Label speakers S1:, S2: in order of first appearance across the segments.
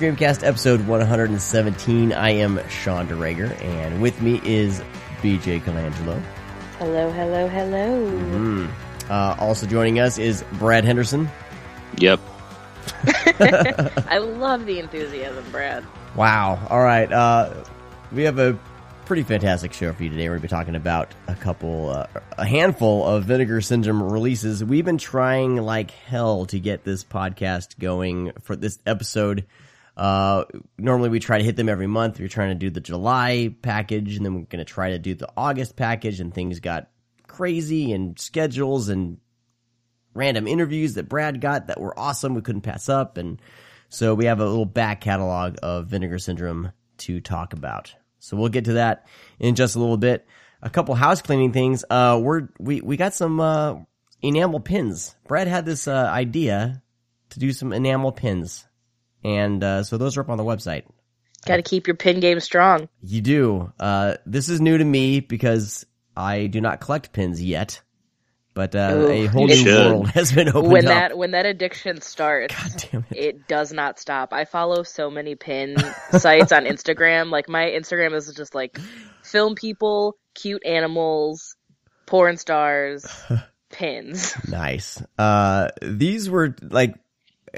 S1: welcome Screamcast episode 117. I am Sean DeRager, and with me is BJ Colangelo.
S2: Hello, hello, hello.
S1: Mm. Uh, also joining us is Brad Henderson.
S3: Yep.
S2: I love the enthusiasm, Brad.
S1: Wow. All right. Uh, we have a pretty fantastic show for you today. We're going to be talking about a couple, uh, a handful of Vinegar Syndrome releases. We've been trying like hell to get this podcast going for this episode. Uh, normally we try to hit them every month. We're trying to do the July package and then we're going to try to do the August package and things got crazy and schedules and random interviews that Brad got that were awesome. We couldn't pass up. And so we have a little back catalog of Vinegar Syndrome to talk about. So we'll get to that in just a little bit. A couple house cleaning things. Uh, we're, we, we got some, uh, enamel pins. Brad had this, uh, idea to do some enamel pins. And, uh, so those are up on the website.
S2: Got to keep your pin game strong.
S1: You do. Uh, this is new to me because I do not collect pins yet. But uh,
S2: Ooh,
S1: a whole new world has been opened
S2: When
S1: up.
S2: that when that addiction starts,
S1: God damn it.
S2: it does not stop. I follow so many pin sites on Instagram. Like my Instagram is just like film people, cute animals, porn stars, pins.
S1: Nice. Uh, these were like,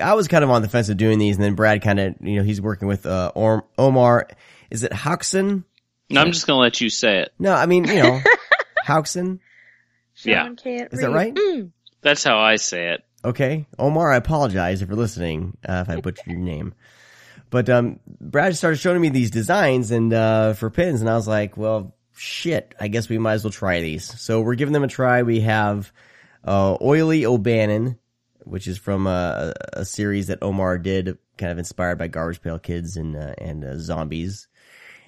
S1: I was kind of on the fence of doing these, and then Brad kind of, you know, he's working with uh, Omar. Is it Hauxon?
S3: No, I'm just gonna let you say it.
S1: No, I mean, you know, Hauxon.
S3: Yeah.
S2: Can't
S1: Is that right?
S2: Mm.
S3: That's how I say it.
S1: Okay, Omar, I apologize if you're listening uh, if I butchered your name. But um, Brad started showing me these designs and uh, for pins, and I was like, well, shit. I guess we might as well try these. So we're giving them a try. We have uh, Oily O'Bannon, which is from a, a series that Omar did, kind of inspired by Garbage Pail Kids and uh, and uh, zombies.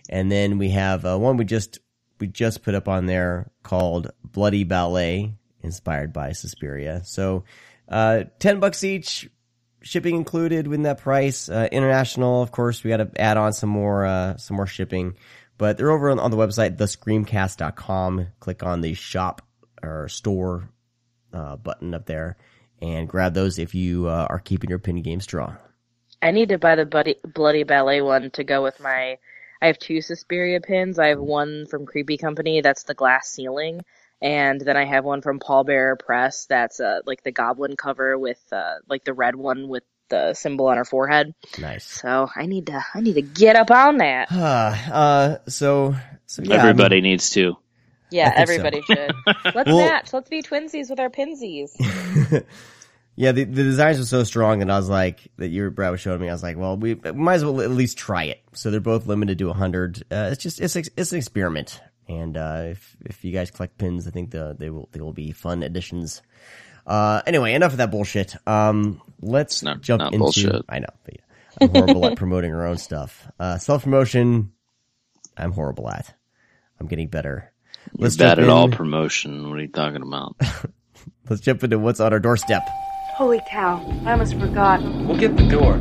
S1: And then we have uh, one we just we just put up on there called Bloody Ballet, inspired by Suspiria. So uh, ten bucks each, shipping included within that price. Uh, international, of course, we got to add on some more uh, some more shipping. But they're over on, on the website, thescreamcast.com. Click on the shop or store uh, button up there and grab those if you uh, are keeping your pin game strong.
S2: I need to buy the bloody, bloody ballet one to go with my. I have two Suspiria pins. I have one from Creepy Company that's the glass ceiling, and then I have one from Pallbearer Press that's uh, like the goblin cover with uh, like the red one with the symbol on her forehead.
S1: Nice.
S2: So I need to I need to get up on that.
S1: uh, so, so yeah, I mean-
S3: Everybody needs to.
S2: Yeah,
S1: I think so.
S2: everybody should. Let's
S1: Well-
S2: match. Let's be twinsies with our pinsies.
S1: yeah, the, the designs were so strong that I was like, that you, Brad was showing me, I was like, well, we, we might as well at least try it. So they're both limited to 100. Uh, it's just, it's, it's an experiment. And, uh, if, if you guys collect pins, I think the, they will, they will be fun additions. Uh, anyway, enough of that bullshit. Um, let's
S3: Not-
S1: jump
S3: not
S1: into,
S3: bullshit.
S1: I know, but yeah, I'm horrible at promoting our own stuff. Uh, self promotion, I'm horrible at. I'm getting better.
S3: You're
S1: Let's
S3: bad
S1: jump
S3: at all promotion. What are you talking about?
S1: Let's jump into what's on our doorstep.
S4: Holy cow, I almost forgot.
S5: We'll get the door.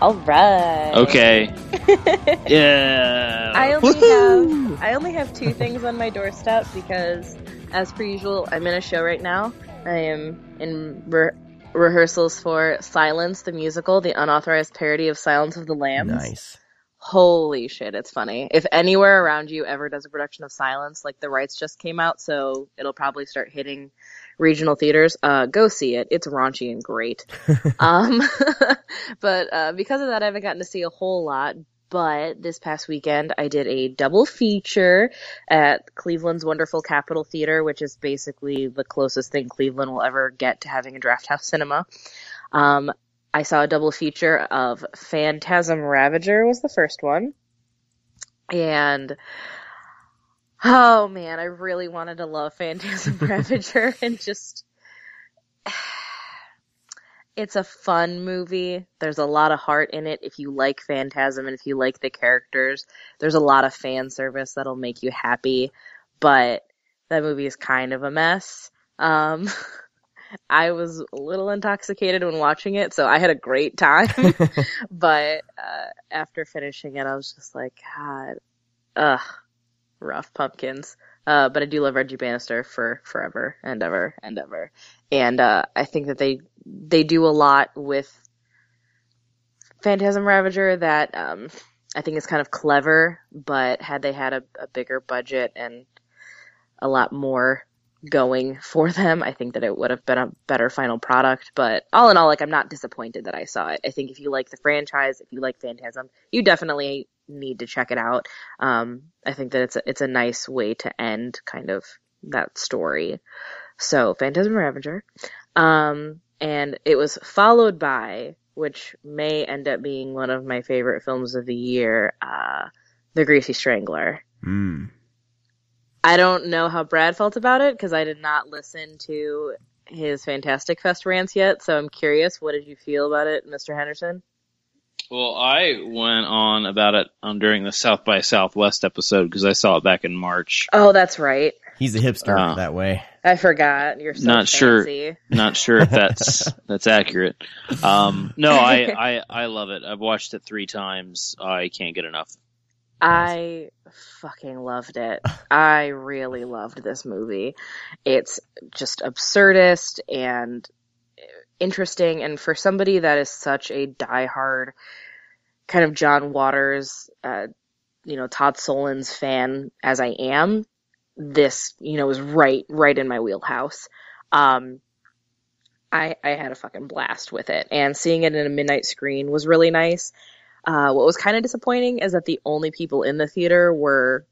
S2: All right.
S3: Okay. yeah.
S2: I only have I only have two things on my doorstep because, as per usual, I'm in a show right now. I am in re- rehearsals for Silence, the musical, the unauthorized parody of Silence of the Lambs.
S1: Nice.
S2: Holy shit, it's funny. If anywhere around you ever does a production of Silence, like the rights just came out, so it'll probably start hitting regional theaters, uh, go see it. It's raunchy and great. um, but, uh, because of that, I haven't gotten to see a whole lot. But this past weekend, I did a double feature at Cleveland's Wonderful Capitol Theater, which is basically the closest thing Cleveland will ever get to having a draft house cinema. Um, I saw a double feature of Phantasm Ravager was the first one. And oh man, I really wanted to love Phantasm Ravager and just it's a fun movie. There's a lot of heart in it if you like Phantasm and if you like the characters. There's a lot of fan service that'll make you happy, but that movie is kind of a mess. Um I was a little intoxicated when watching it, so I had a great time. but uh, after finishing it, I was just like, God, ugh, rough pumpkins. Uh, but I do love Reggie Bannister for forever and ever and ever, and uh, I think that they they do a lot with Phantasm Ravager that um, I think is kind of clever. But had they had a, a bigger budget and a lot more going for them, I think that it would have been a better final product. But all in all, like I'm not disappointed that I saw it. I think if you like the franchise, if you like Phantasm, you definitely need to check it out. Um, I think that it's a, it's a nice way to end kind of that story. So Phantasm Ravager, um, and it was followed by, which may end up being one of my favorite films of the year, uh, The Greasy Strangler.
S1: Mm.
S2: I don't know how Brad felt about it because I did not listen to his Fantastic Fest rants yet. So I'm curious, what did you feel about it, Mr. Henderson?
S3: Well, I went on about it on during the South by Southwest episode because I saw it back in March.
S2: Oh, that's right.
S1: He's a hipster
S3: Uh,
S1: that way.
S2: I forgot. You're so
S3: Not sure. Not sure if that's that's accurate. Um, no, I, I I love it. I've watched it three times. I can't get enough.
S2: I fucking loved it. I really loved this movie. It's just absurdist and interesting. And for somebody that is such a diehard kind of John Waters, uh, you know, Todd Solondz fan as I am, this, you know, is right, right in my wheelhouse. Um, I, I had a fucking blast with it and seeing it in a midnight screen was really nice. Uh, what was kind of disappointing is that the only people in the theater were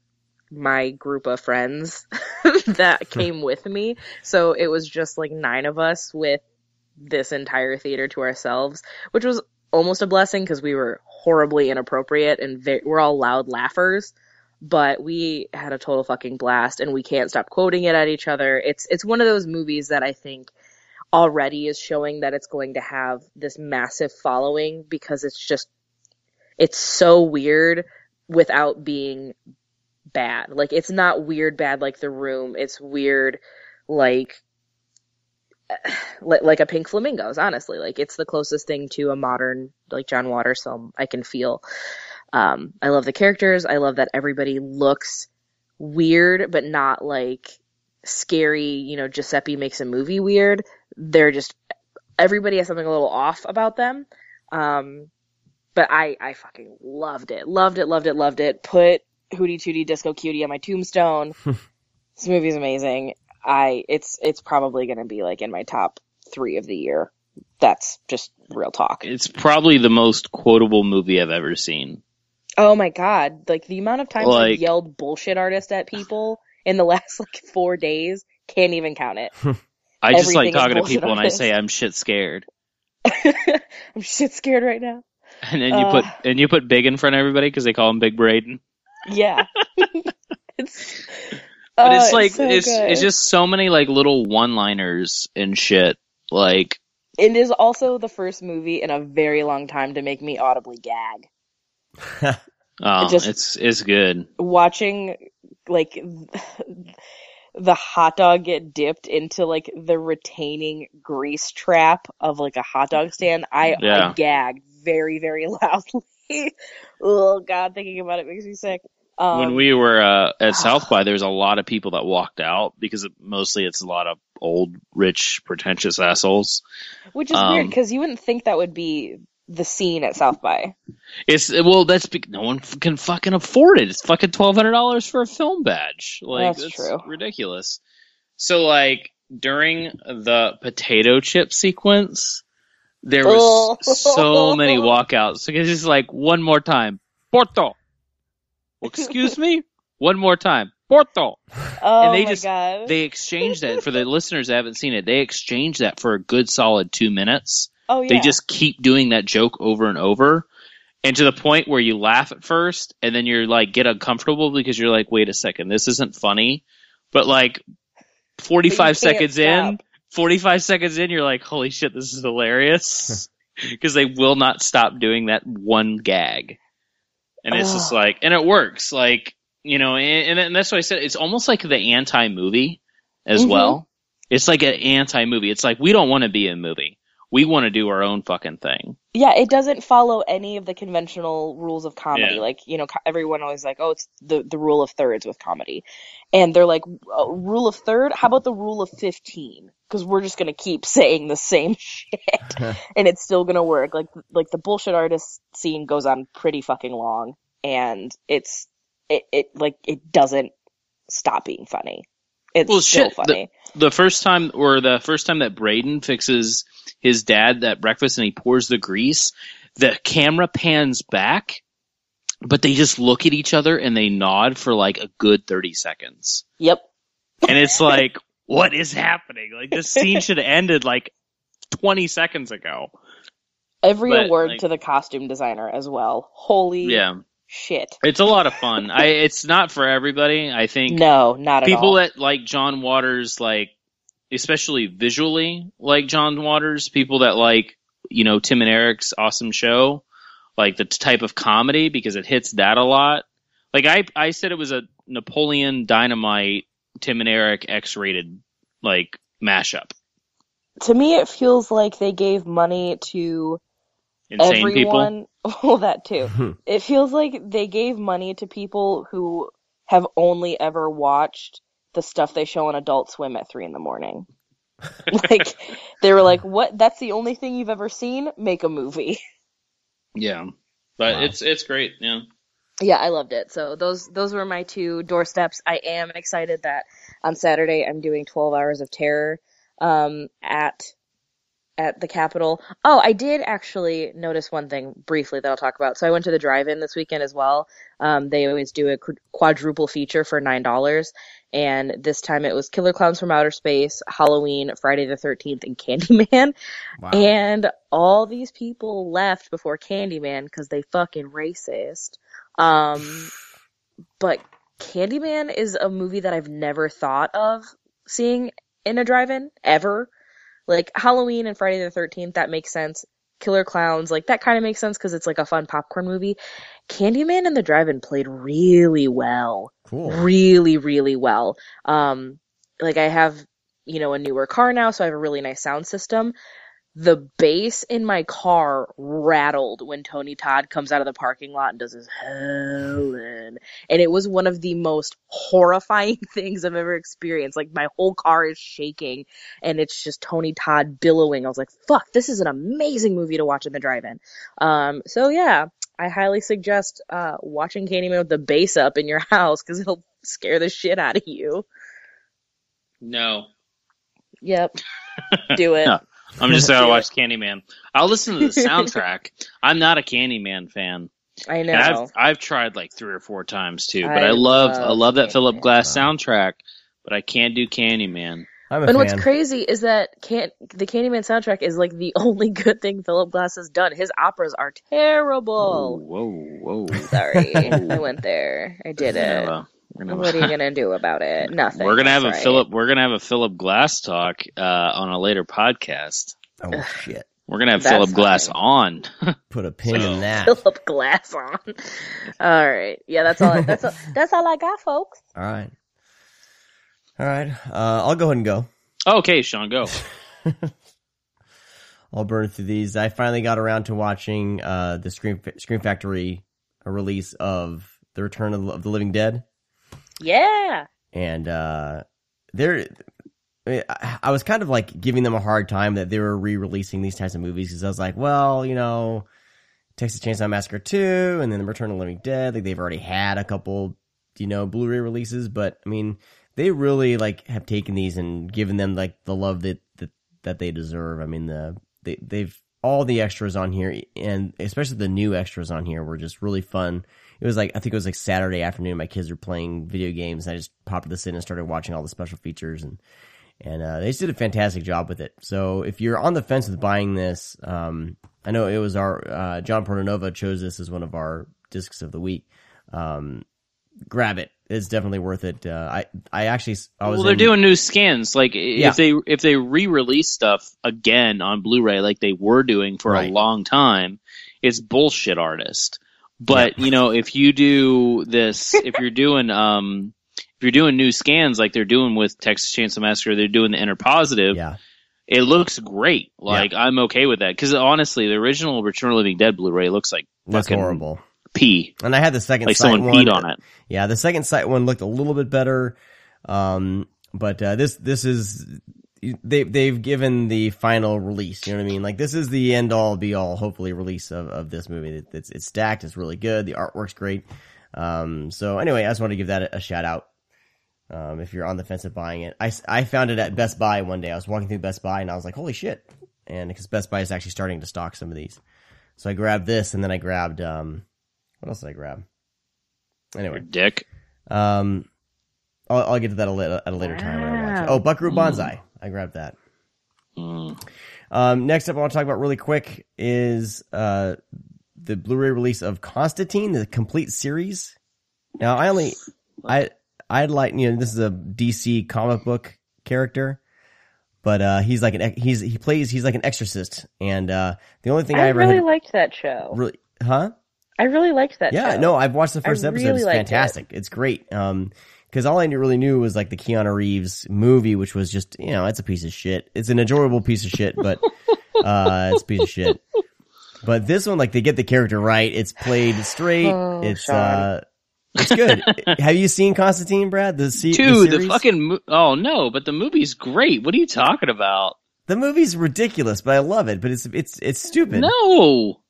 S2: my group of friends that came with me. So it was just like nine of us with this entire theater to ourselves, which was almost a blessing because we were horribly inappropriate and ve- we're all loud laughers. But we had a total fucking blast and we can't stop quoting it at each other. It's, it's one of those movies that I think already is showing that it's going to have this massive following because it's just it's so weird without being bad. Like it's not weird bad like The Room. It's weird like li- like a Pink Flamingos. Honestly, like it's the closest thing to a modern like John Waters film I can feel. Um, I love the characters. I love that everybody looks weird, but not like scary. You know, Giuseppe makes a movie weird. They're just everybody has something a little off about them. Um, but I, I fucking loved it. Loved it, loved it, loved it. Put Hootie Tootie Disco Cutie on my tombstone. this movie's amazing. I, it's, it's probably gonna be like in my top three of the year. That's just real talk.
S3: It's probably the most quotable movie I've ever seen.
S2: Oh my god. Like the amount of times I
S3: Like-
S2: yelled bullshit artist at people in the last like four days, can't even count it.
S3: I just
S2: Everything
S3: like talking to
S2: bullshit
S3: people and I say I'm shit scared,
S2: I'm shit scared right now.
S3: and then you
S2: Uh.
S3: put and you put big in front of everybody because they call him Big Braden.
S2: Yeah. it's,
S3: But
S2: oh,
S3: it's like
S2: so
S3: it's it's just so many like little one-liners and shit. Like
S2: It is also the first movie in a very long time to make me audibly gag.
S3: oh,
S2: just-
S3: it's it's good.
S2: Watching like the hot dog get dipped into like the retaining grease trap of like a hot dog stand, I,
S3: Yeah.
S2: I gagged very very loudly. oh god, thinking about it makes me sick. Um,
S3: when we were uh, at South by, there's a lot of people that walked out because it, mostly it's a lot of old, rich, pretentious assholes.
S2: which is weird
S3: um,
S2: because you wouldn't think that would be the scene at South by.
S3: It's well, that's bec- no one f- can fucking afford it. It's fucking twelve hundred dollars for a film badge. Like
S2: That's
S3: it's
S2: true.
S3: ridiculous. So like during the potato chip sequence, there was
S2: Oh.
S3: so many walkouts because it's like one more time, Porto. Excuse me, one more time, Porto.
S2: Oh
S3: they
S2: my
S3: just-
S2: god!
S3: They exchanged that for the listeners that haven't seen it. They exchanged that for a good solid two minutes.
S2: oh yeah.
S3: They just keep doing that joke over and over. And to the point where you laugh at first and then you're like get uncomfortable because you're like, wait a second, this isn't funny. But like 45
S2: you can't
S3: seconds in, 45 seconds in, you're like, holy shit, this is hilarious. Because they will not stop doing that one gag. And it's just like, and it works. Like, you know, and, and that's why I said it's almost like the anti movie as
S2: Mhm.
S3: well. It's like an anti movie. It's like we don't want to be a movie. We want to do our own fucking thing.
S2: Yeah, it doesn't follow any of the conventional rules of comedy.
S3: Yeah.
S2: Like, you know, everyone always like, oh, it's the, the rule of thirds with comedy. And they're like, uh, rule of third? How about the rule of 15? Because we're just going to keep saying the same shit. and it's still going to work. Like, like the bullshit artist scene goes on pretty fucking long. And it's, it, it, like, it doesn't stop being funny. It's
S3: Well,
S2: still
S3: shit, the-
S2: funny.
S3: The first time, or the first time that Braden fixes his dad that breakfast and he pours the grease, the camera pans back, but they just look at each other and they nod for like a good 30 seconds.
S2: Yep.
S3: And it's like, what is happening? Like this scene should have ended like 20 seconds ago.
S2: Every
S3: But,
S2: award
S3: like-
S2: to the costume designer as well. Holy
S3: Yeah.
S2: Shit.
S3: It's a lot of fun. I, it's not for everybody. I think
S2: No, not at
S3: people
S2: all.
S3: that like John Waters, like especially visually like John Waters, people that like you know Tim and Eric's awesome show, like the type of comedy because it hits that a lot. Like I, I said it was a Napoleon Dynamite Tim and Eric X-rated like mashup.
S2: to me, it feels like they gave money to
S3: Insane people.
S2: Everyone. Well, that too. It feels like they gave money to people who have only ever watched the stuff they show on Adult Swim at three in the morning. like they were like, "What? That's the only thing you've ever seen? Make a movie."
S3: Yeah, but
S1: Wow.
S3: it's it's great. Yeah.
S2: Yeah, I loved it. So those those were my two doorsteps. I am excited that on Saturday I'm doing 12 hours of terror um at at the Capitol. Oh, I did actually notice one thing briefly that I'll talk about. So I went to the drive-in this weekend as well. Um they always do a quadruple feature for $9 and this time it was Killer Clowns from Outer Space, Halloween, Friday the 13th and Candyman.
S1: Wow.
S2: And all these people left before Candyman because they fucking racist. Um, but Candyman is a movie that I've never thought of seeing in a drive-in ever. Like Halloween and Friday the 13th, that makes sense. Killer Clowns, like that kind of makes sense because it's like a fun popcorn movie. Candyman and the drive-in played really well
S1: cool.
S2: really really well um like i have you know a newer car now so i have a really nice sound system the bass in my car rattled when tony todd comes out of the parking lot and does his helen and it was one of the most horrifying things i've ever experienced like my whole car is shaking and it's just tony todd billowing i was like fuck this is an amazing movie to watch in the drive-in um so yeah I highly suggest uh, watching Candyman with the bass up in your house because it'll scare the shit out of you.
S3: No,
S2: Yep, do it.
S3: No. I'm just gonna watch Candyman. I'll listen to the soundtrack. I'm not a Candyman fan.
S2: I know.
S3: And I've I've tried like three or four times too, but I,
S2: I
S3: love I
S2: love
S3: love that Philip Glass soundtrack, but I can't do Candyman.
S1: I'm a
S2: and what's crazy is that can the Candyman soundtrack is like the only good thing Philip Glass has done. His operas are terrible.
S3: Whoa, whoa.
S2: Sorry, I went there. I did it.
S3: gonna have a- we're
S2: What are you gonna do about it? Nothing.
S3: We're gonna have a
S2: right.
S3: Philip. We're gonna have a Philip Glass talk uh, on a later podcast.
S1: oh shit!
S3: We're gonna have
S2: That's
S3: Philip Glass
S2: fine.
S3: on.
S1: Put a pin in that.
S2: Philip Glass on. All right. Yeah, that's all. That's all, that's all I got, folks.
S1: All right. All right. Uh, I'll go ahead and go.
S3: okay, Sean, go.
S1: I'll burn through these. I finally got around to watching uh, the Screen Scream Factory release of the Return of of the Living Dead,
S2: Yeah.
S1: and uh, they're. I I was kind of like giving them a hard time that they were re-releasing these types of movies because I was like, well, you know, Texas Chainsaw Massacre two, and then the Return of the Living Dead. Like they've already had a couple, you know, Blu-ray releases, but I mean, they really like have taken these and given them like the love that that, that they deserve. I mean, the they they've all the extras on here, and especially the new extras on here, were just really fun. It was like I think it was like Saturday afternoon. My kids were playing video games, and I just popped this in and started watching all the special features and and uh, they just did a fantastic job with it. So if you're on the fence with buying this, um, I know it was our uh, John Portanova chose this as one of our discs of the week. Um, grab it; it's definitely worth it. Uh, I I actually I was
S3: Well, they're
S1: in-
S3: doing new scans. Like
S1: Yeah.
S3: if they if they re-release stuff again on Blu-ray, like they were doing for
S1: Right.
S3: a long time, it's bullshit artist. But you know, if you do this, if you're doing um if you're doing new scans like they're doing with Texas Chainsaw Massacre, they're doing the interpositive.
S1: Yeah.
S3: It looks great. Like I'm okay with that because honestly, the original Return of the Living Dead Blu-ray looks like
S1: That's horrible.
S3: P.
S1: And I had the second
S3: Like someone
S1: one.
S3: peed on it.
S1: Yeah, the second sight one looked a little bit better. Um, but uh, this this is they they've given the final release. You know what I mean? Like this is the end all be all. Hopefully, release of, of this movie. It, it's it's stacked. It's really good. The artwork's great. Um, so anyway, I just wanted to give that a, a shout out. Um, if you're on the fence of buying it, I, I found it at Best Buy one day. I was walking through Best Buy and I was like, holy shit! And because Best Buy is actually starting to stock some of these, so I grabbed this and then I grabbed um, what else did I grab? Anyway,
S3: Dick.
S1: um, I'll, I'll get to that a li- at a later time when I watch it. Oh, Buckaroo Banzai. I grabbed that.
S3: Mm.
S1: Um, next up, I want to talk about really quick is uh, the Blu-ray release of Constantine, the complete series. Now, I only, I, I'd like, you know, this is a DC comic book character, but uh, he's like an, he's he plays, he's like an exorcist, and uh, the only thing I,
S2: I
S1: ever
S2: really
S1: had,
S2: liked that show.
S1: really, huh?
S2: I really liked that show.
S1: Yeah,
S2: show.
S1: no, I've watched the first
S2: I
S1: episode.
S2: really
S1: it's
S2: liked it.
S1: fantastic. It's great. Um, because all I really knew was like the Keanu Reeves movie, which was just you know it's a piece of shit. It's an enjoyable piece of shit, but uh, it's a piece of shit. But this one, like they get the character right. It's played straight.
S2: Oh,
S1: it's uh, it's good. Have you seen Constantine, Brad? The, se-
S3: Dude, the,
S1: series?
S3: fucking mo- oh no, but the movie's great. What are you talking about?
S1: the movie's ridiculous, but I love it. But it's it's it's stupid.
S3: No,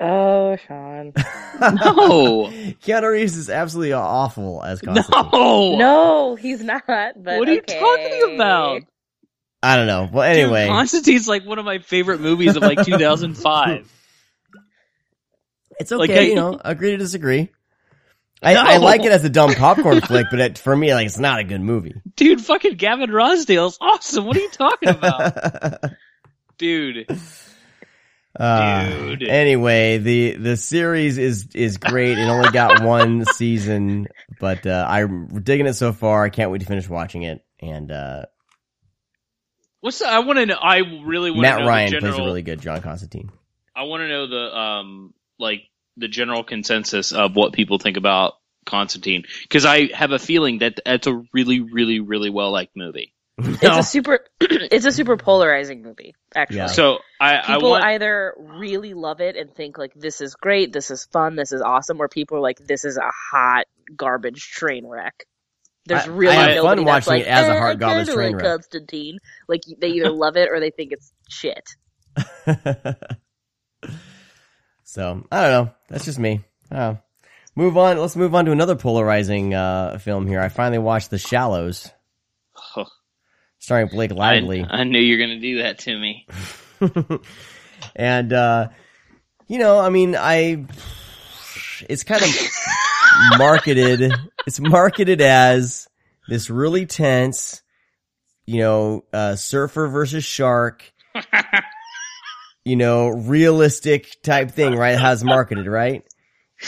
S2: Oh, Sean.
S3: no,
S1: Keanu Reeves is absolutely awful as Constantine.
S3: no,
S2: no, he's not. But
S3: What are you talking about?
S1: I don't know. Well,
S3: Dude,
S1: anyway,
S3: Constantine's like one of my favorite movies of like 2005.
S1: It's okay,
S3: Like, I-
S1: you know, agree to disagree. I,
S3: No.
S1: I like it as a dumb popcorn flick, but it, for me, like, it's not a good movie.
S3: Dude, fucking Gavin Rossdale's awesome. What are you talking about? Dude,
S1: Uh,
S3: Dude.
S1: Anyway, the the series is is great. It only got one season, but uh, I'm digging it so far. I can't wait to finish watching it. And uh,
S3: what's the, I want to know, I really want to know.
S1: Matt
S3: Ryan general,
S1: plays a really good John Constantine.
S3: I want to know the, um, like the general consensus of what people think about Constantine. Cause I have a feeling that that's a really, really, really well liked movie.
S2: It's a super, it's a super polarizing movie. Actually,
S1: Yeah.
S3: So I, I
S2: people
S3: want,
S2: either really love it and think like this is great, this is fun, this is awesome, or people are like this is a hot garbage train wreck. There's
S1: I-
S2: really
S1: I have
S2: nobody
S1: fun watching
S2: like,
S1: it as a
S2: eh,
S1: hot
S2: I
S1: garbage
S2: kinda
S1: train wreck.
S2: Constantine. Like they either love it or they think it's shit.
S1: so I don't know. That's just me. Oh. Move on. Let's move on to another polarizing uh, film here. I finally watched The Shallows, starring Blake
S3: I,
S1: Lively.
S3: I knew you were going to do that to me.
S1: and uh you know i mean i it's kind of marketed it's marketed as this really tense you know uh surfer versus shark you know realistic type thing right how it's marketed right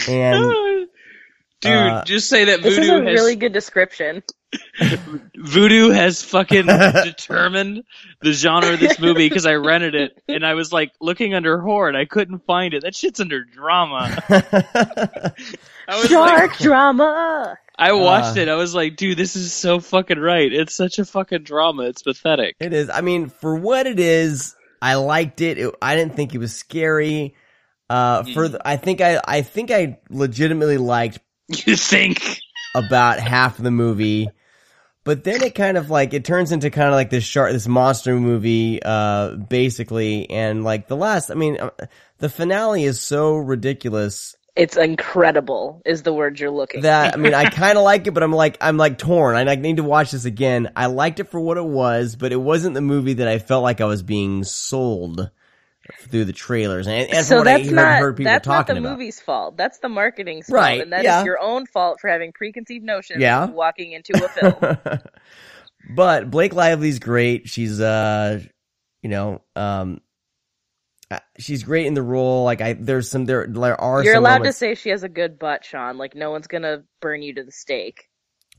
S1: and
S3: Dude,
S1: Uh,
S3: just say that
S2: This is a
S3: has
S2: really good description.
S3: Vudu has fucking determined the genre of this movie because I rented it and I was like looking under horror and I couldn't find it. That shit's under drama. I was
S2: Shark
S3: like,
S2: drama.
S3: I watched
S1: Uh.
S3: it. I was like, dude, this is so fucking right. It's such a fucking drama. It's pathetic.
S1: it is i mean for what it is i liked it, it i didn't think it was scary uh for the, i think i i think i legitimately liked
S3: You think?
S1: about half of the movie. But then it kind of like it turns into kind of like this shark, this monster movie, uh, basically. And like the last, I mean, uh, the finale is so ridiculous
S2: It's incredible, is the word you're looking.
S1: that I mean, I kind of like it, but I'm like, I'm like torn. I like need to watch this again. I liked it for what it was, but it wasn't the movie that I felt like I was being sold through the trailers and, and
S2: so
S1: from what I
S2: that's
S1: heard,
S2: not
S1: heard people
S2: that's not the
S1: about.
S2: movie's fault. That's the marketing's
S1: Right,
S2: fault, and that is
S1: yeah.
S2: your own fault for having preconceived notions.
S1: Yeah.
S2: walking into a film.
S1: but Blake Lively's great. She's uh, you know, um, uh, she's great in the role. Like I, there's some there there are
S2: You're allowed
S1: moments-
S2: to say she has a good butt, Sean. Like no one's gonna burn you to the stake.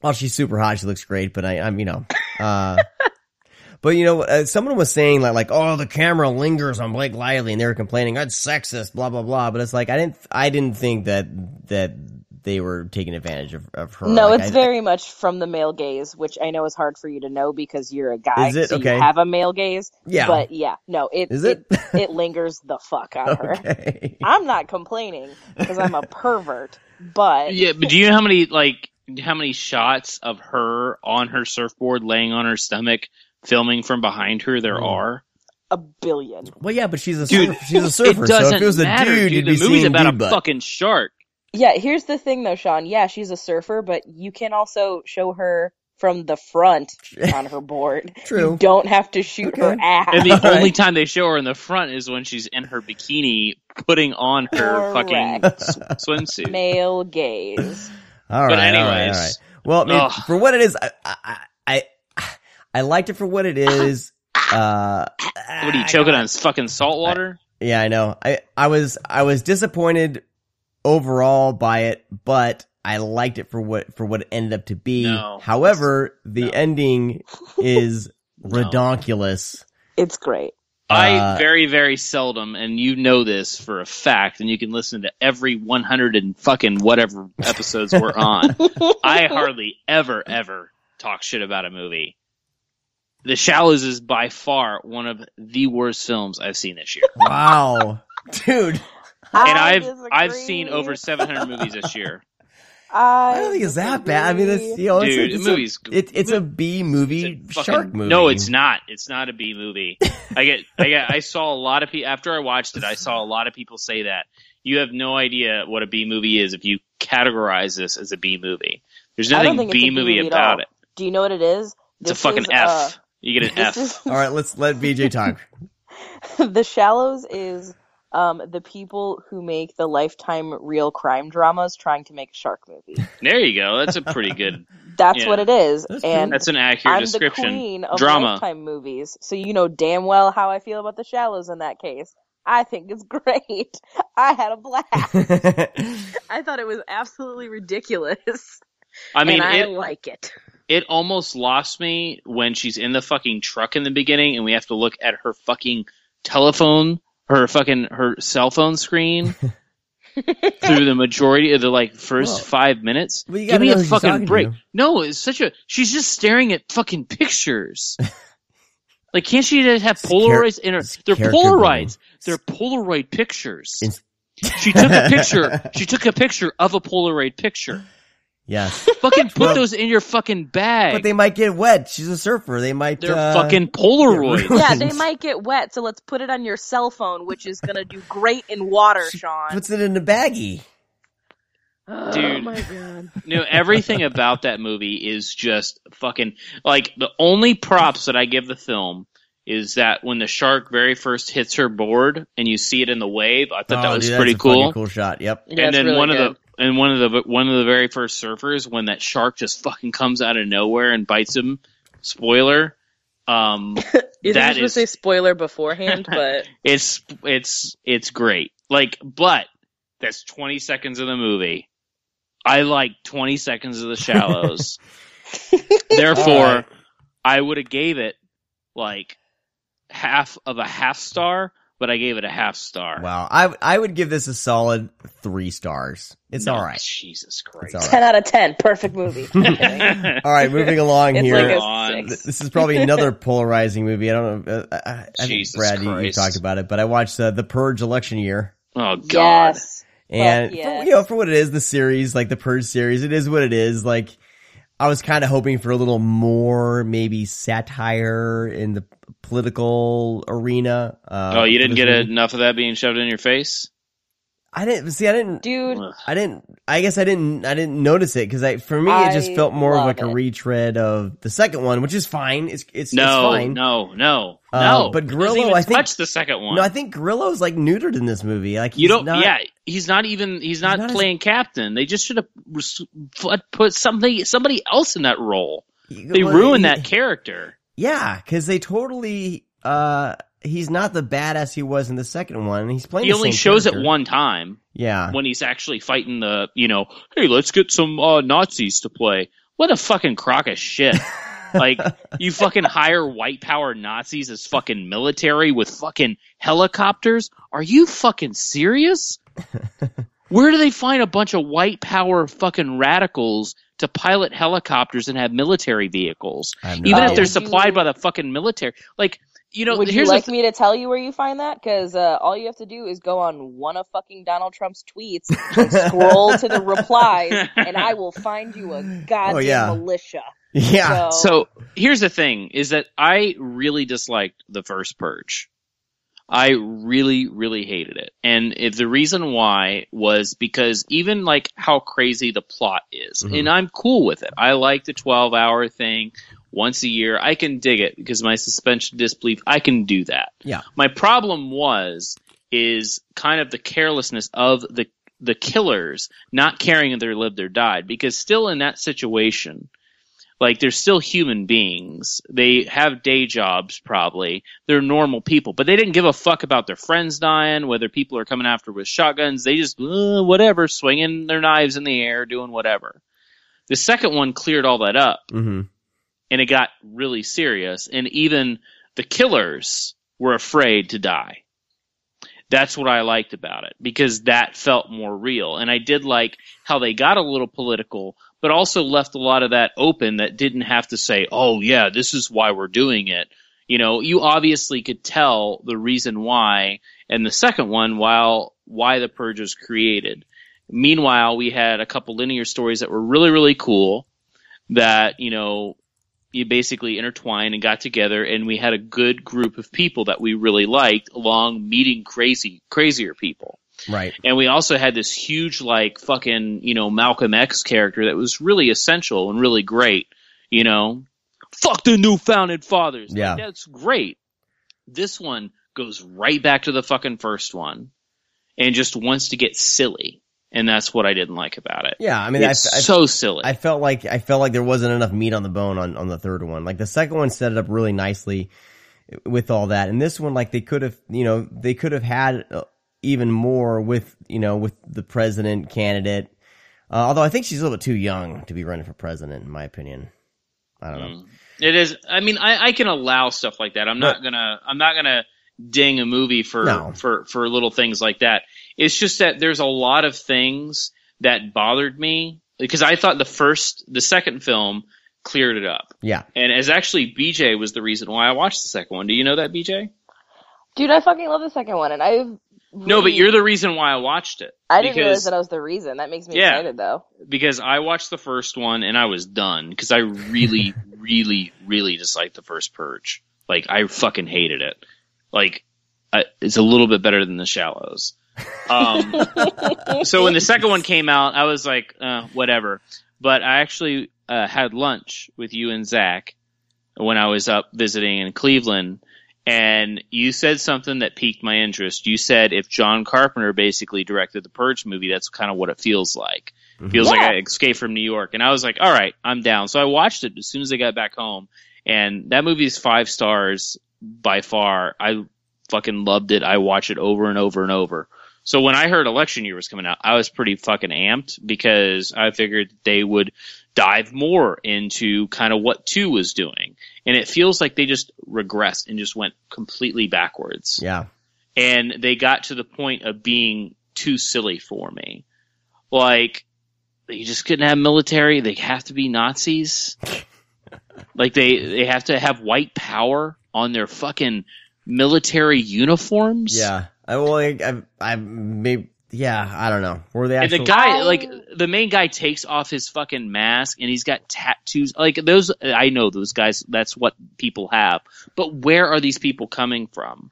S1: Well, she's super hot. She looks great, but I, I'm, you know, uh, but you know, uh, someone was saying like, like, oh, the camera lingers on Blake Lively, and they were complaining, that's sexist, blah blah blah. But it's like I didn't, I didn't think that that they were taking advantage of, of her.
S2: No,
S1: Like,
S2: it's
S1: I-
S2: very much from the male gaze, which I know is hard for you to know because you're a guy.
S1: Is it?
S2: So
S1: Okay.
S2: you have a male gaze.
S1: Yeah.
S2: But yeah, no, it
S1: Is it?
S2: it, it lingers the fuck on her. I'm not complaining because I'm a pervert, but
S3: Yeah, but do you know how many like how many shots of her on her surfboard, laying on her stomach, filming from behind her there
S1: Mm.
S3: are?
S2: a billion.
S1: Well, yeah, but she's a
S3: Dude,
S1: surfer. she's a surfer.
S3: it
S1: so
S3: doesn't
S1: if it was a
S3: matter,
S1: dude,
S3: dude.
S1: you'd
S3: The
S1: be
S3: movie's
S1: seeing
S3: about a
S1: butt.
S3: fucking shark.
S2: Yeah, here's the thing though, Sean. Yeah, she's a surfer, but you can also show her from the front on her board.
S1: True.
S2: You don't have to shoot her ass.
S3: And the only time they show her in the front is when she's in her bikini, putting on her fucking
S2: Correct.
S3: s- swimsuit.
S2: Male gaze.
S1: All right,
S3: But anyways.
S1: all right. Well, I mean, for what it is, I, I, I, I liked it for what it is. Uh,
S3: What are you choking on? Fucking salt water?
S1: Yeah, I know. I, I was, I was disappointed overall by it, but I liked it for what, for what it ended up to be.
S3: No.
S1: However, the
S3: No.
S1: ending is
S3: No.
S1: redonkulous.
S2: It's great.
S3: I
S1: Uh,
S3: very, very seldom, and you know this for a fact, and you can listen to every 100 and fucking whatever episodes we're on. I hardly ever, ever talk shit about a movie. The Shallows is by far one of the worst films I've seen this year.
S1: Wow. Dude.
S3: And
S2: I
S3: I've
S2: disagree.
S3: I've seen over 700 movies this year.
S2: I,
S1: I don't think it's that bad. I mean, it's,
S2: disagree.
S1: you know, it's,
S3: Dude,
S1: it's,
S3: the movie's
S1: a, it, it's a B movie,
S3: It's a fucking-
S1: shark movie.
S3: No, it's not. It's not a B movie. I get, I get, I saw a lot of people after I watched it. I saw a lot of people say that you have no idea what a B movie is if you categorize this as a B movie. There's nothing
S2: B, it's
S3: B
S2: a B
S3: movie
S2: movie
S3: about it.
S2: Do you know what it is?
S3: It's a fucking
S2: is,
S3: F.
S2: uh,
S3: you get an F.
S1: All right, let's let BJ talk.
S2: the Shallows is um, the people who make the lifetime real crime dramas trying to make a shark movie.
S3: There you go. That's a pretty good.
S2: That's
S3: Yeah.
S2: what it is.
S1: That's
S2: and
S3: That's an accurate
S2: I'm
S3: description.
S2: the queen of
S3: Drama.
S2: lifetime movies, so you know damn well how I feel about the Shallows in that case. I think it's great. I had a blast. I thought it was absolutely ridiculous.
S3: I mean,
S2: and I
S3: it
S2: like it.
S3: It almost lost me when she's in the fucking truck in the beginning, and we have to look at her fucking telephone, her fucking her cell phone screen. through the majority of the like first
S1: Well,
S3: five minutes.
S1: well, you
S3: Give me a fucking break. No, it's such a. She's just staring at fucking pictures. like, can't she just have
S1: It's char-
S3: Polaroids in her? They're Polaroids.
S1: building.
S3: They're Polaroid pictures.
S1: It's-
S3: she took a picture. She took a picture of a Polaroid picture.
S1: Yes,
S3: Fucking put
S1: Well-
S3: those in your fucking bag.
S1: but they might get wet. She's a surfer. They might.
S3: They're
S1: uh,
S3: fucking Polaroids.
S2: Yeah, they might get wet, so let's put it on your cell phone, which is gonna do great in water, Sean.
S1: Puts it in a baggie.
S2: Oh
S3: Dude.
S2: my god.
S3: No, everything about that movie is just fucking like the only props that I give the film is that when the shark very first hits her board and you see it in the wave, I thought that
S1: Oh,
S3: was
S1: dude, that's
S3: pretty
S1: a fucking
S3: cool.
S1: Cool shot. Yep.
S2: Yeah,
S3: and
S2: it's
S3: then
S2: really
S3: one
S2: good.
S3: of the and one of the one of the very first surfers when that shark just fucking comes out of nowhere and bites him. Spoiler. Um,
S2: You're
S3: that
S2: supposed to say spoiler beforehand, but
S3: it's it's it's great. Like, but that's 20 seconds of the movie. I like 20 seconds of the shallows. Therefore,
S1: All right.
S3: I would have gave it like half of a half star, but I gave it a half star.
S1: Wow. I I would give this a solid three stars. It's
S3: No,
S1: all right.
S3: Jesus Christ.
S1: It's
S2: ten out of ten, perfect movie.
S1: All right, moving along
S2: it's
S1: here.
S2: like a six.
S1: this is probably another polarizing movie. I don't know. Uh, I, I think
S3: Jesus
S1: Brad, you, you talked about it, but I watched uh, the Purge election year.
S3: oh God.
S2: Yes.
S1: And
S2: Fuck
S1: for, you know, for what it is, the series, like the Purge series, it is what it is. Like, I was kind of hoping for a little more, maybe satire in the political arena. Uh,
S3: oh, you didn't get
S1: movie.
S3: enough of that being shoved in your face?
S1: I didn't see. I didn't.
S2: Dude,
S1: I didn't. I guess I didn't. I didn't notice it because I, for me, it just felt more of
S2: love
S1: like a retread of the second one, which is fine. It's it's,
S3: No,
S1: it's fine.
S3: no, no,
S1: Uh,
S3: no.
S1: but Grillo, I think-
S3: touch the second one.
S1: No, I think Grillo's like neutered in this movie. Like
S3: You don't.
S1: Not,
S3: yeah, he's not even. He's not,
S1: not as-
S3: playing captain. They just should have put- put something somebody else in that role. They
S1: well,
S3: ruined
S1: he-
S3: that character.
S1: Yeah, because they totally. uh He's not the badass he was in the second one. He's playing.
S3: He only shows
S1: character.
S3: it one time
S1: Yeah,
S3: when he's actually fighting the. You know, hey, let's get some uh, Nazis to play. What a fucking crock of shit. like you fucking hire white power Nazis as fucking military with fucking helicopters? Are you fucking serious? Where do they find a bunch of white power fucking radicals to pilot helicopters and have military vehicles?
S1: I have no
S3: Even
S2: idea.
S3: if they're
S2: Would you-
S3: supplied by the fucking military. Like, you know,
S2: Would you
S3: here's
S2: like
S3: the
S2: me to tell you where you find that? Because uh, all you have to do is go on one of fucking Donald Trump's tweets and scroll to the replies, and I will find you a goddamn
S1: Oh, yeah.
S2: militia.
S1: Yeah.
S2: So,
S3: So here's the thing: is that I really disliked the first Purge. I really, really hated it, and if the reason why was because even like how crazy the plot is,
S1: Mhm.
S3: and I'm cool with it. I like the 12 hour thing once a year. I can dig it because my suspension disbelief. I can do that.
S1: Yeah.
S3: My problem was is kind of the carelessness of the the killers not caring if they're lived or died because still in that situation like they're still human beings. They have day jobs probably. They're normal people. But they didn't give a fuck about their friends dying whether people are coming after with shotguns. They just uh, whatever swinging their knives in the air doing whatever. The second one cleared all that up.
S1: Hmm
S3: and it got really serious. And even the killers were afraid to die. That's what i liked about it because that felt more real. And i did like how they got a little political but also left a lot of that open that didn't have to say oh yeah this is why we're doing it. You know you obviously could tell the reason why and the second one while why the purge was created. Meanwhile we had a couple linear stories that were really really cool that you know you basically intertwined and got together and we had a good group of people that we really liked along meeting crazy crazier people
S1: Right.
S3: and we also had this huge like fucking you know malcolm x character that was really essential and really great you know fuck the new founded fathers Like,
S1: Yeah.
S3: that's great this one goes right back to the fucking first one and just wants to get silly and that's what i didn't like about it
S1: Yeah. I mean, I, I,
S3: it's so silly
S1: I felt like I felt like there wasn't enough meat on the bone on, on the third one. Like the second one set it up really nicely with all that, and this one like they could have you know they could have had even more with you know with the president candidate. Uh, although I think she's a little bit too young to be running for president, in my opinion. I don't know.
S3: Mm. It is. I mean, I, I can allow stuff like that. I'm not gonna. I'm not gonna ding a movie for
S1: No.
S3: for for little things like that. It's just that there's a lot of things that bothered me because I thought the first, the second film cleared it up,
S1: Yeah,
S3: and as actually BJ was the reason why I watched the second one. Do you know that BJ?
S2: dude, I fucking love the second one, and I've
S3: No, but you're the reason why I watched it.
S2: I didn't realize that I was the reason. That makes me
S3: Yeah.
S2: excited, though.
S3: because I watched the first one and I was done because I really, really, really disliked the first Purge. Like I fucking hated it. Like I, it's a little bit better than the Shallows. Um, so when the second one came out, I was like, uh, whatever. But I actually uh, had lunch with you and Zach when I was up visiting in Cleveland, and you said something that piqued my interest. You said if John Carpenter basically directed the Purge movie, that's kind of what it feels like. Mm-hmm. Feels like I escaped from New York, and I was like, all right, I'm down. So I watched it as soon as I got back home, and that movie is five stars by far. I fucking loved it. I watch it over and over and over. So when I heard election year was coming out, I was pretty fucking amped because I figured they would dive more into kind of what two was doing. And it feels like they just regressed and just went completely backwards.
S1: yeah,
S3: And they got to the point of being too silly for me. Like, you just couldn't have military. They have to be Nazis. like they, they have to have white power on their fucking military uniforms.
S1: yeah. I well, I, I, I maybe yeah. I don't know. Were they
S3: And
S1: actually?
S3: the guy,
S2: oh.
S3: like the main guy, takes off his fucking mask and he's got tattoos. Like those, I know those guys. That's what people have. But where are these people coming from?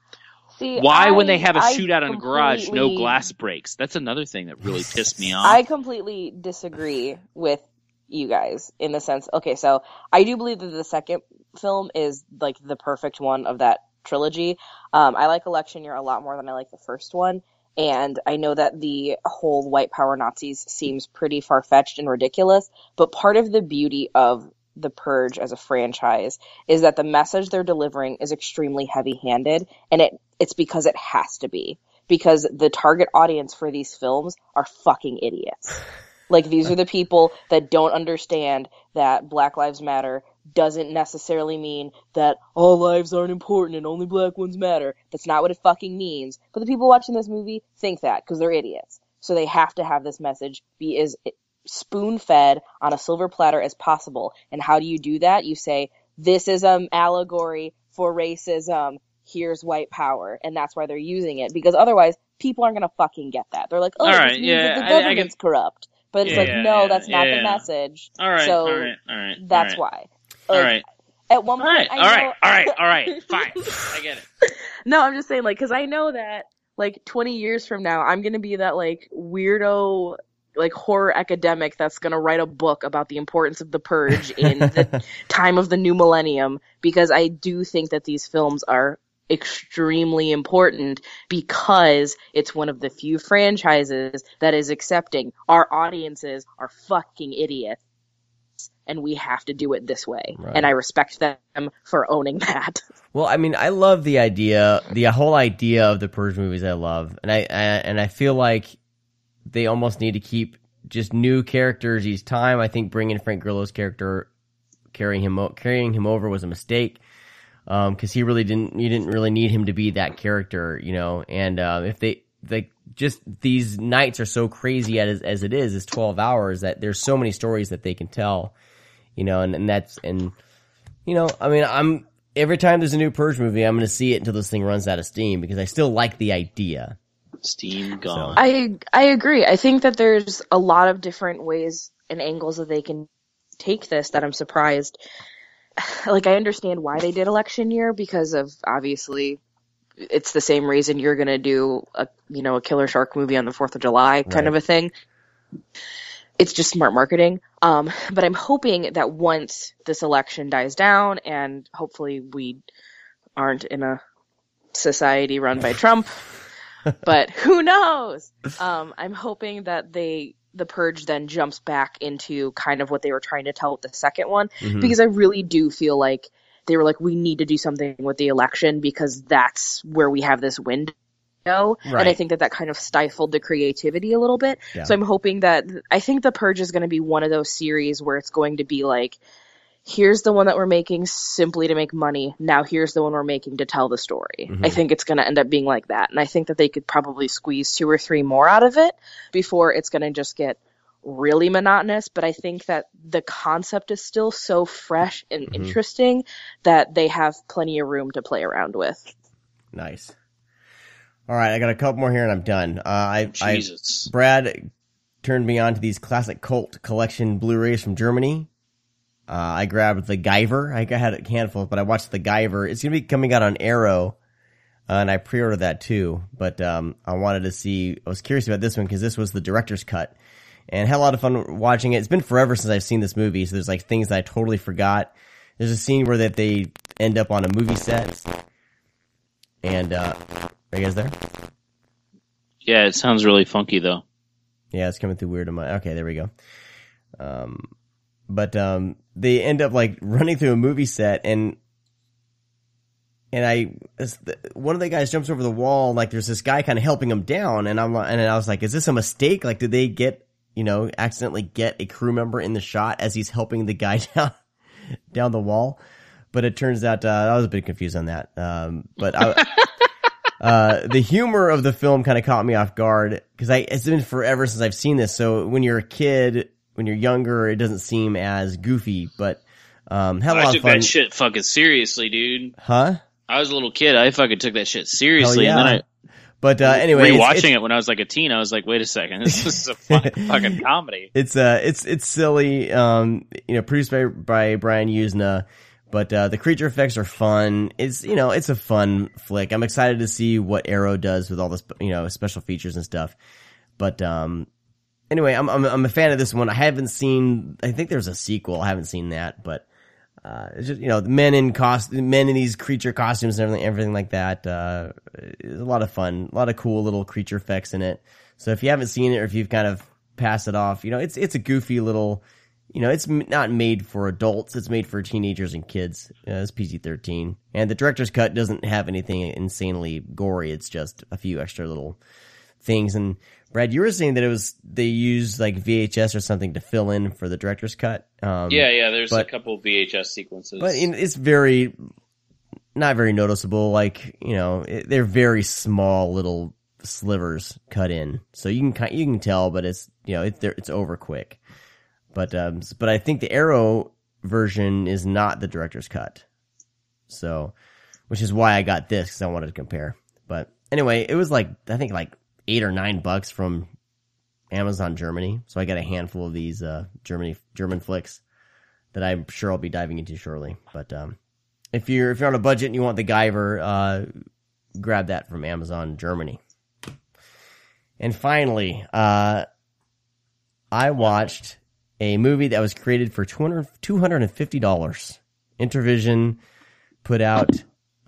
S2: See,
S3: Why, when
S2: I-
S3: they have a
S2: I
S3: shootout in a garage, no glass breaks? That's another thing that really pissed me off.
S2: I completely disagree with you guys in the sense. Okay, so I do believe that the second film is like the perfect one of that trilogy. Um, I like Election Year a lot more than I like the first one, and I know that the whole white power Nazis seems pretty far fetched and ridiculous. But part of the beauty of the Purge as a franchise is that the message they're delivering is extremely heavy-handed, and it it's because it has to be because the target audience for these films are fucking idiots. Like these are the people that don't understand that Black Lives Matter doesn't necessarily mean that all lives aren't important and only black ones matter. That's not what it fucking means. But the people watching this movie think that because they're idiots. So they have to have this message be as spoon fed on a silver platter as possible. And how do you do that? You say, this is an allegory for racism. Here's white power. And that's why they're using it because otherwise people aren't going to fucking get that. They're like, oh,
S3: right, yeah,
S2: the
S3: I- I
S2: government's corrupt. But it's
S3: Yeah,
S2: like,
S3: yeah,
S2: no,
S3: yeah,
S2: that's not the message.
S3: All right,
S2: so
S3: all right, all right.
S2: that's
S3: all right.
S2: why.
S3: All
S2: Like,
S3: right.
S2: At one
S3: All
S2: point,
S3: right, all right,
S2: know-
S3: all right, all right. Fine. I get it.
S2: No, I'm just saying, like, because I know that, like, 20 years from now, I'm gonna be that like weirdo, like horror academic that's gonna write a book about the importance of the purge in the time of the new millennium. Because I do think that these films are extremely important because it's one of the few franchises that is accepting our audiences are fucking idiots and we have to do it this way.
S1: Right.
S2: And I respect them for owning that.
S1: Well, I mean, I love the idea, the whole idea of the Purge movies. I love, and I, I and I feel like they almost need to keep just new characters each time. I think bringing Frank Grillo's character, carrying him carrying him over was a mistake because he really didn't. You didn't really need him to be that character, you know. And uh, if they like just these nights are so crazy as as it is, it's twelve hours that there's so many stories that they can tell, you know, and, and that's and you know, I mean, I'm every time there's a new Purge movie, I'm going to see it until this thing runs out of steam because I still like the idea.
S3: Steam gone.
S2: I I agree. I think that there's a lot of different ways and angles that they can take this that I'm surprised. Like I understand why they did election year because of obviously it's the same reason you're going to do a you know a killer shark movie on the 4th of July kind
S1: Right.
S2: of a thing. It's just smart marketing. Um but I'm hoping that once this election dies down and hopefully we aren't in a society run by Trump but who knows? Um, I'm hoping that they the purge then jumps back into kind of what they were trying to tell with the second one
S1: Mhm.
S2: because I really do feel like they were like we need to do something with the election because that's where we have this window. And I think that that kind of stifled the creativity a little bit.
S1: Yeah.
S2: So I'm hoping that I think the purge is going to be one of those series where it's going to be like here's the one that we're making simply to make money. Now here's the one we're making to tell the story.
S1: Mhm.
S2: I think it's going to end up being like that. And I think that they could probably squeeze two or three more out of it before it's going to just get really monotonous. But I think that the concept is still so fresh and
S1: Mhm.
S2: interesting that they have plenty of room to play around with.
S1: Nice. All right, I got a couple more here and I'm done. Uh, I, I
S3: Jesus.
S1: Brad turned me on to these classic cult collection Blu-rays from Germany. Uh, I grabbed the Guyver. I had a handful, but I watched the Guyver. It's gonna be coming out on Arrow, uh, and I pre-ordered that too. But um, I wanted to see. I was curious about this one because this was the director's cut, and had a lot of fun watching it. It's been forever since I've seen this movie, so there's like things that I totally forgot. There's a scene where that they end up on a movie set, and uh, are you guys there?
S3: Yeah, it sounds really funky though.
S1: Yeah, it's coming through weird on my. Okay, there we go. Um, but um, they end up like running through a movie set, and and I one of the guys jumps over the wall, and like there's this guy kind of helping him down, and I'm like, and I was like, is this a mistake? Like, did they get you know accidentally get a crew member in the shot as he's helping the guy down down the wall? But it turns out uh, I was a bit confused on that. Um, but I. uh, the humor of the film kind of caught me off guard because I it's been forever since I've seen this. So when you're a kid, when you're younger, it doesn't seem as goofy. But um, had a
S3: I took
S1: of fun.
S3: that shit fucking seriously, dude.
S1: Huh?
S3: I was a little kid. I fucking took that shit seriously.
S1: Hell
S3: And
S1: yeah.
S3: then
S1: But uh,
S3: I,
S1: anyway, it's- it's,
S3: it when I was like a teen, I was like, wait a second, this is a fun, fucking comedy.
S1: it's uh it's it's silly. Um, you know, produced by by Brian Yuzna. But uh, the creature effects are fun. It's you know it's a fun flick. I'm excited to see what Arrow does with all this you know special features and stuff. But um, anyway, I'm, I'm I'm a fan of this one. I haven't seen. I think there's a sequel. I haven't seen that, but uh, just you know the men in cost, men in these creature costumes and everything, everything like that. Uh, a lot of fun, a lot of cool little creature effects in it. So if you haven't seen it or if you've kind of passed it off, you know it's it's a goofy little. You know, it's not made for adults. It's made for teenagers and kids. Uh, it's PG thirteen, and the director's cut doesn't have anything insanely gory. It's just a few extra little things. And Brad, you were saying that it was they used like VHS or something to fill in for the director's cut. Um,
S3: Yeah, yeah. There's
S1: but-
S3: a couple VHS sequences.
S1: but it's very not very noticeable. Like you know, it, they're very small little slivers cut in, so you can you can tell, but it's you know it's it's over quick. But um, but I think the Arrow version is not the director's cut, so which is why I got this because I wanted to compare. But anyway, it was like I think like eight or nine bucks from Amazon Germany, so I got a handful of these uh, Germany German flicks that I'm sure I'll be diving into shortly. But um, if you're if you're on a budget and you want the Guyver, uh, grab that from Amazon Germany. And finally, uh, I watched a movie that was created for 200 $250. Intervision put out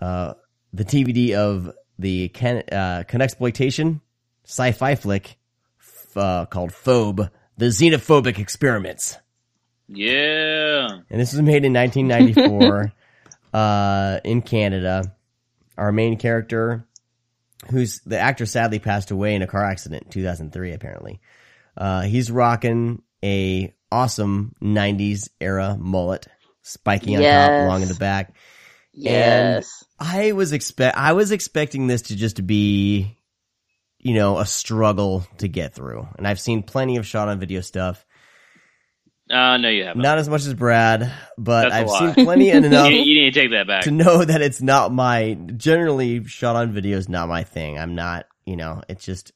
S1: uh, the DVD of the Ken, uh, Exploitation sci-fi flick f- uh, called Phobe, The Xenophobic Experiments
S3: Yeah.
S1: and this was made in 1994 uh, in Canada. Our main character, who's the actor, sadly passed away in a car accident in 2003. Apparently, uh, he's rocking a awesome 90s era mullet, spiking on top,
S2: Yes.
S1: long in the back.
S2: Yes.
S1: And I was expect I was expecting this to just be, you know, a struggle to get through, and I've seen plenty of shot on video stuff.
S3: Uh, no, you haven't.
S1: Not as much as Brad, but
S3: That's a
S1: I've
S3: lie.
S1: seen plenty and enough
S3: you, you need to take that back.
S1: to know that it's not my generally shot on video is not my thing. I'm not, you know, it's just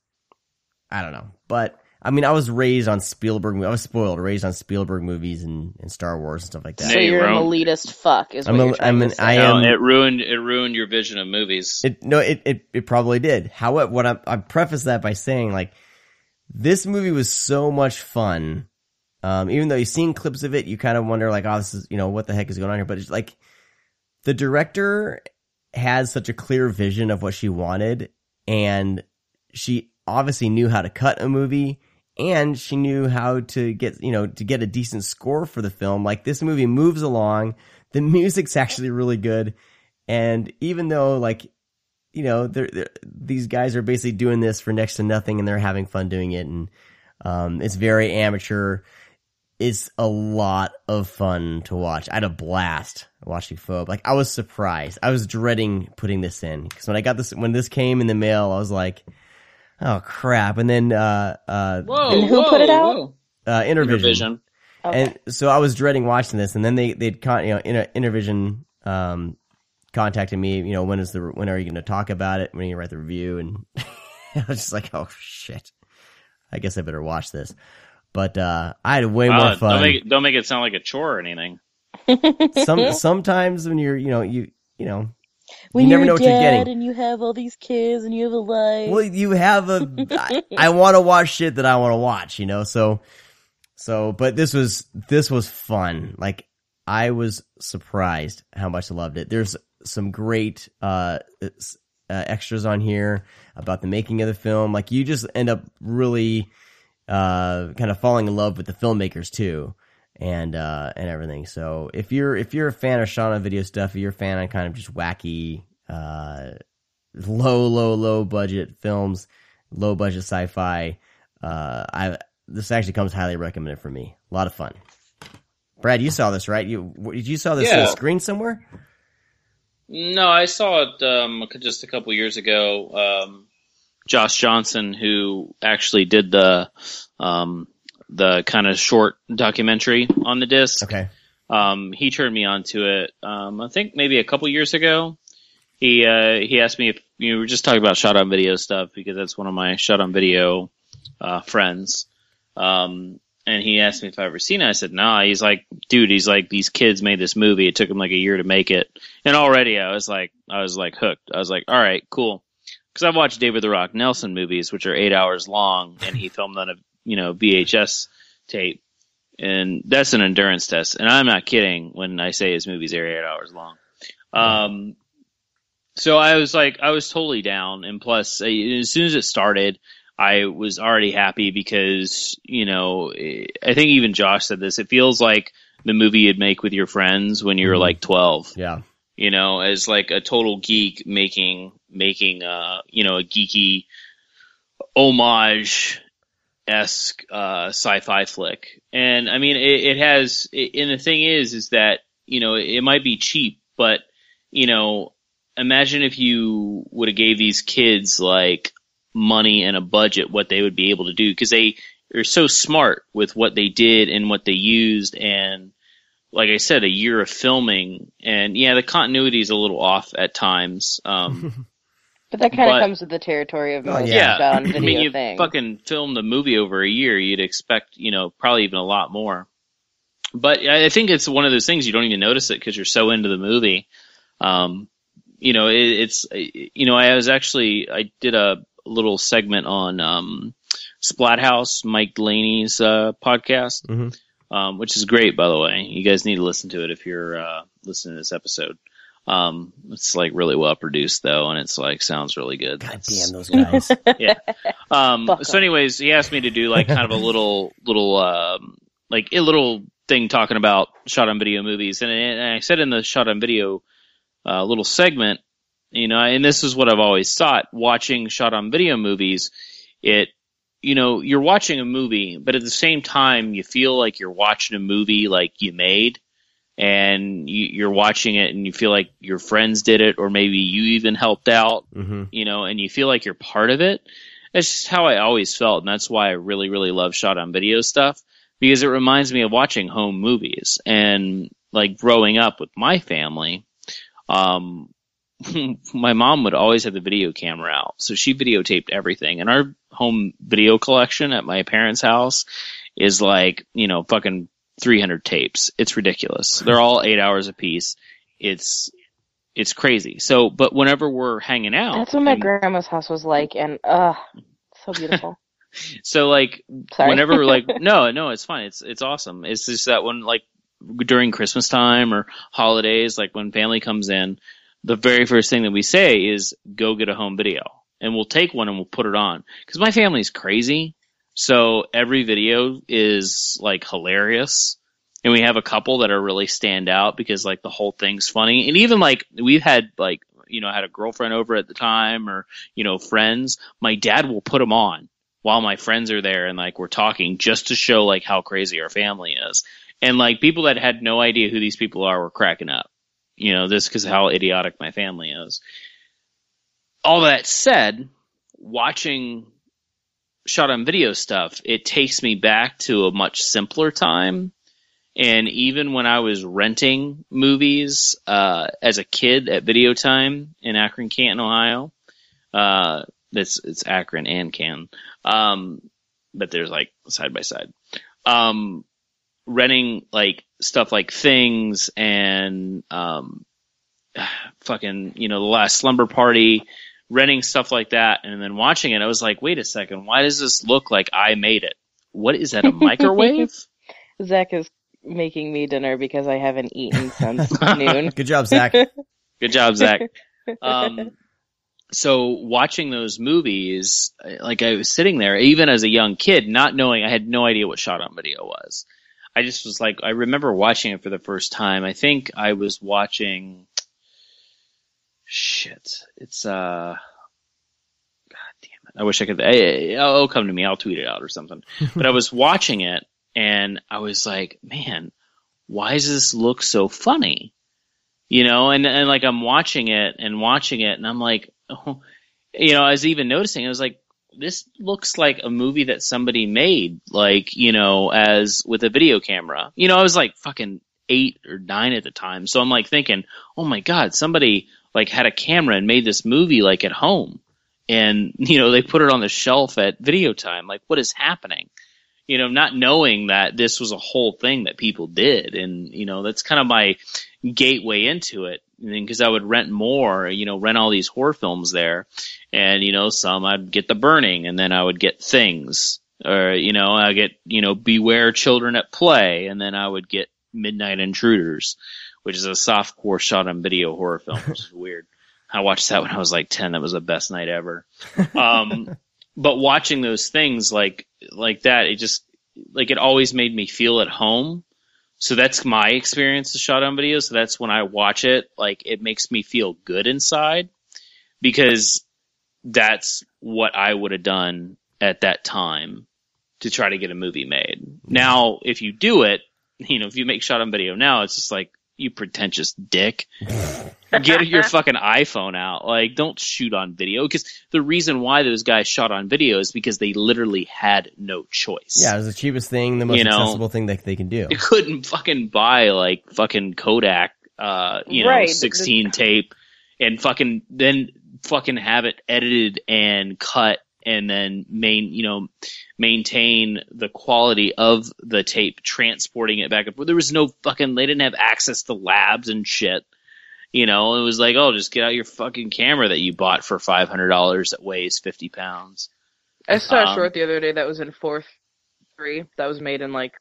S1: I don't know. But I mean, I was raised on Spielberg. I was spoiled, raised on Spielberg movies and, and Star Wars and stuff like that.
S2: So you're an elitist fuck, is what
S1: I'm a-
S2: you're trying
S1: I'm an-
S2: to say.
S1: I
S3: No, it ruined it ruined your vision of movies.
S1: It no, it it, it probably did. However, what I I preface that by saying like this movie was so much fun. Um, even though you've seen clips of it, you kind of wonder like, oh, this is you know what the heck is going on here. But it's like the director has such a clear vision of what she wanted, and she obviously knew how to cut a movie, and she knew how to get you know to get a decent score for the film. Like this movie moves along, the music's actually really good, and even though like you know they're, they're, these guys are basically doing this for next to nothing, and they're having fun doing it, and um, it's very amateur. It's a lot of fun to watch. I had a blast watching Phobe. Like I was surprised. I was dreading putting this in because when I got this, when this came in the mail, I was like, "Oh crap!" And then uh, uh,
S3: Whoa!
S2: And who
S3: whoa,
S2: put it out?
S3: whoa.
S1: uh, Intervision.
S3: Intervision.
S2: Okay.
S1: And so I was dreading watching this, and then they they'd con- you know Inter- Intervision um contacted me. You know when is the when are you going to talk about it? When are you gonna write the review? And I was just like, oh shit, I guess I better watch this. But uh I had way
S3: Uh,
S1: more
S3: Don't
S1: fun.
S3: make it, don't make it sound like a chore or anything.
S1: Some sometimes when you're you know you you know
S5: When
S1: you never
S5: you're
S1: know what you're getting.
S5: and you have all these kids and you have a life.
S1: Well, you have a. I, I want to watch shit that I want to watch, you know. So, so, but this was this was fun. Like I was surprised how much I loved it. There's some great uh, uh extras on here about the making of the film. Like you just end up really uh kind of falling in love with the filmmakers too. And uh and everything. So if you're if you're a fan of on video stuff, if you're a fan of kind of just wacky uh low, low, low budget films, low budget sci-fi. Uh, I this actually comes highly recommended for me. A lot of fun. Brad, you saw this, right? You you saw this on
S3: Yeah.
S1: the screen somewhere?
S3: No, I saw it um, just a couple years ago. Um, Josh Johnson, who actually did the um, the kind of short documentary on the disc,
S1: Okay.
S3: um, he turned me onto it. Um, I think maybe a couple years ago. He uh, he asked me if you were just talking about shot on video stuff because that's one of my shot on video uh, friends. Um, and he asked me if I ever seen it. I said, nah. He's like, dude, he's like, these kids made this movie. It took them like a year to make it. And already I was like, I was like hooked. I was like, all right, cool. Cause I've watched David the Rock Nelson movies, which are eight hours long and he filmed on a, you know, VHS tape. And that's an endurance test. And I'm not kidding when I say his movies are eight hours long. Um, so I was like, I was totally down. And plus, as soon as it started, I was already happy because, you know, eh, I think even Josh said this. It feels like the movie you'd make with your friends when you were
S1: Mhm.
S3: like 12,
S1: Yeah.
S3: you know, as like a total geek making, making, uh, you know, a geeky homage esque, uh, sci-fi flick. And I mean, it, it has, it, and the thing is, is that, you know, it might be cheap, but, you know, imagine if you would have gave these kids like money and a budget what they would be able to do because they are so smart with what they did and what they used and like I said, a year of filming and yeah, the continuity is a little off at times. Um,
S2: But that kind of comes with the territory of
S1: Oh,
S2: most
S1: yeah.
S2: shot on
S3: I
S2: video
S3: mean, you
S2: things.
S3: fucking filmed the movie over a year. You'd expect, you know, probably even a lot more. But I I think it's one of those things you don't even notice it because you're so into the movie. Um, you know, it, it's, you know, I was actually, I did a little segment on, um, Splathouse, Mike Delaney's, uh, podcast,
S1: Mhm.
S3: um, which is great, by the way. You guys need to listen to it if you're, uh, listening to this episode. Um, it's like really well produced though, and it's like sounds really good.
S1: God damn those guys. yeah.
S3: um,
S2: Fuck
S3: so,
S2: 'em.
S3: anyways, he asked me to do like kind of a little, little, um, like a little thing talking about shot on video movies, and, and I said in the shot on video uh, little segment, you know, and this is what I've always thought: watching shot on video movies, it, you know, you're watching a movie, but at the same time, you feel like you're watching a movie like you made. And you, you're watching it, and you feel like your friends did it, or maybe you even helped out
S1: hmm
S3: you know, and you feel like you're part of it. That's just how I always felt, and that's why I really, really love shot on video stuff because it reminds me of watching home movies and like growing up with my family. Um, my mom would always have the video camera out, so she videotaped everything. And our home video collection at my parents' house is like, you know, fucking 300 tapes. It's ridiculous. They're all eight hours a piece. It's it's crazy. So, but whenever we're hanging out,
S2: That's what my
S3: and-
S2: grandma's house was like, and uh, so beautiful.
S3: so like
S2: Sorry.
S3: whenever like no no it's fine it's it's awesome it's just that when like during christmas time or holidays like when family comes in the very first thing that we say is go get a home video and we'll take one and we'll put it on because my family's crazy so every video is like hilarious and we have a couple that are really stand out because like the whole thing's funny and even like we've had like you know had a girlfriend over at the time or you know friends my dad will put them on while my friends are there and like we're talking just to show like how crazy our family is. And like people that had no idea who these people are were cracking up. You know, this because how idiotic my family is. All that said, watching shot on video stuff, it takes me back to a much simpler time. And even when I was renting movies uh, as a kid at Video Time in Akron, Canton, Ohio, uh, that's it's Akron and Canton um, but there's like side by side. Um, renting like stuff like things and um, fucking you know the last slumber party, renting stuff like that, and then watching it. I was like, wait a second, why does this look like I made it? What is that? A microwave?
S2: Zach is making me dinner because I haven't eaten since noon.
S1: Good job, Zach.
S3: Good job, Zach. Um, so watching those movies, like I was sitting there, even as a young kid, not knowing, I had no idea what shot on video was. I just was like, I remember watching it for the first time. I think I was watching, shit, it's, uh, God damn it. I wish I could, I, it'll come to me. I'll tweet it out or something. but I was watching it and I was like, man, why does this look so funny? you know, and and like I'm watching it and watching it, and I'm like, oh, you know, I was even noticing, I was like, this looks like a movie that somebody made, like you know, as with a video camera. You know, I was like fucking eight or nine at the time, so I'm like thinking, oh my god, somebody like had a camera and made this movie like at home, and you know, they put it on the shelf at Video Time. Like, what is happening? You know, not knowing that this was a whole thing that people did, and you know, that's kind of my gateway into it. Because I would rent more, you know, rent all these horror films there, and you know, some I'd get The Burning, and then I would get Things, or you know, I get you know, Beware Children at Play, and then I would get Midnight Intruders, which is a softcore shot on video horror film, which is weird. I watched that when I was like ten. That was the best night ever. Um, but watching those things like like that, it just like it always made me feel at home. So that's my experience of shot on video. So that's when I watch it, like it makes me feel good inside because that's what I would have done at that time to try to get a movie made. Now, if you do it, you know, if you make shot on video now, it's just like you pretentious dick. get your fucking iPhone out. Like, don't shoot on video because the reason why those guys shot on video is because they literally had no choice.
S1: Yeah, it was the cheapest thing, the most
S3: You know,
S1: accessible thing that they can do.
S3: you couldn't fucking buy like fucking Kodak, uh, you know,
S2: Right.
S3: 16 tape and fucking then fucking have it edited and cut and then main, you know, maintain the quality of the tape, transporting it back up. There was no fucking, they didn't have access to labs and shit. You know, it was like, oh, just get out your fucking camera that you bought for $500 that weighs 50 pounds.
S2: I saw a
S3: Um,
S2: short the other day that was in fourth three that was made in like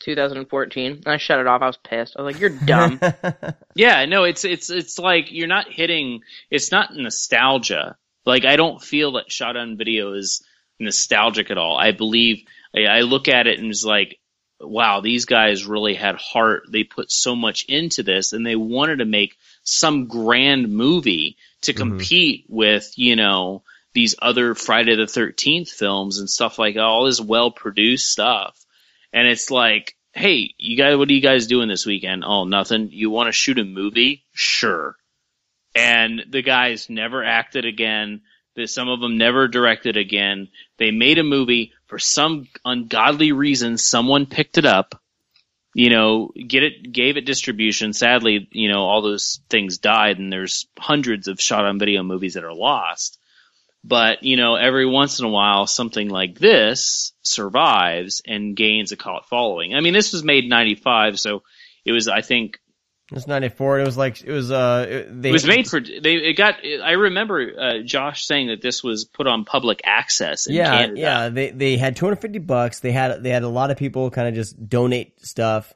S2: 2014. And I shut it off. I was pissed. I was like, "You're dumb."
S3: Yeah, no, it's it's it's like you're not hitting. It's not nostalgia. Like I don't feel that shot on video is nostalgic at all. I believe I, look at it and it's like, wow, these guys really had heart. They put so much into this, and they wanted to make some grand movie to
S1: Mhm.
S3: compete with, you know, these other Friday the Thirteenth films and stuff like all this well produced stuff. And it's like, hey, you guys, what are you guys doing this weekend? Oh, nothing. You want to shoot a movie? Sure. And the guys never acted again. The- Some of them never directed again. They made a movie for some ungodly reason. Someone picked it up, you know, get it, gave it distribution. Sadly, you know, all those things died and there's hundreds of shot on video movies that are lost. But, you know, every once in a while, something like this survives and gains a cult following. I mean, this was made in 95, so it was, I think,
S1: It was ninety four. It was like it was uh it, they
S3: it was made for, they, it got, I remember, uh, Josh saying that this was put on public access in
S1: yeah
S3: Canada.
S1: yeah they they had two hundred fifty bucks. They had they had a lot of people kind of just donate stuff.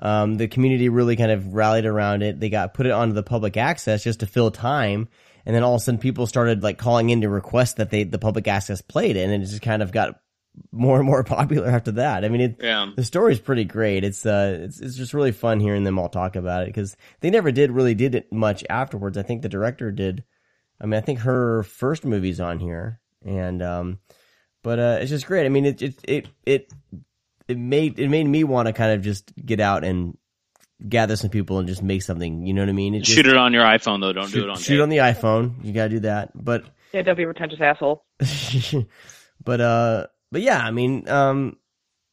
S1: Um, the community really kind of rallied around it. They got put it onto the public access just to fill time, and then all of a sudden people started like calling in to request that they the public access played it, and it just kind of got more and more popular after that. I mean, it,
S3: Yeah.
S1: the story's pretty great. It's uh, it's it's just really fun hearing them all talk about it because they never did really did it much afterwards. I think the director did. I mean, I think her first movie's on here, and um, but uh, it's just great. I mean, it it it it it made it made me want to kind of just get out and gather some people and just make something. You know what I mean? It just,
S3: Shoot it on your iPhone though. Don't
S1: shoot,
S3: do it on
S1: shoot
S3: tape.
S1: on the iPhone. You gotta do that. But
S2: yeah, don't be a pretentious asshole.
S1: but uh, but yeah, I mean, um,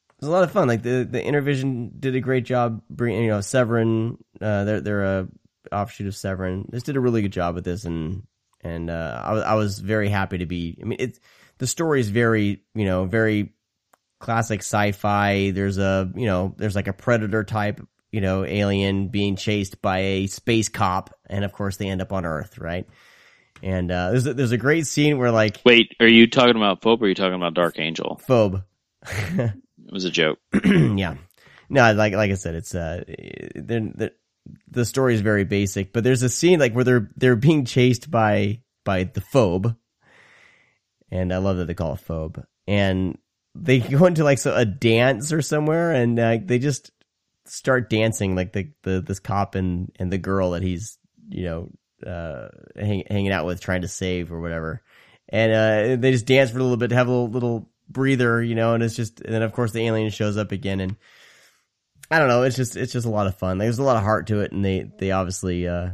S1: it was a lot of fun. Like the the Intervision did a great job bringing you know Severin. Uh, they're they're a offshoot of Severin. This did a really good job with this, and and uh, I was I was very happy to be. I mean, it's the story is very you know very classic sci-fi. There's a you know there's like a predator type you know alien being chased by a space cop, and of course they end up on Earth, right? And uh, there's a, there's a great scene where like
S3: Wait, are you talking about Pope or are you talking about Dark Angel?
S1: phobe.
S3: It was a joke.
S1: yeah. No, like like I said, it's uh, they're, they're, the story is very basic, but there's a scene like where they're they're being chased by by the phobe, and I love that they call it phobe, and they go into like so, a dance or somewhere, and uh, they just start dancing like the, the this cop and and the girl that he's you know uh hang, hanging out with trying to save or whatever. And uh they just dance for a little bit have a little little breather you know and it's just and then of course the alien shows up again and i don't know it's just it's just a lot of fun. There's a lot of heart to it and they they obviously uh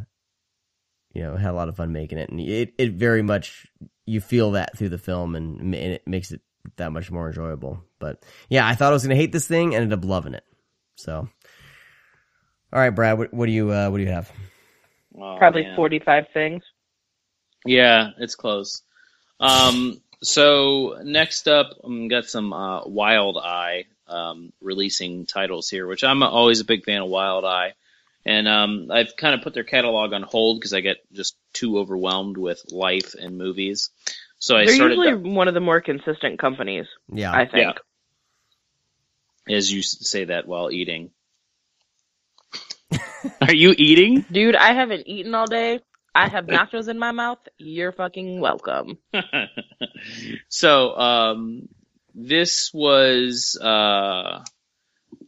S1: you know had a lot of fun making it. And it it very much you feel that through the film and, and it makes it that much more enjoyable. But yeah i thought i was gonna hate this thing ended up loving it. So all right brad what, what do you uh what do you have
S3: Oh,
S2: Probably
S3: man.
S2: 45 things.
S3: Yeah, it's close. Um, so next up, um, got some uh, Wild Eye um, releasing titles here, which I'm always a big fan of Wild Eye, and um, I've kind of put their catalog on hold because I get just too overwhelmed with life and movies. So I
S2: They're
S3: started,
S2: usually one of the more consistent companies,
S1: yeah
S2: I think.
S3: as you say that while eating. Are you eating?
S2: Dude, I haven't eaten all day. I have nachos in my mouth. You're fucking welcome.
S3: so um, this was uh,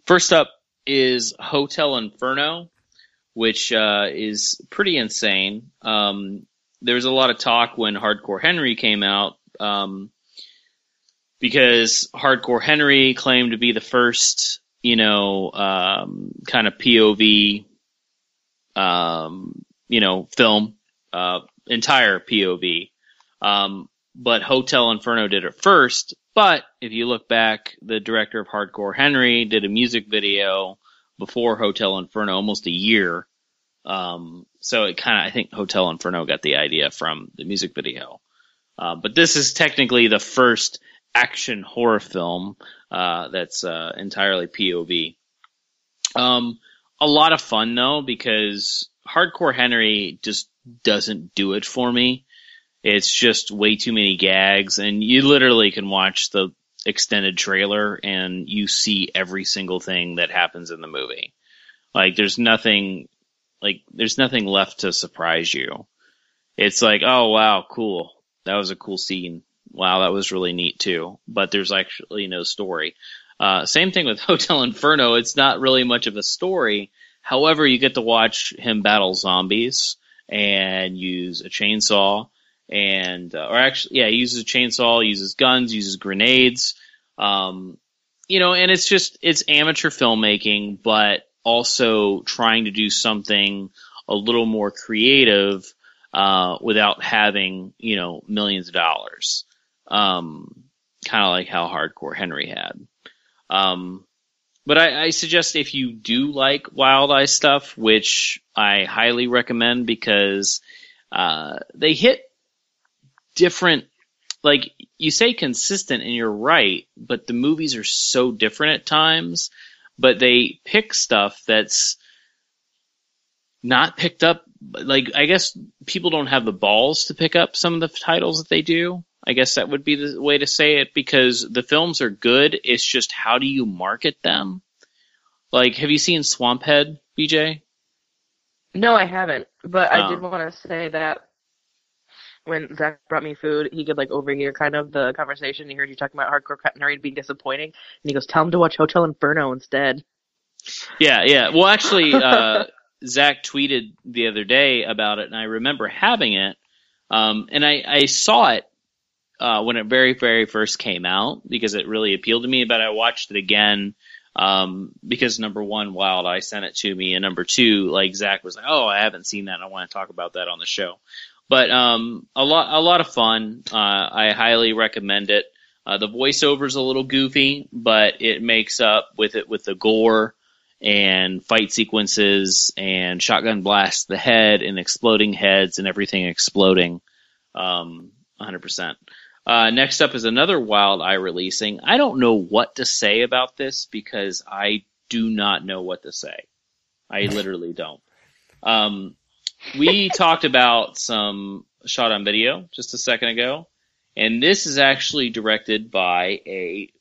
S3: first up is Hotel Inferno, which uh, is pretty insane. Um, there was a lot of talk when Hardcore Henry came out um, because Hardcore Henry claimed to be the first, you know, um, kind of POV um, you know, film, uh, entire POV. Um, but Hotel Inferno did it first. But if you look back, the director of Hardcore Henry did a music video before Hotel Inferno, almost a year. Um, so it kind of, I think Hotel Inferno got the idea from the music video. Uh, but this is technically the first action horror film uh, that's uh, entirely POV. Um, a lot of fun though because Hardcore Henry just doesn't do it for me. It's just way too many gags, and you literally can watch the extended trailer and you see every single thing that happens in the movie. Like there's nothing, like there's nothing left to surprise you. It's like, oh wow, cool. That was a cool scene. Wow, that was really neat too. But there's actually no story. Uh, same thing with Hotel Inferno. It's not really much of a story. However, you get to watch him battle zombies and use a chainsaw and uh, or actually yeah he uses a chainsaw uses guns uses grenades um, you know and it's just it's amateur filmmaking but also trying to do something a little more creative uh, without having you know millions of dollars um, kind of like how hardcore henry had. Um, but I, I suggest if you do like wild eye stuff which i highly recommend because uh, they hit different like you say consistent and you're right, but the movies are so different at times, but they pick stuff that's not picked up like I guess people don't have the balls to pick up some of the titles that they do. I guess that would be the way to say it because the films are good. It's just how do you market them? Like, have you seen Swamphead, BJ?
S2: No, I haven't. But I
S3: Oh.
S2: did want to say that when Zach brought me food, he could like overhear kind of the conversation. He heard you talking about hardcore cut and being disappointing, and he goes, "Tell him to watch Hotel Inferno instead."
S3: Yeah, yeah. Well, actually, uh, Zach tweeted the other day about it, and I remember having it. Um, and I, I saw it uh, when it very, very first came out because it really appealed to me. But I watched it again um, because number one, Wild Eye sent it to me, and number two, like Zach was like, "Oh, I haven't seen that. I want to talk about that on the show." But um, a lot, a lot of fun. Uh, I highly recommend it. Uh, the voiceover's a little goofy, but it makes up with it with the gore and fight sequences and shotgun blasts the head and exploding heads and everything exploding. Um, 100%. Uh, next up is another Wild Eye releasing. I don't know what to say about this because I do not know what to say. I literally don't. Um, we talked about some shot on video just a second ago, and this is actually directed by a.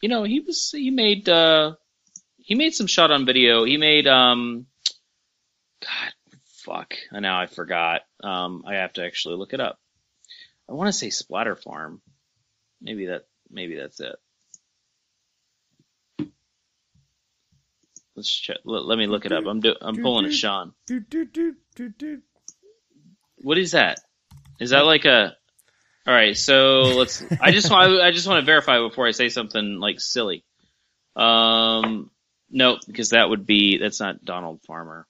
S3: You know, he was he made uh, he made some shot on video. He made um, God, fuck, I now I forgot. Um, I have to actually look it up. I want to say Splatter Farm. Maybe that maybe that's it. Let's check. Let, let me look it up. I'm do, I'm pulling a Sean. What is that? Is that like a? All right, so let's. I just want. I just want to verify before I say something like silly. Um, no, because that would be that's not Donald Farmer.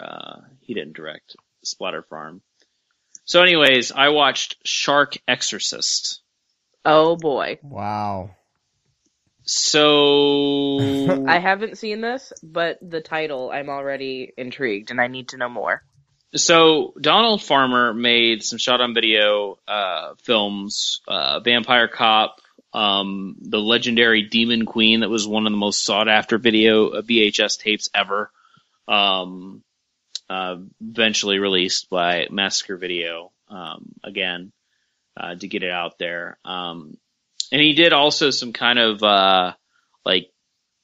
S3: Uh, he didn't direct Splatter Farm. So, anyways, I watched Shark Exorcist.
S2: Oh boy,
S1: Wow.
S3: So
S2: I haven't seen this, but the title I'm already intrigued, and I need to know more.
S3: So Donald Farmer made some shot on video uh, films, uh, Vampire Cop, um, the legendary Demon Queen that was one of the most sought after video uh, VHS tapes ever. Um, uh, eventually released by Massacre Video um, again uh, to get it out there. Um, and he did also some kind of uh, like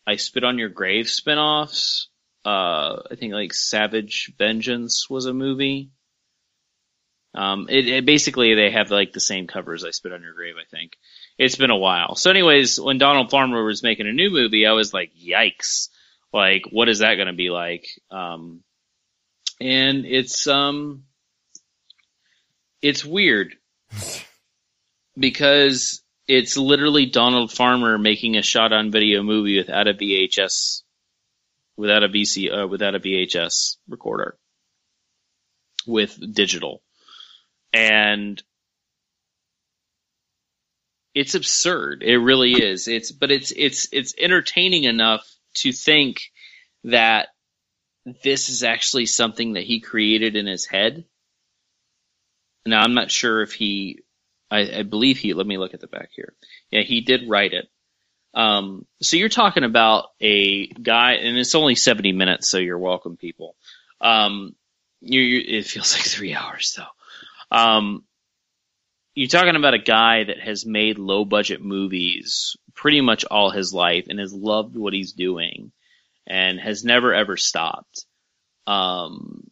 S3: I Spit on Your Grave spinoffs uh, I think like Savage Vengeance was a movie. Um, it, it basically they have like the same covers. I Spit on Your Grave. I think it's been a while. So, anyways, when Donald Farmer was making a new movie, I was like, yikes! Like, what is that going to be like? Um, and it's um, it's weird because it's literally Donald Farmer making a shot on video movie without a VHS without a VC uh, without a VHS recorder. with digital. And it's absurd. It really is. It's but it's it's it's entertaining enough to think that this is actually something that he created in his head. Now I'm not sure if he I, I believe he let me look at the back here. Yeah, he did write it. Um, so you're talking about a guy, and it's only 70 minutes, so you're welcome, people. Um, you, you, it feels like three hours though. Um, you're talking about a guy that has made low budget movies pretty much all his life and has loved what he's doing and has never ever stopped. Um,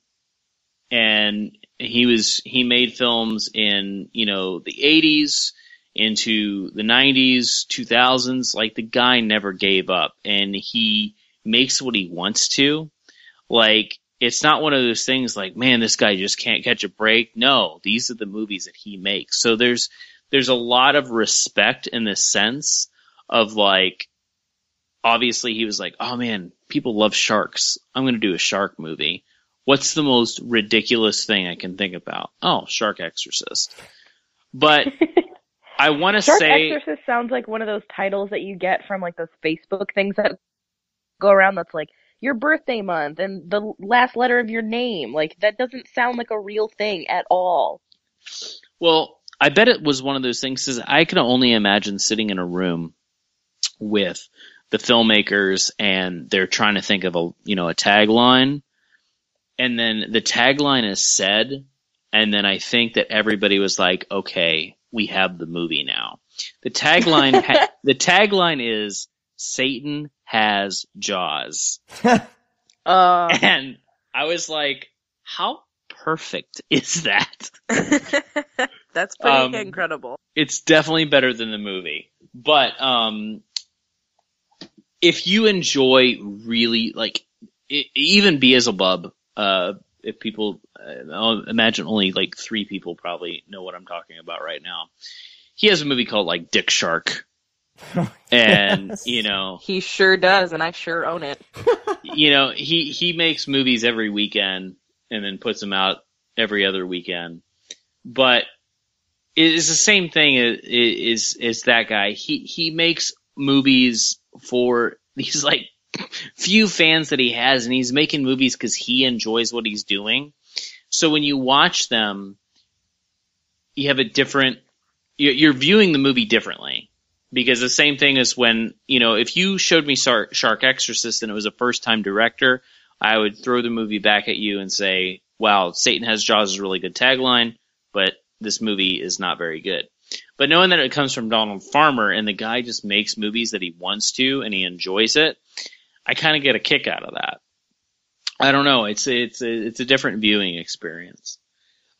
S3: and he was, he made films in, you know, the 80s, into the 90s, 2000s. Like the guy never gave up and he makes what he wants to. Like it's not one of those things like, man, this guy just can't catch a break. No, these are the movies that he makes. So there's, there's a lot of respect in the sense of like, obviously he was like, oh man, people love sharks. I'm going to do a shark movie. What's the most ridiculous thing I can think about? Oh, Shark Exorcist. But I want to say
S5: Exorcist sounds like one of those titles that you get from like those Facebook things that go around that's like your birthday month and the last letter of your name. Like that doesn't sound like a real thing at all.
S3: well, I bet it was one of those things. Cause I can only imagine sitting in a room with the filmmakers and they're trying to think of a, you know, a tagline. And then the tagline is said. And then I think that everybody was like, okay, we have the movie now. The tagline, ha- the tagline is Satan has jaws.
S2: Uh,
S3: And I was like, how perfect is that?
S2: that's pretty
S3: Um,
S2: incredible.
S3: it's definitely better than the movie. But um, if you enjoy really like e even Beelzebub, uh, if people uh, imagine only like three people probably know what I'm talking about right now. He has a movie called like Dick Shark, and
S1: Yes.
S3: you know,
S2: He sure does, and I sure own it.
S3: you know, he he makes movies every weekend and then puts them out every other weekend. But it's the same thing as is is that guy. He he makes movies for these like few fans that he has, and he's making movies because he enjoys what he's doing. So when you watch them, you have a different. You're, you're viewing the movie differently because the same thing is when you know if you showed me Shark, Exorcist and it was a first time director, I would throw the movie back at you and say, "Wow, Satan has Jaws is a really good tagline, but this movie is not very good." But knowing that it comes from Donald Farmer and the guy just makes movies that he wants to and he enjoys it, I kind of get a kick out of that. I don't know. It's it's it's a different viewing experience.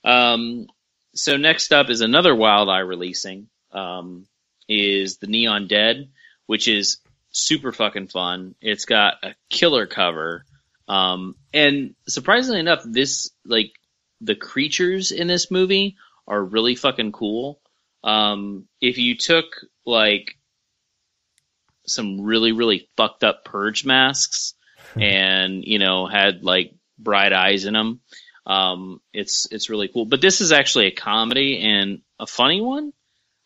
S3: Um, so next up is another Wild Eye releasing. Um, is the Neon Dead, which is super fucking fun. It's got a killer cover. Um, and surprisingly enough, this, like, the creatures in this movie are really fucking cool. Um, if you took, like, some really, really fucked up purge masks and, you know, had, like, bright eyes in them, um, it's, it's really cool. But this is actually a comedy and a funny one.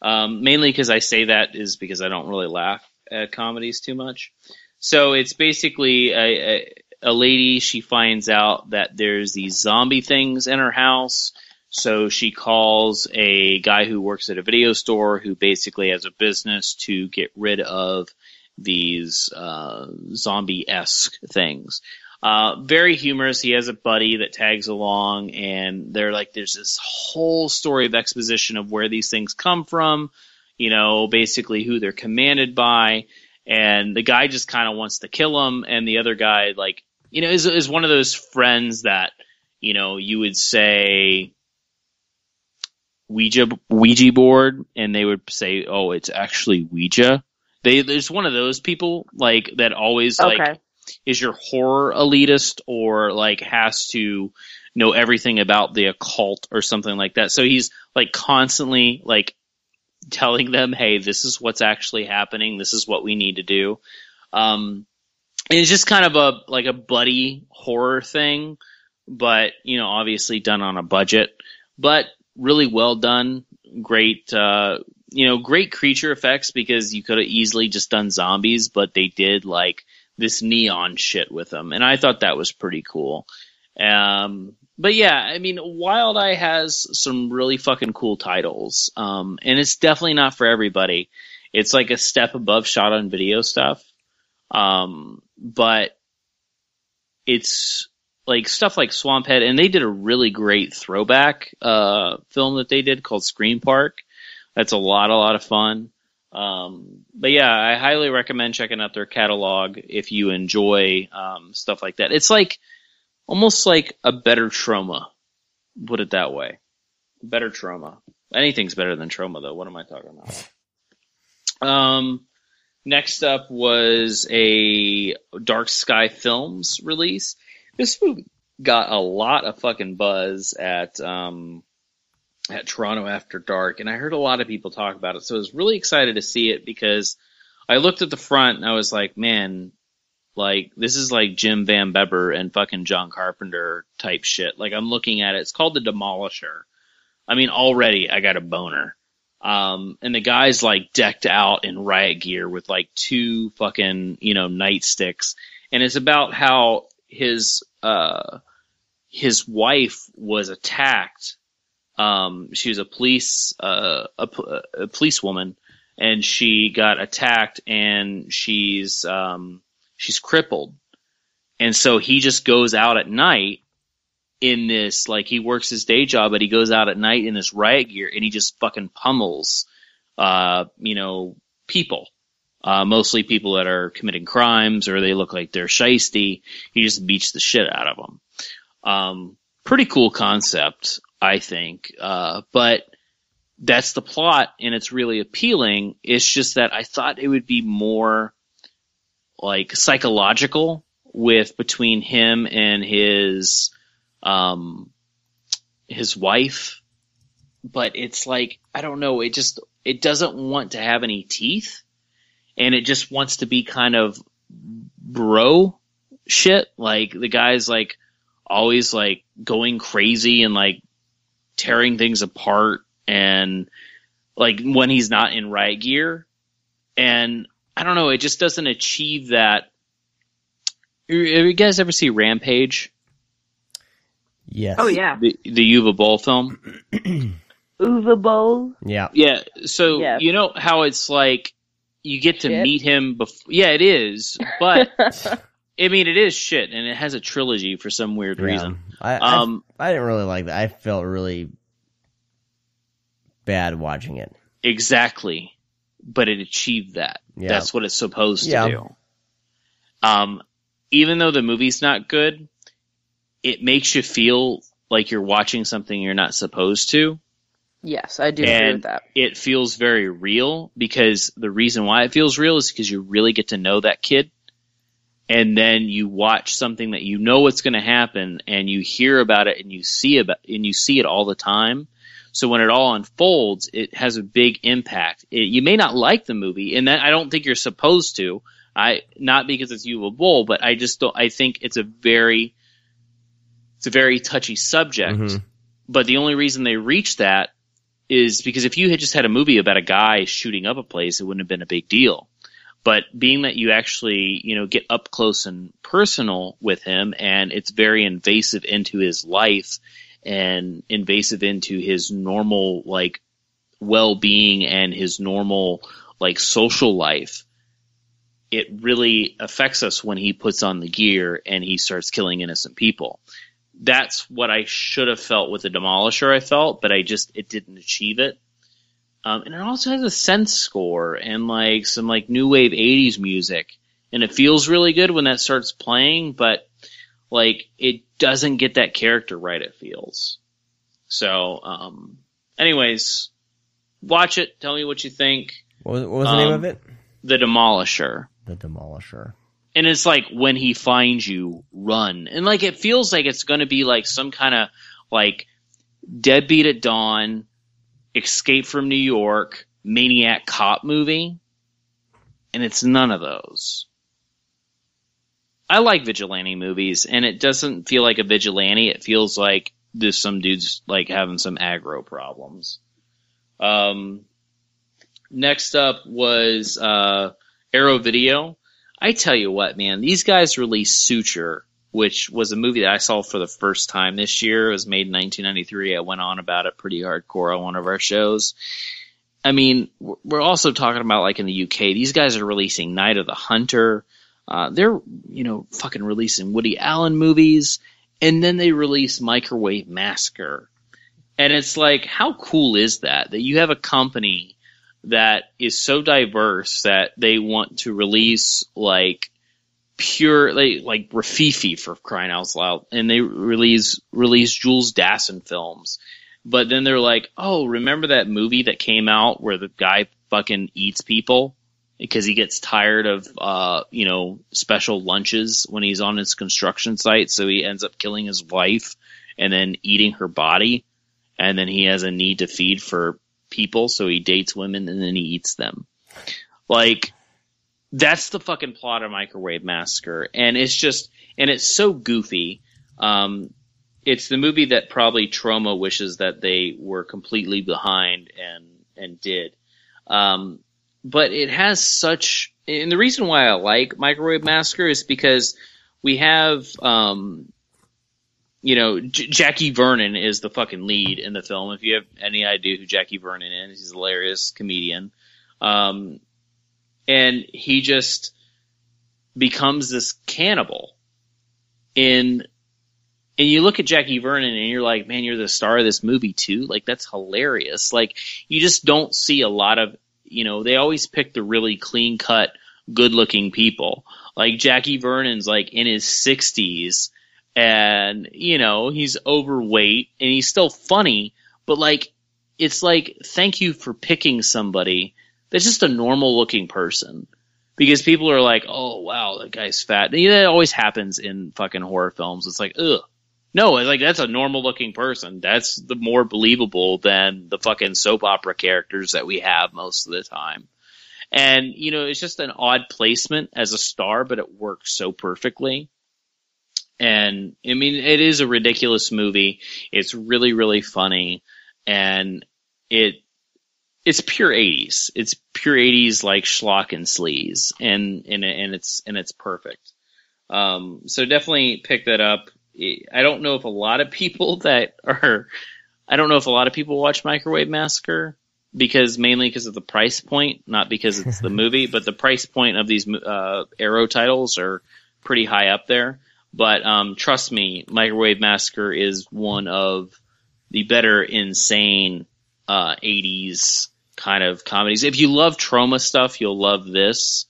S3: Um, mainly because I say that is because I don't really laugh at comedies too much. So it's basically a, a, a lady, she finds out that there's these zombie things in her house. So she calls a guy who works at a video store who basically has a business to get rid of these uh, zombie esque things. Uh, very humorous. He has a buddy that tags along, and they're like, there's this whole story of exposition of where these things come from, you know, basically who they're commanded by, and the guy just kind of wants to kill him, and the other guy, like, you know, is is one of those friends that, you know, you would say Ouija Ouija board, and they would say, oh, it's actually Ouija. They there's one of those people like that always like
S2: Okay.
S3: Is your horror elitist or like has to know everything about the occult or something like that. So he's like constantly like telling them, "Hey, this is what's actually happening. This is what we need to do." Um, it's just kind of a like a buddy horror thing. but you know, obviously done on a budget, but really well done. Great, uh, you know, great creature effects because you could have easily just done zombies, but they did like this neon shit with them, and I thought that was pretty cool. Um, but yeah, I mean, Wild Eye has some really fucking cool titles, um, and it's definitely not for everybody. It's like a step above shot on video stuff, um, but it's like stuff like Swamphead, and they did a really great throwback uh, film that they did called Scream Park. That's a lot, a lot of fun. Um, but yeah, I highly recommend checking out their catalog if you enjoy um, stuff like that. It's like almost like a better Troma, Put it that way. Better Troma. Anything's better than Troma, though. What am I talking about? Um, next up was a Dark Sky Films release. This movie got a lot of fucking buzz at um, at Toronto After Dark, and I heard a lot of people talk about it. So I was really excited to see it because I looked at the front and I was like, man, like this is like Jim Van Bebber and fucking John Carpenter type shit. Like I'm looking at it. It's called The Demolisher. I mean, already I got a boner. Um, and the guy's like decked out in riot gear with like two fucking, you know, nightsticks. And it's about how his, uh, his wife was attacked. Um, she was a police, uh, a, a policewoman and she got attacked and she's, um, she's crippled. And so he just goes out at night in this, like he works his day job, but he goes out at night in this riot gear and he just fucking pummels, uh, you know, people. Uh, mostly people that are committing crimes or they look like they're shisty. He just beats the shit out of them. Um, pretty cool concept, I think. Uh, but that's the plot and it's really appealing. It's just that I thought it would be more like psychological with between him and his um his wife but it's like I don't know it just it doesn't want to have any teeth and it just wants to be kind of bro shit like the guy's like always like going crazy and like tearing things apart and like when he's not in riot gear and I don't know. It just doesn't achieve that. Have you guys ever see Rampage?
S1: Yes.
S2: Oh yeah.
S3: The the Uwe Boll film.
S5: Uwe Boll.
S1: Yeah.
S3: Yeah. So
S5: Yeah.
S3: you know how it's like you get to
S5: Shit.
S3: meet him before. Yeah, it is. But I mean, it is shit, and it has a trilogy for some weird
S1: Yeah.
S3: reason.
S1: I, I
S3: Um,
S1: I didn't really like that. I felt really bad watching it.
S3: Exactly. But it achieved that.
S1: Yeah.
S3: That's what it's supposed to do. Um, even though the movie's not good, it makes you feel like you're watching something you're not supposed to.
S2: Yes, I do agree
S3: And
S2: with that.
S3: it feels very real because the reason why it feels real is because you really get to know that kid. And then you watch something that you know what's going to happen and you hear about it and you see about, and you see it all the time. So when it all unfolds, it has a big impact. It, you may not like the movie and that I don't think you're supposed to. I, not because it's Uwe Boll, but I just don't, I think it's a very, it's a very touchy subject.
S1: Mhm.
S3: But the only reason they reached that is because if you had just had a movie about a guy shooting up a place, it wouldn't have been a big deal. But being that you actually, you know, get up close and personal with him and it's very invasive into his life and invasive into his normal, like, well-being and his normal, like, social life, it really affects us when he puts on the gear and he starts killing innocent people that's what I should have felt with the Demolisher. I felt, but I just it didn't achieve it. Um, and it also has a synth score and like some like new wave '80s music, and it feels really good when that starts playing. But like it doesn't get that character right. It feels so. Um, anyways, watch it. Tell me what you think.
S1: What was, what was the name
S3: Um,
S1: of it?
S3: The Demolisher.
S1: The Demolisher.
S3: and it's like when he finds you, run. And like it feels like it's going to be like some kind of like deadbeat at dawn, escape from New York, maniac cop movie. And it's none of those. I like vigilante movies, and it doesn't feel like a vigilante. It feels like there's some dudes like having some aggro problems. Um, next up was uh, Arrow Video. I tell you what, man, these guys released Suture, which was a movie that I saw for the first time this year. It was made in 1993. I went on about it pretty hardcore on one of our shows. I mean, we're also talking about like in the UK, these guys are releasing Night of the Hunter. Uh, they're, you know, fucking releasing Woody Allen movies, and then they release Microwave Massacre. And it's like, how cool is that? That you have a company that is so diverse that they want to release like pure like like Rififi for crying out loud, and they release release Jules Dassin films. But then they're like, oh, remember that movie that came out where the guy fucking eats people? Because he gets tired of uh you know special lunches when he's on his construction site, so he ends up killing his wife and then eating her body, and then he has a need to feed for people, so he dates women and then he eats them. Like that's the fucking plot of Microwave Massacre, and it's just and it's so goofy. Um, it's the movie that probably Troma wishes that they were completely behind and and did. Um, but it has such, and the reason why I like Microwave Massacre is because we have, um, you know, J- Jackie Vernon is the fucking lead in the film. If you have any idea who Jackie Vernon is, he's a hilarious comedian. Um, and he just becomes this cannibal in and you look at Jackie Vernon and you're like, man, you're the star of this movie too. Like that's hilarious. Like you just don't see a lot of, you know, they always pick the really clean cut, good looking people. Like Jackie Vernon's like in his sixties and, you know, he's overweight and he's still funny, but like, it's like, thank you for picking somebody that's just a normal looking person. Because people are like, oh wow, that guy's fat. And that always happens in fucking horror films. It's like, ugh. No, like that's a normal looking person. That's the more believable than the fucking soap opera characters that we have most of the time. And, you know, it's just an odd placement as a star, but it works so perfectly. And I mean, it is a ridiculous movie. It's really, really funny. And it, it's pure 80s. It's pure 80s like schlock and sleaze. And, and, and it's, and it's perfect. Um, so definitely pick that up. I don't know if a lot of people that are, I don't know if a lot of people watch Microwave Massacre because mainly because of the price point, not because it's the movie, but the price point of these uh, Arrow titles are pretty high up there. But um, trust me, Microwave Massacre is one of the better insane uh, 80s kind of comedies. If you love Troma stuff, you'll love this.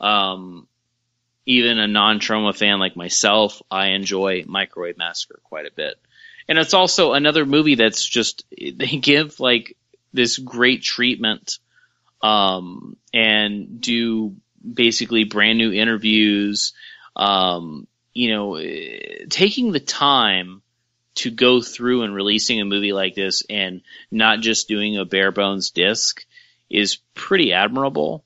S3: Um, even a non-Troma fan like myself, I enjoy Microwave Massacre quite a bit. And it's also another movie that's just they give like this great treatment um, and do basically brand new interviews. Um, you know, taking the time to go through and releasing a movie like this and not just doing a bare bones disc is pretty admirable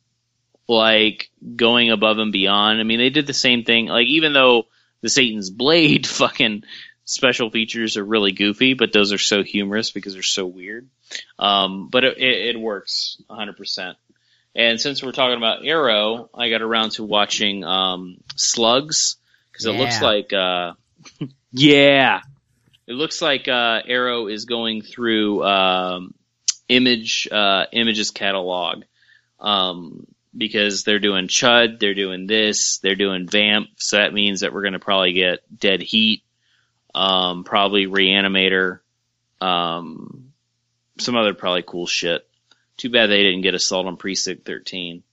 S3: like going above and beyond. I mean, they did the same thing. Like even though the Satan's Blade fucking special features are really goofy, but those are so humorous because they're so weird. Um, but it, it, it works 100%. And since we're talking about Arrow, I got around to watching um, Slugs because it
S1: Yeah.
S3: looks like, uh, yeah, it looks like uh, Arrow is going through um, Image uh, Image's catalog. Um, because they're doing Chud, they're doing this, they're doing Vamp, so that means that we're going to probably get Dead Heat, um, probably Reanimator, um, some other probably cool shit. Too bad they didn't get Assault on Precinct 13.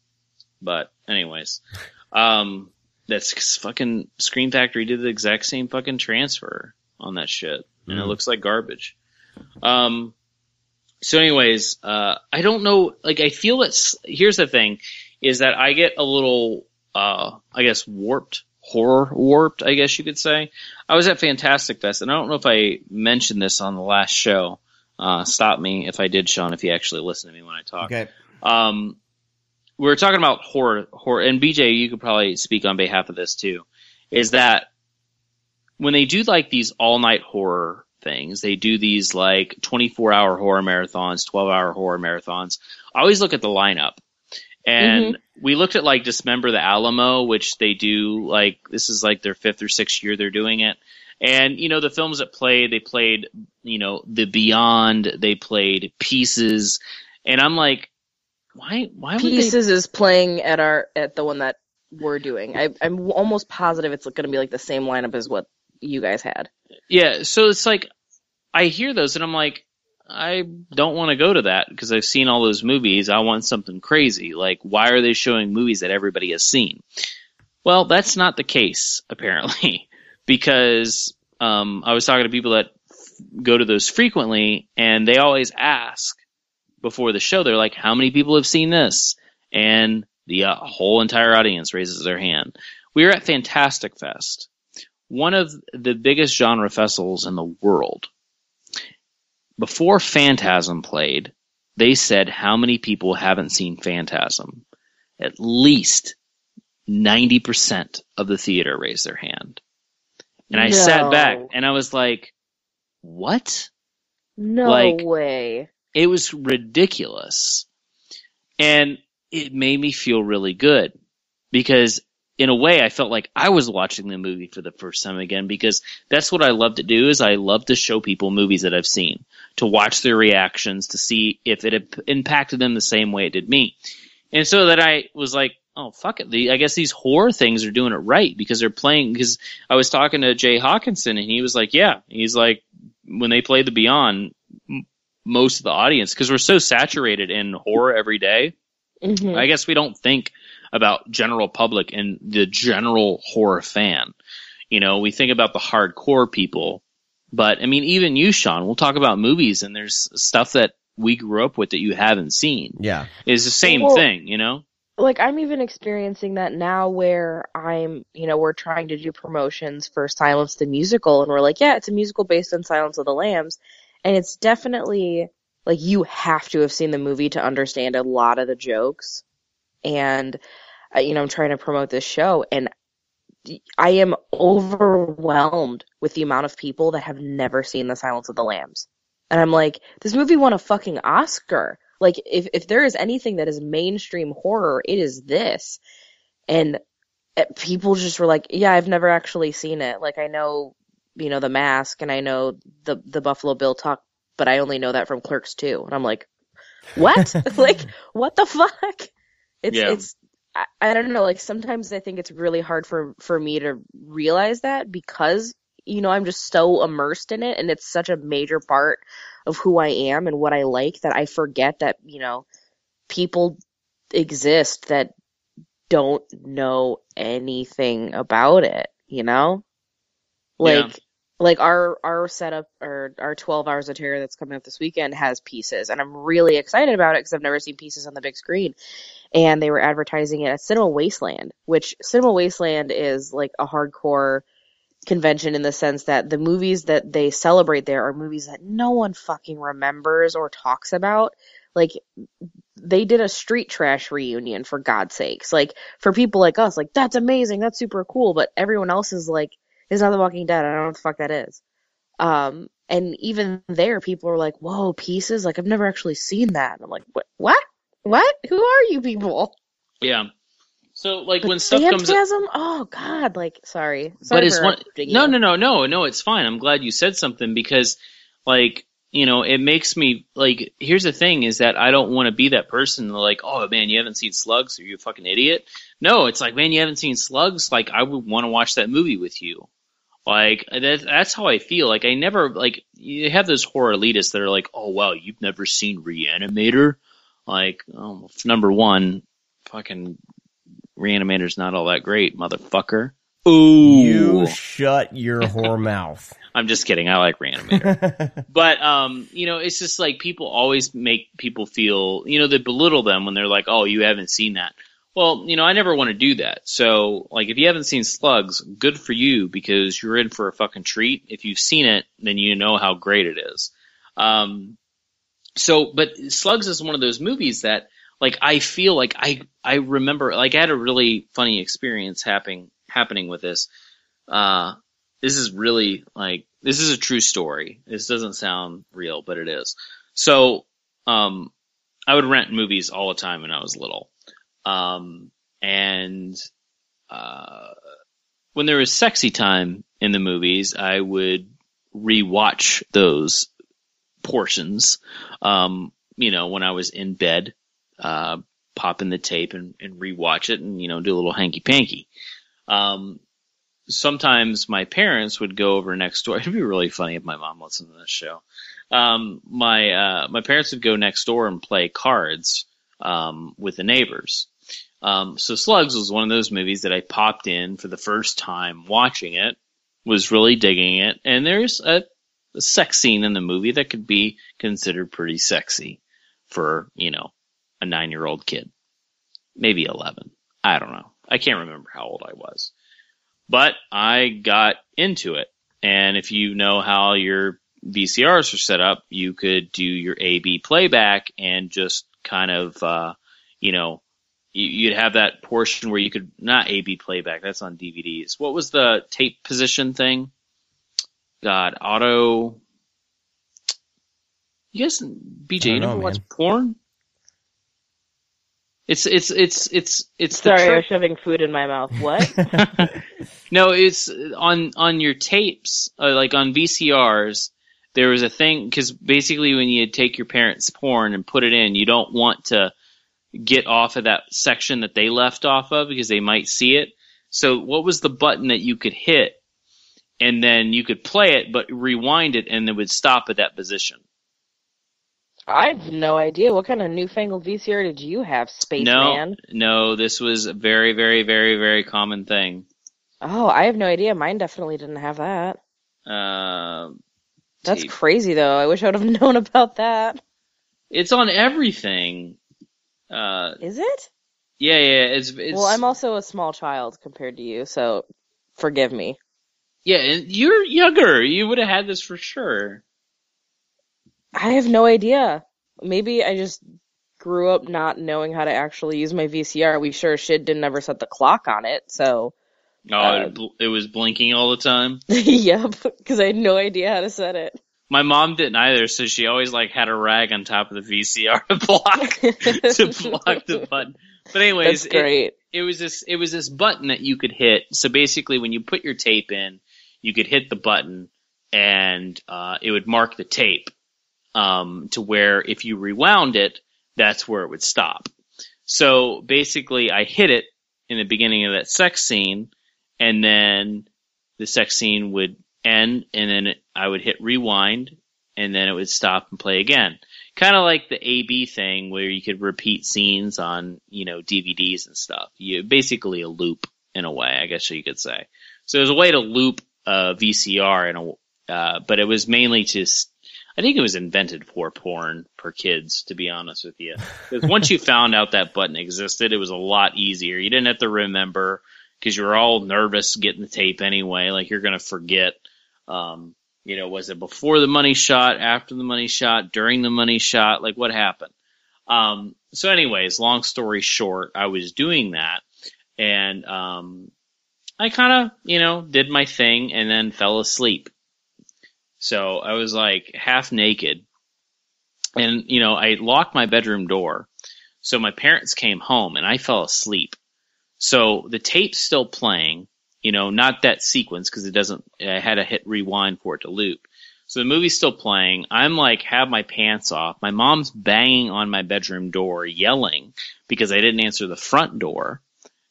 S3: But, anyways, um, that's fucking Scream Factory did the exact same fucking transfer on that shit, and it
S1: Mm.
S3: looks like garbage. Um, so anyways, uh, I don't know, like, I feel it's here's the thing, is that I get a little, uh, I guess warped, horror warped, I guess you could say. I was at Fantastic Fest, and I don't know if I mentioned this on the last show. Uh, stop me if I did, Sean, if you actually listen to me when I talk.
S1: Okay.
S3: Um, we were talking about horror, horror, and BJ, you could probably speak on behalf of this too. is that when they do like these all night horror things, they do these like 24 hour horror marathons, 12 hour horror marathons. I always look at the lineup. And mm-hmm. we looked at like Dismember the Alamo, which they do like this is like their fifth or sixth year they're doing it. And you know the films that played, they played you know The Beyond, they played Pieces, and I'm like, why why would they
S2: Pieces is playing at our at the one that we're doing. I, I'm almost positive it's going to be like the same lineup as what you guys had.
S3: Yeah, so it's like I hear those and I'm like, I don't want to go to that because I've seen all those movies. I want something crazy. Like, why are they showing movies that everybody has seen? Well, that's not the case apparently, because um, I was talking to people that go to those frequently, and they always ask before the show. They're like, "How many people have seen this?" And the uh, whole entire audience raises their hand. We were at Fantastic Fest, one of the biggest genre festivals in the world. Before Phantasm played, they said how many people haven't seen Phantasm. At least 90% of the theater raised their hand. And I sat back and I was like, what?
S2: No
S3: Like-
S2: way.
S3: It was ridiculous. And it made me feel really good because in a way I felt like I was watching the movie for the first time again because that's what I love to do is I love to show people movies that I've seen, to watch their reactions, to see if it impacted them the same way it did me. And so that I was like, oh fuck it, the, I guess these horror things are doing it right because they're playing. Because I was talking to Jay Hawkinson and he was like, yeah, he's like when they play the Beyond, m- most of the audience because we're so saturated in horror every day.
S2: Mhm.
S3: I guess we don't think about general public and the general horror fan. You know, we think about the hardcore people, but I mean, even you, Sean, we'll talk about movies and there's stuff that we grew up with that you haven't seen.
S1: Yeah.
S3: It's the same
S2: Well-
S3: thing, you know?
S2: like I'm even experiencing that now where I'm, you know, we're trying to do promotions for Silence the Musical and we're like, yeah, it's a musical based on Silence of the Lambs and it's definitely like you have to have seen the movie to understand a lot of the jokes and uh, you know, I'm trying to promote this show and I am overwhelmed with the amount of people that have never seen The Silence of the Lambs. And I'm like, this movie won a fucking Oscar. Like, if, if there is anything that is mainstream horror, it is this. And uh, people just were like, yeah, I've never actually seen it. Like, I know, you know, The Mask and I know the, the Buffalo Bill talk, but I only know that from Clerks 2. And I'm like, what? like, what the fuck? It's,
S3: Yeah.
S2: it's, I, I don't know. Like, sometimes I think it's really hard for, for me to realize that because, you know, I'm just so immersed in it and it's such a major part of who I am and what I like that I forget that, you know, people exist that don't know anything about it, you know? Like
S3: Yeah.
S2: Like our our setup or our 12 hours of terror that's coming up this weekend has pieces and I'm really excited about it cuz I've never seen pieces on the big screen. And they were advertising it at Cinema Wasteland, which Cinema Wasteland is like a hardcore convention in the sense that the movies that they celebrate there are movies that no one fucking remembers or talks about. Like they did a street trash reunion for God's sakes. Like for people like us, like that's amazing, that's super cool, but everyone else is like, it's not The Walking Dead. I don't know what the fuck that is. Um, and even there, people are like, "Whoa, pieces! Like I've never actually seen that." And I'm like, "What? What? What? Who are you people?"
S3: Yeah. So, like, when stuff comes
S2: Phantasm? Oh God! Like, sorry, sorry
S3: but it's one no no no no no it's fine i'm glad you said something because like you know it makes me like here's the thing is that i don't want to be that person like oh man you haven't seen slugs are you a fucking idiot no it's like man you haven't seen slugs like i would want to watch that movie with you like that, that's how i feel like i never like you have those horror elitists that are like oh wow you've never seen reanimator like oh, number one fucking reanimator's not all that great motherfucker Ooh.
S1: You shut your whore mouth.
S3: I'm just kidding. I like Reanimator. but, um, you know, it's just like people always make people feel, you know, they belittle them when they're like, oh, you haven't seen that. Well, you know, I never want to do that. So, like, if you haven't seen Slugs, good for you because you're in for a fucking treat. If you've seen it, then you know how great it is. Um, so, but Slugs is one of those movies that, like, I feel like I, I remember, like, I had a really funny experience happening, happening with this. Uh, this is really like this is a true story. This doesn't sound real, but it is. So, um, I would rent movies all the time when I was little, um, and uh, when there was sexy time in the movies, I would rewatch those portions. Um, you know, when I was in bed, uh, pop in the tape and, and rewatch it, and you know, do a little hanky panky. Um, sometimes my parents would go over next door. It'd be really funny if my mom listened to this show. Um, my uh, my parents would go next door and play cards um, with the neighbors. Um, so Slugs was one of those movies that I popped in for the first time watching it, was really digging it, and there's a, a sex scene in the movie that could be considered pretty sexy for, you know, a nine year old kid. Maybe 11. I don't know. I can't remember how old I was. But I got into it. And if you know how your VCRs are set up, you could do your A-B playback and just kind of, uh, you know, you'd have that portion where you could not A/B playback. That's on DVDs. What was the tape position thing? God, auto. You guys, BJ, you
S1: know,
S3: never watch porn? It's it's it's it's it's the
S5: Sorry, I was shoving food in my mouth. What?
S3: no, it's on on your tapes, uh, like on VCRs. There was a thing because basically when you take your parents' porn and put it in, you don't want to get off of that section that they left off of because they might see it. So what was the button that you could hit, and then you could play it, but rewind it, and it would stop at that position.
S5: I have no idea. What kind of newfangled VCR did you have, spaceman?
S3: No, no, this was a very, very, very, very common thing.
S5: Oh, I have no idea. Mine definitely didn't have that.
S3: Uh,
S5: That's
S3: tape.
S5: crazy, though. I wish I would have known about that.
S3: it's on everything. Uh,
S5: Is it?
S3: yeah, yeah, it's, it's
S5: Well, I'm also a small child compared to you, so forgive me.
S3: yeah, and you're younger. You would have had this for sure.
S5: I have no idea. Maybe I just grew up not knowing how to actually use my VCR. We sure shit didn't ever set the clock on it, so
S3: Oh,
S5: Uh,
S3: it, bl- it was blinking all the time.
S5: yep, because I had no idea how to set it.
S3: My mom didn't either, so she always like had a rag on top of the VCR to block to block the button. But anyways,
S5: That's great.
S3: It, it was this it was this button that you could hit. So basically, when you put your tape in, you could hit the button, and uh, it would mark the tape um, to where if you rewound it, that's where it would stop. So basically, I hit it in the beginning of that sex scene, and then the sex scene would end, and then it, I would hit rewind, and then it would stop and play again. Kind of like the AB thing where you could repeat scenes on, you know, DVDs and stuff. You basically a loop in a way, I guess you could say. So it was a way to loop a VCR in a, uh, but it was mainly just, I think it was invented for porn for kids, to be honest with you. Because once you found out that button existed, it was a lot easier. You didn't have to remember because you were all nervous getting the tape anyway. Like you're going to forget. Um, you know, was it before the money shot, after the money shot, during the money shot? Like what happened? Um, so anyways, long story short, I was doing that and, um, I kind of, you know, did my thing and then fell asleep. So I was like half naked and, you know, I locked my bedroom door. So my parents came home and I fell asleep. So the tape's still playing, you know, not that sequence because it doesn't, I had to hit rewind for it to loop. So the movie's still playing. I'm like, have my pants off. My mom's banging on my bedroom door, yelling because I didn't answer the front door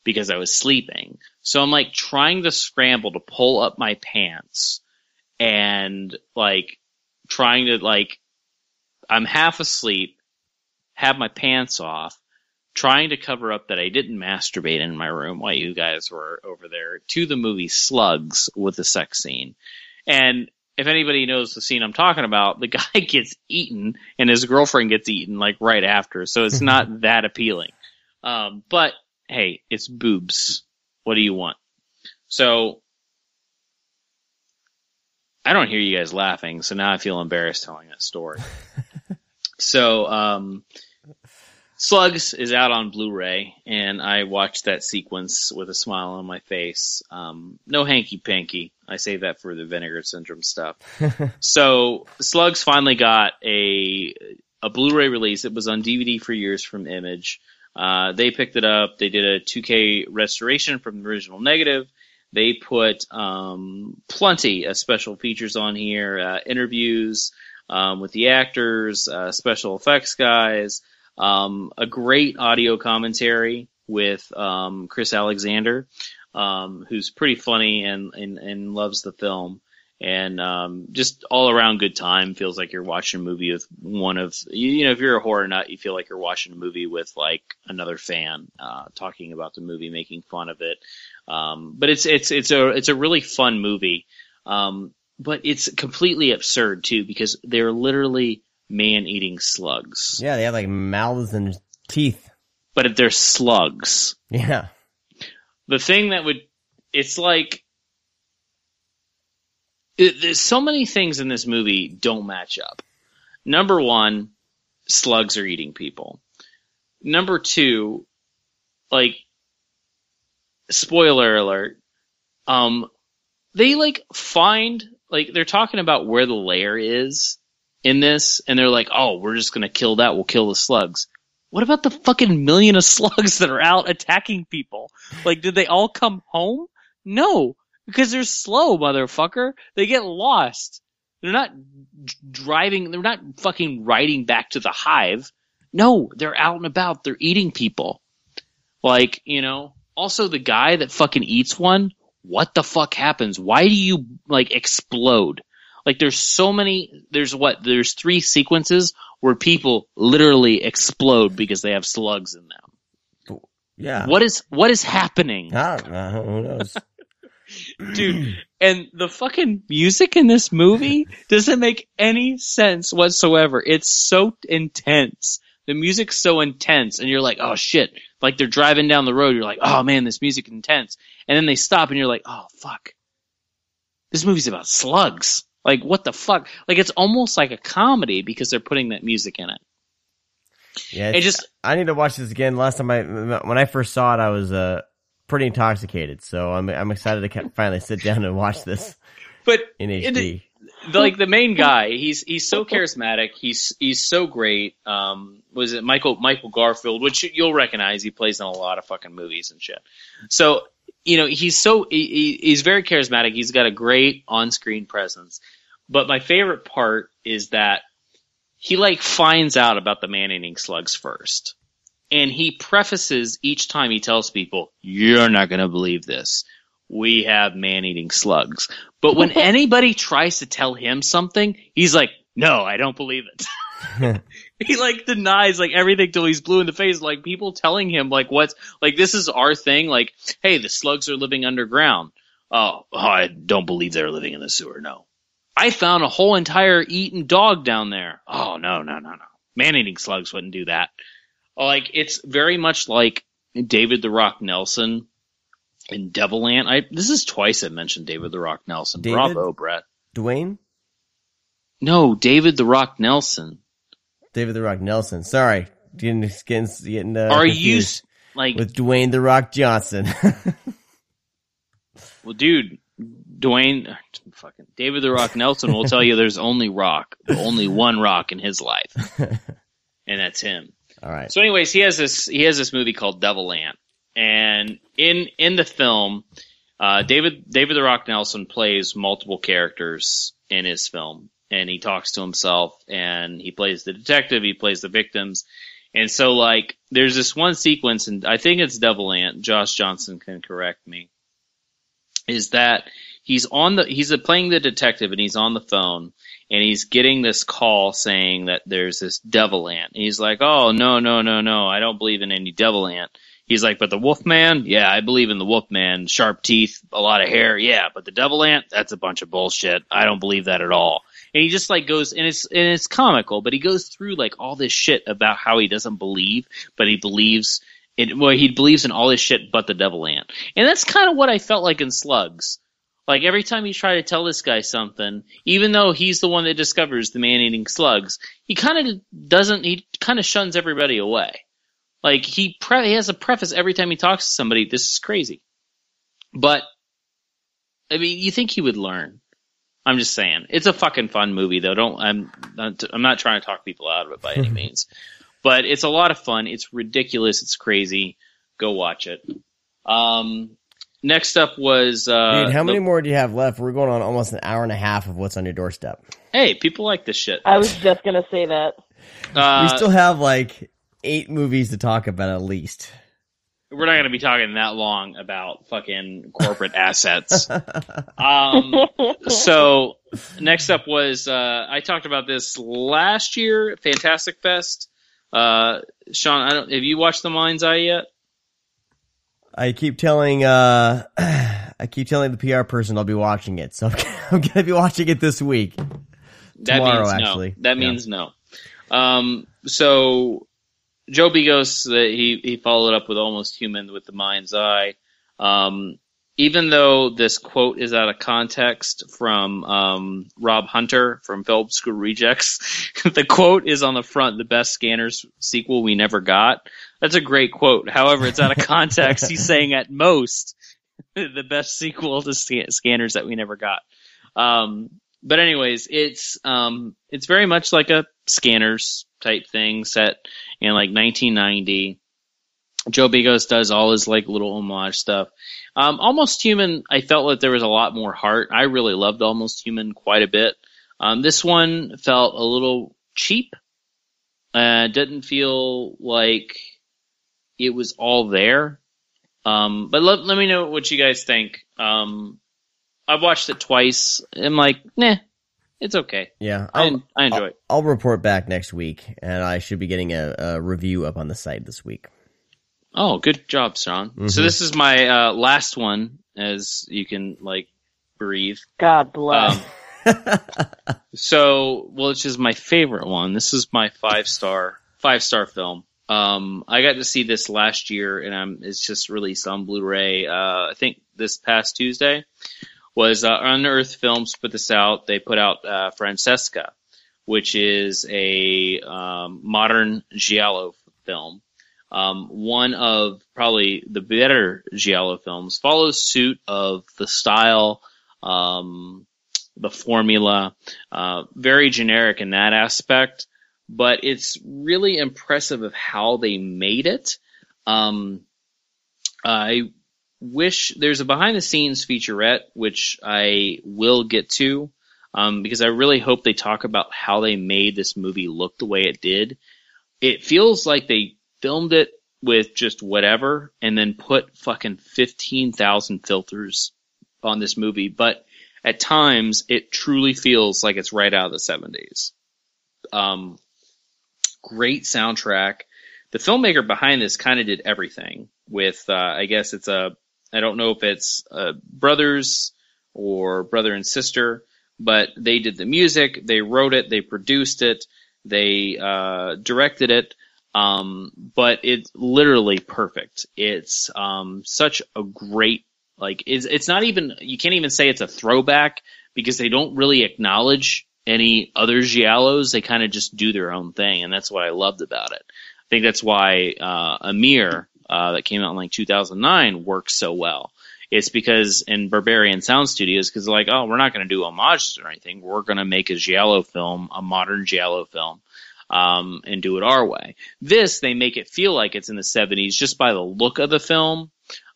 S3: because I was sleeping. So I'm like trying to scramble to pull up my pants and like trying to like, I'm half asleep, have my pants off, trying to cover up that I didn't masturbate in my room while you guys were over there to the movie Slugs with the sex scene. And if anybody knows the scene I'm talking about, the guy gets eaten and his girlfriend gets eaten like right after. So it's not that appealing. Um, but hey, it's boobs. What do you want? So I don't hear you guys laughing. So now I feel embarrassed telling that story. so, um, Slugs is out on Blu-ray, and I watched that sequence with a smile on my face. Um, no hanky panky. I save that for the Vinegar Syndrome stuff. so Slugs finally got a a Blu-ray release. It was on DVD for years from Image. Uh, they picked it up. They did a 2K restoration from the original negative. They put um, plenty of special features on here, uh, interviews um, with the actors, uh, special effects guys, um, a great audio commentary with um, Chris Alexander, um, who's pretty funny and, and, and loves the film and um, just all around good time. Feels like you're watching a movie with one of you, you know if you're a horror nut, you feel like you're watching a movie with like another fan uh, talking about the movie, making fun of it. Um, but it's it's it's a it's a really fun movie. Um, but it's completely absurd too because they're literally man eating slugs.
S1: Yeah, they have like mouths and teeth.
S3: But if they're slugs.
S1: Yeah.
S3: The thing that would it's like it, there's so many things in this movie don't match up. Number one, slugs are eating people. Number two, like, spoiler alert, um, they like find, like, they're talking about where the lair is in this, and they're like, oh, we're just gonna kill that, we'll kill the slugs. What about the fucking million of slugs that are out attacking people? Like, did they all come home? No, because they're slow, motherfucker. They get lost. They're not driving, they're not fucking riding back to the hive. No, they're out and about. They're eating people. Like, you know, also the guy that fucking eats one, what the fuck happens? Why do you, like, explode? Like, there's so many, there's what, there's three sequences where people literally explode because they have slugs in them.
S1: Yeah.
S3: What is, what is happening?
S1: I don't know. Who knows?
S3: dude. And the fucking music in this movie doesn't make any sense whatsoever. It's so intense. The music's so intense, and you're like, oh shit. Like they're driving down the road, you're like, oh man, this music intense. And then they stop, and you're like, oh fuck. This movie's about slugs. Like what the fuck? Like it's almost like a comedy because they're putting that music in it.
S1: Yeah,
S3: It just
S1: I need to watch this again. Last time I, when I first saw it, I was uh pretty intoxicated, so I'm I'm excited to finally sit down and watch this
S3: but
S1: in HD.
S3: like the main guy, he's he's so charismatic. He's he's so great. Um, was it Michael Michael Garfield, which you'll recognize? He plays in a lot of fucking movies and shit. So you know he's so he, he- he's very charismatic. He's got a great on screen presence. But my favorite part is that he like finds out about the man eating slugs first. And he prefaces each time he tells people, you're not going to believe this. We have man eating slugs. But when anybody tries to tell him something, he's like, no, I don't believe it. he like denies like everything till he's blue in the face. Like people telling him like what's like this is our thing. Like, hey, the slugs are living underground. Oh, oh I don't believe they're living in the sewer. No, I found a whole entire eaten dog down there. Oh no, no, no, no. Man eating slugs wouldn't do that. Like it's very much like David the Rock Nelson in Devil Ant. I this is twice I mentioned David the Rock Nelson.
S1: David?
S3: Bravo, Brett.
S1: Dwayne,
S3: No, David the Rock Nelson.
S1: David the Rock Nelson. Sorry, getting getting, getting uh,
S3: Are you like
S1: with Dwayne the Rock Johnson?
S3: well, dude? Dwayne, fucking David the Rock Nelson will tell you there's only rock, only one rock in his life, and that's him.
S1: All right.
S3: So, anyways, he has this he has this movie called Devil Ant, and in in the film, uh, David David the Rock Nelson plays multiple characters in his film, and he talks to himself, and he plays the detective, he plays the victims, and so like there's this one sequence, and I think it's Devil Ant. Josh Johnson can correct me. Is that he's on the he's playing the detective, and he's on the phone, and he's getting this call saying that there's this devil ant. And he's like, "Oh no, no, no, no! I don't believe in any devil ant." He's like, "But the wolf man, yeah, I believe in the wolf man. Sharp teeth, a lot of hair, yeah. But the devil ant, that's a bunch of bullshit. I don't believe that at all." And he just like goes, and it's and it's comical, but he goes through like all this shit about how he doesn't believe, but he believes. It, well, he believes in all this shit but the devil ant. And that's kind of what I felt like in Slugs. Like every time you try to tell this guy something, even though he's the one that discovers the man eating slugs, he kind of doesn't, he kind of shuns everybody away. Like he pre- he has a preface every time he talks to somebody. This is crazy, but I mean, you think he would learn. I'm just saying, it's a fucking fun movie though. Don't I'm not, I'm not trying to talk people out of it by any means, but it's a lot of fun. It's ridiculous. It's crazy. Go watch it. Um, next up was uh,
S1: Dude, how many
S3: the-
S1: more do you have left? We're going on almost an hour and a half of what's on your doorstep.
S3: Hey, people like this shit.
S5: I was just gonna say that.
S3: Uh,
S1: we still have like eight movies to talk about at least.
S3: We're not going to be talking that long about fucking corporate assets. Um, so next up was uh, I talked about this last year, Fantastic Fest. Uh, Sean, I don't have you watched The Mind's Eye yet?
S1: I keep telling uh I keep telling the PR person I'll be watching it, so I'm, I'm gonna be watching it this week.
S3: That
S1: Tomorrow,
S3: means
S1: actually.
S3: no. That
S1: Yeah.
S3: means no. Um, so Joe Begos, that he he followed up with Almost Human with The Mind's Eye. Um, even though this quote is out of context from um, Rob Hunter from Film School Rejects, the quote is on the front, the best scanners sequel we never got. That's a great quote. However, it's out of context. He's saying at most the best sequel to sca- scanners that we never got. Um, but anyways, it's um, it's very much like a scanners type thing set in like 1990. Joe Begos does all his like little homage stuff. Um, Almost Human, I felt like there was a lot more heart. I really loved Almost Human quite a bit. Um, this one felt a little cheap. Uh, didn't feel like it was all there. Um, but let, let me know what you guys think. Um, I've watched it twice. I'm like, nah, it's okay.
S1: Yeah,
S3: I,
S1: I'll,
S3: I enjoy it.
S1: I'll report back next week, and I should be getting a, a review up on the site this week.
S3: Oh, good job, Sean. So
S1: Mhm.
S3: this is my uh, last one, as you can like breathe.
S5: God bless.
S3: Um, so, well, which is my favorite one. This is my five star five star film. Um, I got to see this last year, and I'm it's just released on Blu-ray. Uh, I think this past Tuesday was uh, Unearthed Films put this out. They put out uh, Francesca, which is a um, modern giallo film. Um, one of probably the better giallo films follows suit of the style, um, the formula, uh, very generic in that aspect, but it's really impressive of how they made it. Um, I wish there's a behind the scenes featurette, which I will get to, um, because I really hope they talk about how they made this movie look the way it did. It feels like they filmed it with just whatever and then put fucking 15,000 filters on this movie, but at times it truly feels like it's right out of the 70s. Um, great soundtrack. The filmmaker behind this kind of did everything with, uh, I guess it's a, I don't know if it's uh, brothers or brother and sister, but they did the music, they wrote it, they produced it, they uh, directed it, um, but it's literally perfect. It's um, such a great like it's it's not even you can't even say it's a throwback because they don't really acknowledge any other giallos. They kind of just do their own thing, and that's what I loved about it. I think that's why uh, Amer uh, that came out in like 2009 works so well. It's because in Berberian Sound Studios, because like, oh, we're not going to do homages or anything. We're going to make a giallo film, a modern giallo film, um, and do it our way. This they make it feel like it's in the 70s just by the look of the film.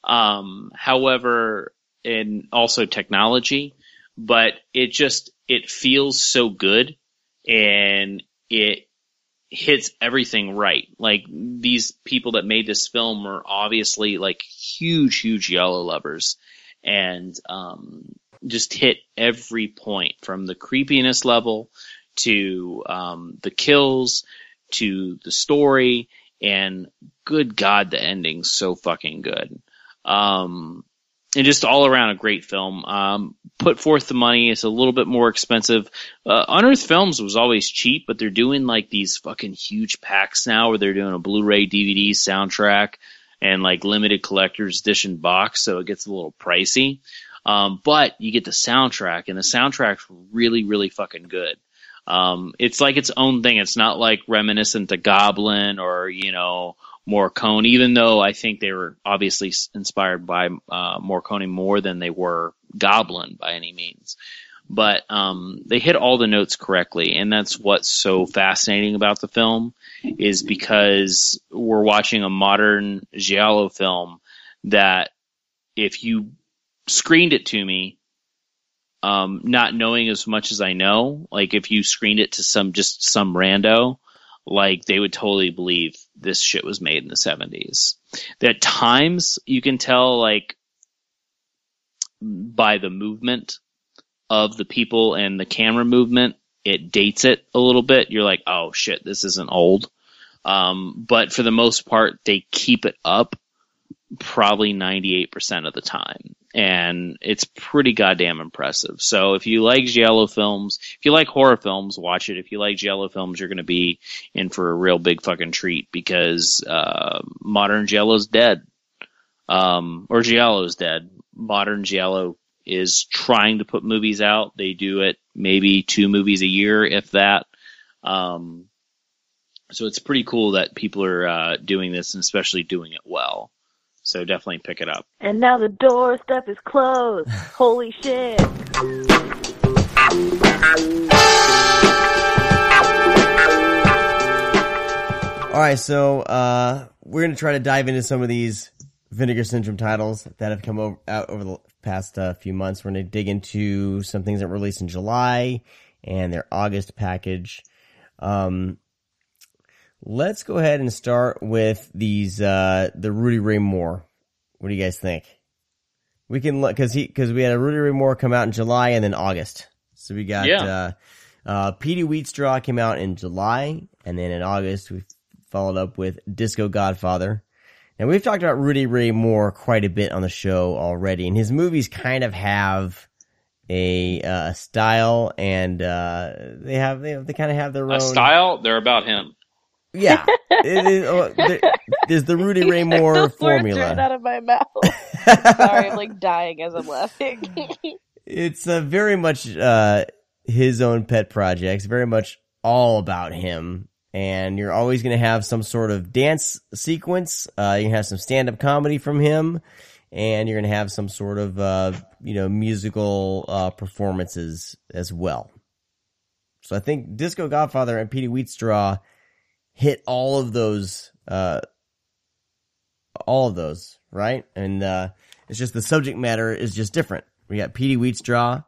S3: Um, however, and also technology, but it just it feels so good and it hits everything right. Like these people that made this film were obviously like huge, huge giallo lovers and um, just hit every point from the creepiness level to um, the kills to the story and good God, the ending's so fucking good. Um, and just all around a great film. Um, put forth the money. It's a little bit more expensive. Uh, Unearthed Films was always cheap, but they're doing like these fucking huge packs now where they're doing a Blu-ray DVD soundtrack and like limited collector's edition box. So it gets a little pricey. Um, but you get the soundtrack and the soundtrack's really, really fucking good. Um, it's like its own thing. It's not like reminiscent to Goblin or, you know, Morricone, even though I think they were obviously inspired by uh, Morricone more than they were Goblin by any means. But um, they hit all the notes correctly, and that's what's so fascinating about the film is because we're watching a modern giallo film that if you screened it to me, um, not knowing as much as I know, like if you screened it to some just some rando, like they would totally believe this shit was made in the 70s. At times you can tell like by the movement of the people and the camera movement, it dates it a little bit. You're like, oh shit, this isn't old. Um, but for the most part, they keep it up probably 98% of the time. And it's pretty goddamn impressive. So if you like Giallo films, if you like horror films, watch it. If you like Giallo films, you're going to be in for a real big fucking treat because, uh, modern Giallo's dead. Um, or Giallo's dead. Modern Giallo is trying to put movies out. They do it maybe two movies a year, if that. Um, so it's pretty cool that people are uh, doing this and especially doing it well. So definitely pick it up.
S5: And now the doorstep is closed. Holy shit.
S1: All right, so uh, we're going to try to dive into some of these Vinegar Syndrome titles that have come over, out over the past uh, few months. We're going to dig into some things that were released in July and their August package. Um, let's go ahead and start with these uh, the Rudy Ray Moore. What do you guys think? We can look because he because we had a Rudy Ray Moore come out in July and then August. So we got
S3: Yeah.
S1: uh, uh, Petey Wheatstraw came out in July, and then in August we followed up with Disco Godfather. And we've talked about Rudy Ray Moore quite a bit on the show already, and his movies kind of have a uh, style, and uh, they have they, they kind of have their own
S3: style, they're about him.
S1: Yeah, it is, oh, there- there's the Rudy Ray Moore formula.
S5: out of my mouth. Sorry, I'm like dying as I'm laughing.
S1: it's uh, very much uh, his own pet projects, very much all about him. And you're always going to have some sort of dance sequence. Uh, you have some stand up comedy from him, and you're going to have some sort of uh, you know musical uh, performances as well. So I think Disco Godfather and Petey Wheatstraw hit all of those, uh, all of those, right? And uh, it's just the subject matter is just different. We got Petey Wheatstraw,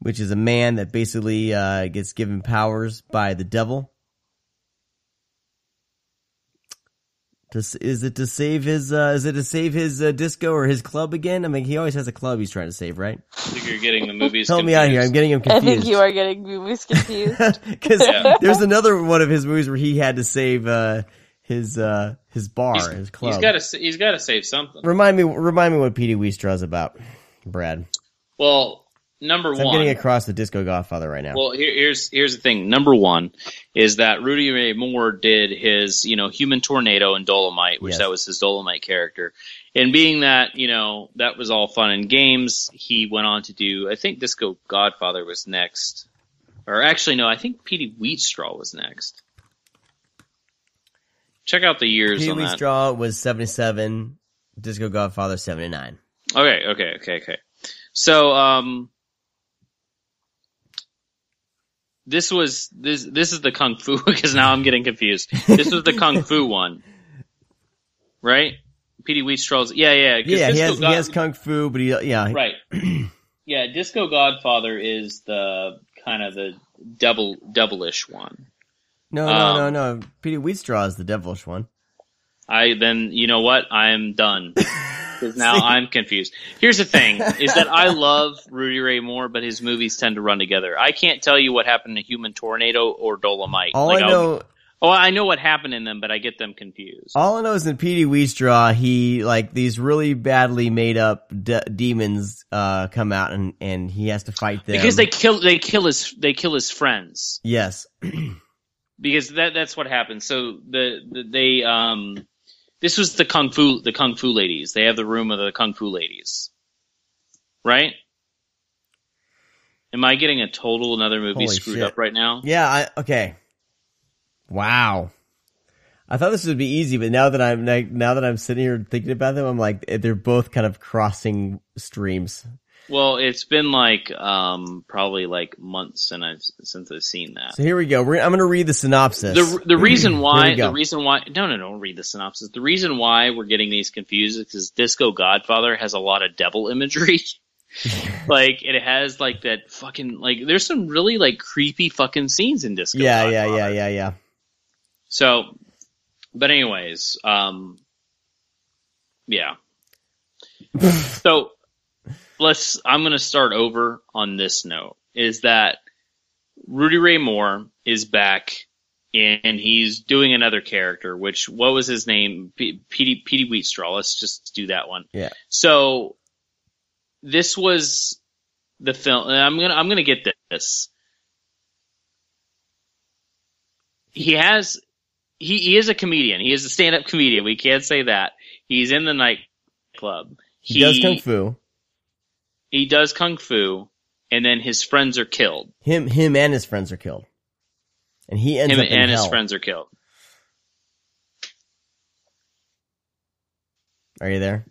S1: which is a man that basically uh, gets given powers by the devil. To, is it to save his? Uh, is it to save his uh, disco or his club again? I mean, he always has a club he's trying to save, right?
S3: I think you're getting the movies.
S1: Help me out here. I'm getting him
S5: I think you are getting movies confused.
S1: because
S3: Yeah.
S1: there's another one of his movies where he had to save uh, his uh, his bar,
S3: He's-
S1: his club.
S3: He's got to. He's got to save something.
S1: remind me, remind me what Petey Wheatstraw's about, Brad.
S3: Well, number
S1: 'Cause I'm getting across the Disco Godfather right now.
S3: Well, here, here's here's the thing. Number one is that Rudy Ray Moore did his, you know, Human Tornado and Dolomite, which
S1: Yes.
S3: that was his Dolomite character. And being that, you know, that was all fun and games, he went on to do. I think Disco Godfather was next, or actually, no, I think Petey Wheatstraw was next. Check out the years
S1: Petey
S3: on that.
S1: Wheatstraw was 77, Disco Godfather 79.
S3: Okay, okay, okay, okay. So, um, this was this this is the kung fu because now I'm getting confused. This was the kung fu one, right? Petey Wheatstraw's, yeah, yeah,
S1: Yeah, he has, he has Kung Fu, but he, yeah,
S3: right, yeah. Disco Godfather is the kind of the devil devilish one.
S1: no, no, no,
S3: Um,
S1: no. Petey Wheatstraw is the devilish one.
S3: I then you know what I'm done because now I'm confused. Here's the thing: is that I love Rudy Ray Moore, but his movies tend to run together. I can't tell you what happened to Human Tornado or Dolomite.
S1: All
S3: Like,
S1: I
S3: I'll-
S1: know,
S3: oh, I know what happened in them, but I get them confused.
S1: all I know is in Petey Wheatstraw, he like these really badly made up de- demons uh come out and and he has to fight them
S3: Because they kill they kill his they kill his friends.
S1: yes
S3: Because that that's what happens. So the, the they um this was the kung fu the kung fu ladies. They have the room of the kung fu ladies, right? Am I getting a total another movie
S1: Holy
S3: screwed
S1: shit.
S3: up right now?
S1: yeah I okay wow I thought this would be easy, but now that I'm now that I'm sitting here thinking about them, I'm like they're both kind of crossing streams.
S3: Well, it's been like um probably like months since I've since I've seen that.
S1: So here we go. We're, I'm going to read the synopsis.
S3: The the reason why the reason why no no don't read the synopsis. The reason why we're getting these confused is because Disco Godfather has a lot of devil imagery. like it has like that fucking like there's some really like creepy fucking scenes in Disco.
S1: yeah, yeah, yeah, yeah, yeah.
S3: So, but anyways, um, yeah. so let's. I'm going to start over on this note. Is that Rudy Ray Moore is back and he's doing another character. Which what was his name? Petey Petey Wheatstraw. Let's just do that one.
S1: Yeah.
S3: So this was the film. and I'm gonna I'm gonna get this. He has he, he is a comedian. He is a stand up comedian. We can't say that. He's in the nightclub.
S1: He, does kung fu.
S3: He does kung fu, and then his friends are killed.
S1: Him, him, and his friends are killed, and he ends
S3: Him
S1: up in
S3: and his
S1: hell.
S3: friends are killed.
S1: Are you there?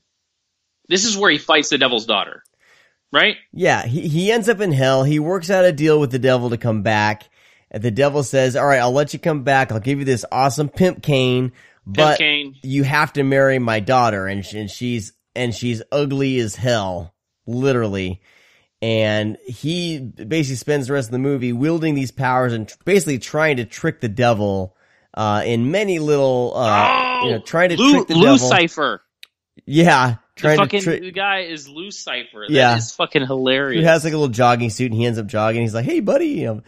S3: This is where he fights the devil's daughter, right?
S1: Yeah, he he ends up in hell. He works out a deal with the devil to come back. And the devil says, "All right, I'll let you come back. I'll give you this awesome pimp cane, but
S3: Kane.
S1: you have to marry my daughter." And, and she's and she's ugly as hell, literally. And he basically spends the rest of the movie wielding these powers and tr- basically trying to trick the devil uh, in many little, uh, you know, trying to
S3: Oh, Lou,
S1: trick the
S3: Lou
S1: devil.
S3: Cipher.
S1: yeah,
S3: The
S1: trying
S3: fucking
S1: to trick.
S3: the guy is Lou Cipher. That
S1: Yeah.
S3: is fucking hilarious.
S1: He has like a little jogging suit and he ends up jogging. He's like, "Hey, buddy," you know.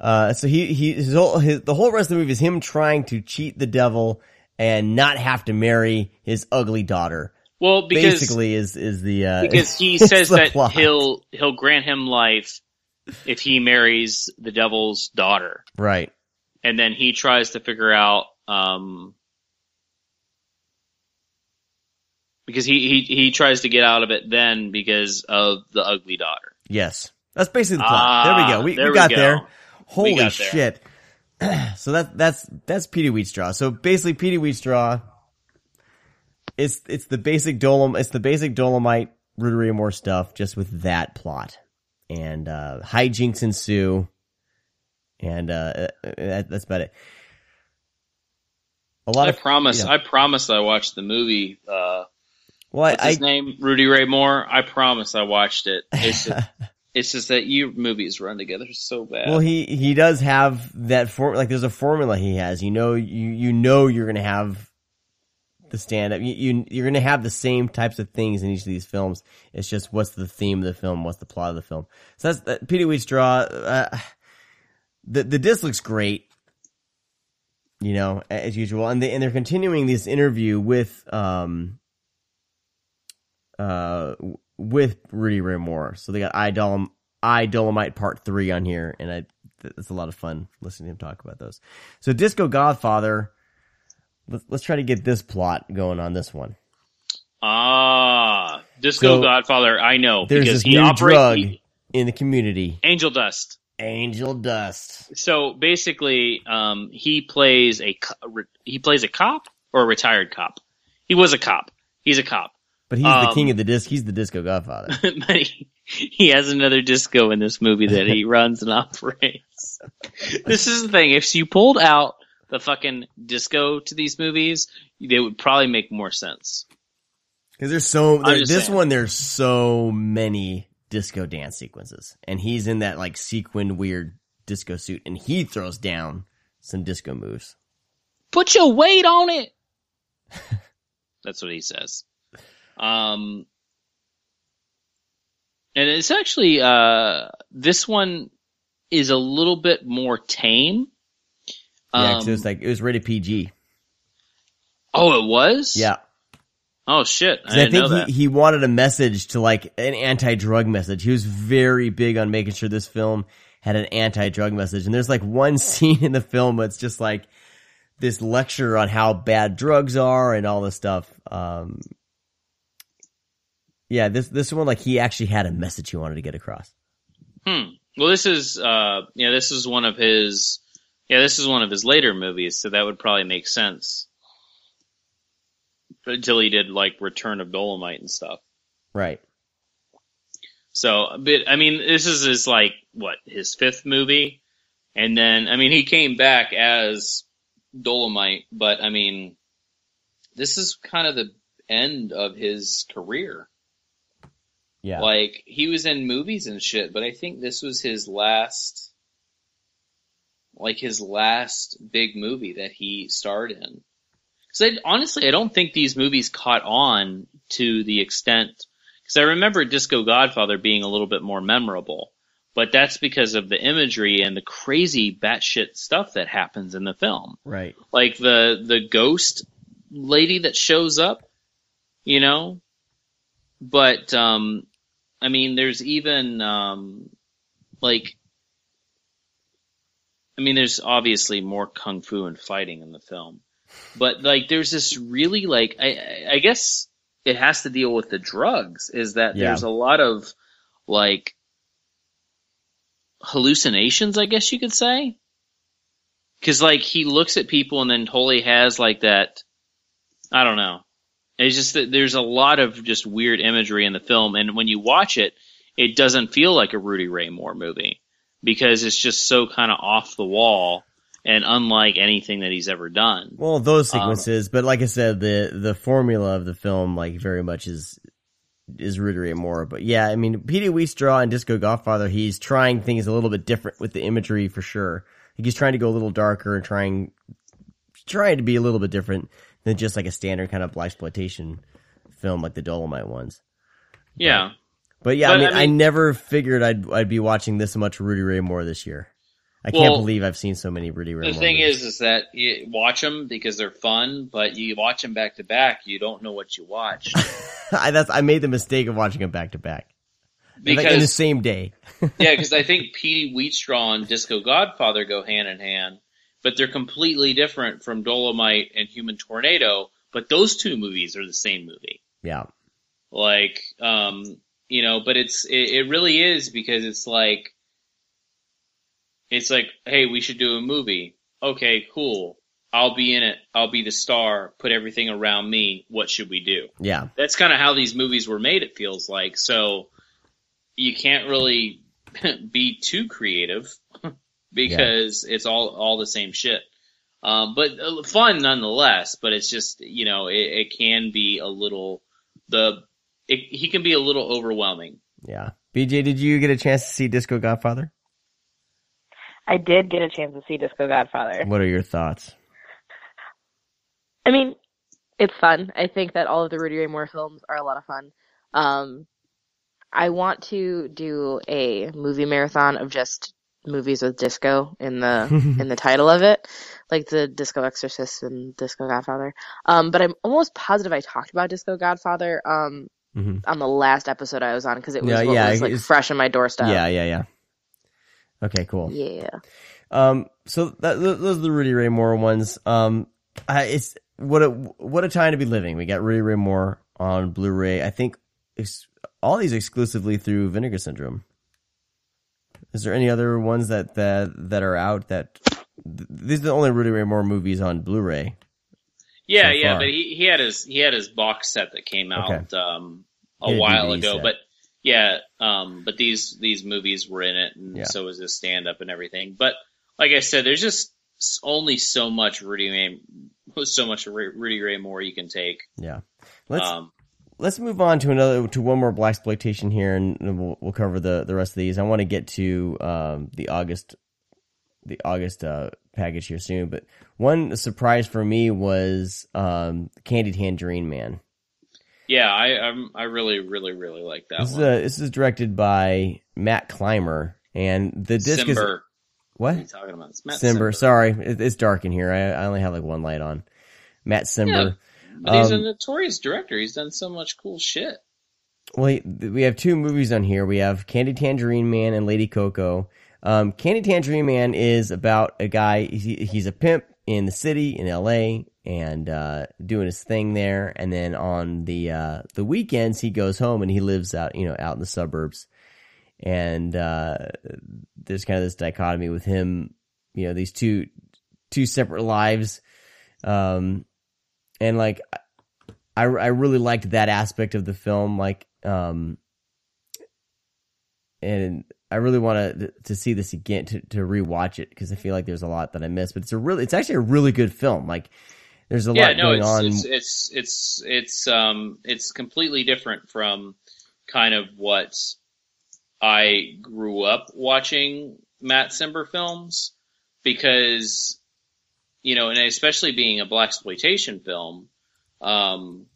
S1: Uh, so he he his whole his, the whole rest of the movie is him trying to cheat the devil and not have to marry his ugly daughter.
S3: Well, because
S1: Basically, is is the uh,
S3: because he says that
S1: plot.
S3: he'll he'll grant him life if he marries the devil's daughter,
S1: right.
S3: and then he tries to figure out um because he he he tries to get out of it then because of the ugly daughter.
S1: Yes, that's basically the plot. there we
S3: Ah,
S1: go. We, we got
S3: go.
S1: there. Holy
S3: got there.
S1: shit! so that that's that's Petey Wheatstraw. So basically, Petey Wheatstraw. It's it's the basic Dolom it's the basic Dolomite Rudy Ray Moore stuff, just with that plot, and uh, hijinks ensue, and uh, uh, that, that's about it. A lot
S3: I
S1: of
S3: promise.
S1: yeah.
S3: I promise. I watched the movie. Uh,
S1: well,
S3: what's
S1: I,
S3: his name? Rudy Ray Moore. I promise. I watched it. It's just, it's just that you movies run together so bad.
S1: Well, he he does have that form. Like, there's a formula he has. You know, you you know you're gonna have the stand up. You, you you're gonna have the same types of things in each of these films. It's just what's the theme of the film, what's the plot of the film. So that's that, Peter Wheatstraw. Uh, the the disc looks great. You know, as usual, and they and they're continuing this interview with um uh with Rudy Ray Moore. So they got I I Dolomite Part Three on here, and I it's a lot of fun listening to him talk about those. So Disco Godfather. Let's let's try to get this plot going on this one.
S3: ah, Disco
S1: So,
S3: Godfather. I know
S1: There's
S3: because
S1: this
S3: he
S1: new
S3: operates
S1: drug
S3: he-
S1: in the community,
S3: Angel Dust.
S1: Angel Dust.
S3: So basically, um, he plays a he plays a cop or a retired cop. He was a cop. He's a cop,
S1: But he's the
S3: Um,
S1: king of the disc. He's the Disco Godfather.
S3: but he, he has another disco in this movie that he runs and operates. this is the thing. If you pulled out the fucking disco to these movies, they would probably make more sense.
S1: Because there's so there, this
S3: saying.
S1: one. There's so many disco dance sequences, and he's in that like sequined weird disco suit, and he throws down some disco moves.
S3: Put your weight on it. That's what he says. Um, and it's actually uh, this one is a little bit more tame.
S1: Yeah, 'cause
S3: Um,
S1: it was like it was rated PG.
S3: oh, it was.
S1: Yeah,
S3: Oh shit! I
S1: 'Cause
S3: didn't know
S1: think
S3: that.
S1: he, he wanted a message to like an anti-drug message. He was very big on making sure this film had an anti-drug message. And there's like one scene in the film that's just like this lecture on how bad drugs are and all this stuff. Um, yeah, this this one like he actually had a message he wanted to get across.
S3: Hmm. Well, this is uh, yeah, this is one of his yeah, this is one of his later movies, so that would probably make sense. until he did like Return of Dolomite and stuff.
S1: Right.
S3: So, but I mean, this is his like what his fifth movie, and then I mean he came back as Dolomite, but I mean, this is kind of the end of his career.
S1: Yeah.
S3: Like he was in movies and shit, but I think this was his last, like his last big movie that he starred in. Because honestly, I don't think these movies caught on to the extent. Because I remember Disco Godfather being a little bit more memorable, but that's because of the imagery and the crazy batshit stuff that happens in the film.
S1: right.
S3: Like the the ghost lady that shows up, you know. But um, I mean, there's even um, like, I mean, there's obviously more kung fu and fighting in the film, but like, there's this really like, I I- guess it has to deal with the drugs. Is that
S1: Yeah.
S3: there's a lot of like hallucinations, I guess you could say. Cause like he looks at people and then totally has like that, I don't know. It's just that there's a lot of just weird imagery in the film, and when you watch it, it doesn't feel like a Rudy Ray Moore movie because it's just so kind of off the wall and unlike anything that he's ever done.
S1: Well, those
S3: Um,
S1: sequences, but like I said, the the formula of the film, like very much is is Rudy Ray Moore. But yeah, I mean, Petey Wheatstraw and Disco Godfather, he's trying things a little bit different with the imagery for sure. Like he's trying to go a little darker and trying trying to be a little bit different than just like a standard kind of black exploitation film like the Dolomite ones.
S3: Yeah,
S1: But yeah,
S3: But,
S1: I, mean,
S3: I
S1: I never figured I'd I'd be watching this much Rudy Ray Moore this year. I can't believe I've seen so many Rudy Ray
S3: the
S1: Moore.
S3: thing
S1: movies.
S3: is, is that you watch them because they're fun, but you watch them back to back, you don't know what you watch
S1: I, that's I made the mistake of watching them back to back. Like, in the same day.
S3: yeah, because I think Petey Wheatstraw and Disco Godfather go hand in hand, but they're completely different from Dolomite and Human Tornado. But those two movies are the same movie.
S1: Yeah.
S3: Like, um, you know, but it's it, it really is because it's like it's like, hey, we should do a movie. Okay, cool. I'll be in it. I'll be the star. Put everything around me. What should we do?
S1: Yeah.
S3: That's kind of how these movies were made. It feels like so you can't really be too creative because it's all all the same shit. Um, but uh, fun nonetheless. But it's just you know it, it can be a little the it, he can be a little overwhelming.
S1: Yeah. BJ, did you get a chance to see Disco Godfather?
S5: I did get a chance to see Disco Godfather.
S1: What are your thoughts?
S2: I mean, it's fun. I think that all of the Rudy Ray Moore films are a lot of fun. Um, I want to do a movie marathon of just movies with disco in the in the title of it, like the Disco Exorcist and Disco Godfather. Um, but I'm almost positive I talked about Disco Godfather um
S1: Mhm.
S2: on the last episode I was on because it was
S1: Yeah,
S2: what
S1: yeah,
S2: was like fresh on my doorstep.
S1: Yeah, yeah, yeah. Okay, cool.
S2: Yeah.
S1: Um, so that, those are the Rudy Ray Moore ones. Um, I, it's what a what a time to be living. We got Rudy Ray Moore on Blu-ray. I think ex- all these exclusively through Vinegar Syndrome. Is there any other ones that that that are out that th- these are the only Rudy Ray Moore movies on Blu-ray?
S3: Yeah,
S1: So
S3: yeah, but he, he had his he had his box set that came out um, a while ago. But yeah, um, but these these movies were in it, and
S1: Yeah.
S3: so was his stand up and everything. But like I said, there's just only so much Rudy Ray, so much Rudy Ray Moore you can take.
S1: Yeah. Let's
S3: Um,
S1: let's move on to another to one more black exploitation here, and we'll we'll cover the the rest of these. I want to get to um, the August the August uh, package here soon, but one surprise for me was um, Candy Tangerine Man.
S3: Yeah, I I'm, I really really really like that
S1: This is,
S3: one.
S1: uh, this is directed by Matt Clymer, and the disc is
S3: Cimber. What are you talking about? It's Matt
S1: Cimber.
S3: Cimber.
S1: Sorry, it, it's dark in here. I, I only have like one light on. Matt Cimber.
S3: But he's a
S1: Um,
S3: notorious director. He's done so much cool shit.
S1: Well, he- we have two movies on here. We have Candy Tangerine Man and Lady Coco. Um, Candy Tangerine Man is about a guy. He, he's a pimp in the city in L.A. and uh, doing his thing there. And then on the uh, the weekends, he goes home and he lives out, you know, out in the suburbs. And uh, there's kind of this dichotomy with him, you know, these two two separate lives. Um, and like I I really liked that aspect of the film, like um, and I really want to to see this again to to rewatch it because I feel like there's a lot that I missed. But it's a really, it's actually a really good film. Like there's a
S3: yeah,
S1: lot
S3: no,
S1: going
S3: it's,
S1: on.
S3: it's it's it's it's um it's completely different from kind of what I grew up watching Matt Cimber films because you know, and especially being a black exploitation film, um,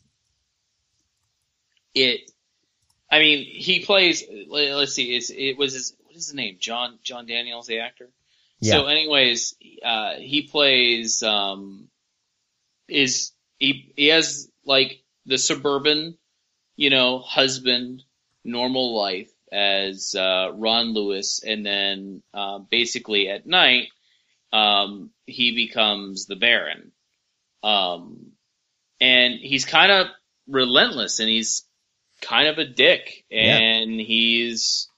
S3: it. I mean, he plays. let- Let's see. It was his. What is his name? John John Daniels, the actor. Yeah. So, anyways, uh, he plays. Um, is he? He has like the suburban, you know, husband, normal life as uh, Ron Lewis, and then uh, basically at night, um, he becomes the Baron. Um, and he's kind of relentless, and he's kind of a dick,
S1: Yeah.
S3: and he's,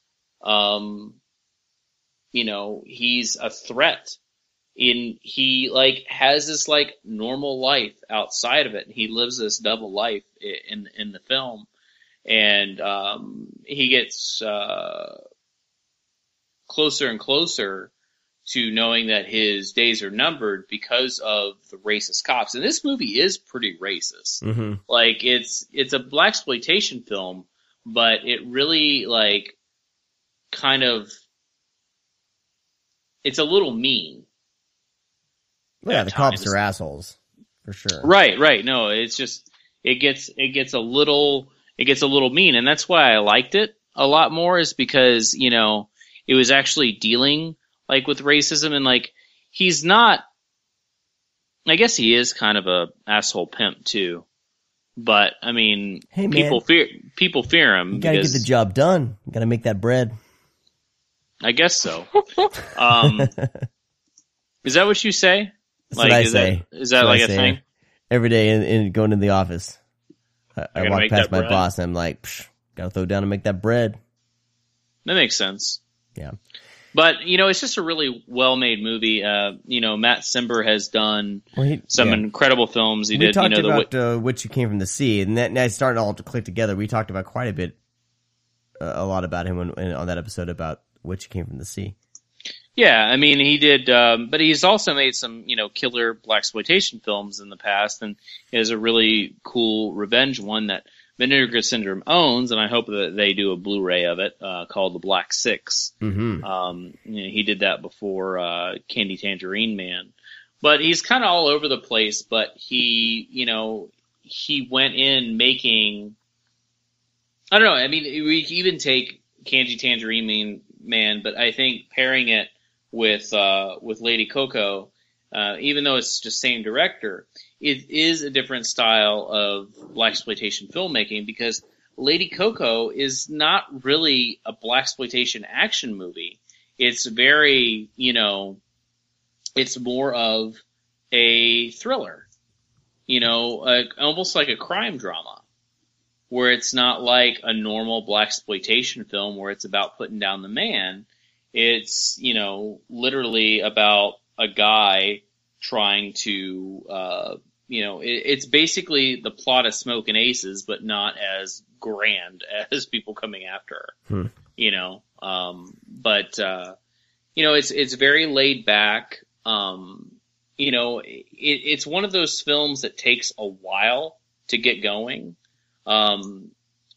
S3: um, you know, he's a threat. In he like has this like normal life outside of it. He lives this double life in in the film, and um, he gets uh, closer and closer to knowing that his days are numbered because of the racist cops. And this movie is pretty racist.
S1: hmm
S3: Like it's it's a black exploitation film, but it really like kind of it's a little mean.
S1: Yeah, the cops are assholes for sure.
S3: Right, right. No, it's just it gets it gets a little it gets a little mean, and that's why I liked it a lot more. Is because you know it was actually dealing like with racism and like he's not. I guess he is kind of a asshole pimp too, but I mean,
S1: Hey, man.
S3: people fear people fear him.
S1: You gotta
S3: because,
S1: get the job done. You gotta make that bread.
S3: I guess so. um, is that what you say?
S1: That's
S3: like,
S1: what I
S3: is
S1: say.
S3: That, is that like
S1: I
S3: a
S1: say.
S3: thing?
S1: every day in, in going to the office. I, I walk past my
S3: bread.
S1: boss and I'm like, Psh, gotta throw down and make that bread.
S3: That makes sense.
S1: Yeah.
S3: But you know, it's just a really well-made movie. Uh, you know, Matt Cimber has done
S1: Well, he,
S3: some
S1: yeah.
S3: incredible films. He
S1: we
S3: did, you
S1: talked
S3: know,
S1: about
S3: Wi-
S1: uh, which you came from the sea, and that that's starting all to click together. We talked about quite a bit, uh, a lot about him when, when- on that episode about which came from the sea.
S3: yeah. I mean, he did, um, but he's also made some, you know, killer black exploitation films in the past, and he has a really cool revenge one that Vinegar Syndrome owns, and I hope that they do a Blu-ray of it uh, called The Black Six.
S1: Mm-hmm.
S3: Um, you know, he did that before uh, Candy Tangerine Man, but he's kind of all over the place. But he, you know, he went in making. I don't know. I mean, we even take Candy Tangerine Man, Man, but I think pairing it with uh, with Lady Coco, uh, even though it's just same director, it is a different style of black exploitation filmmaking because Lady Coco is not really a black exploitation action movie. It's very, you know, it's more of a thriller, you know, a, almost like a crime drama, where it's not like a normal black exploitation film where it's about putting down the man. It's, you know, literally about a guy trying to, uh, you know, it, it's basically the plot of Smokin' Aces, but not as grand as people coming after her.
S1: Hmm.
S3: You know, um, but uh, you know, it's it's very laid back. Um, you know, it, it's one of those films that takes a while to get going. Um,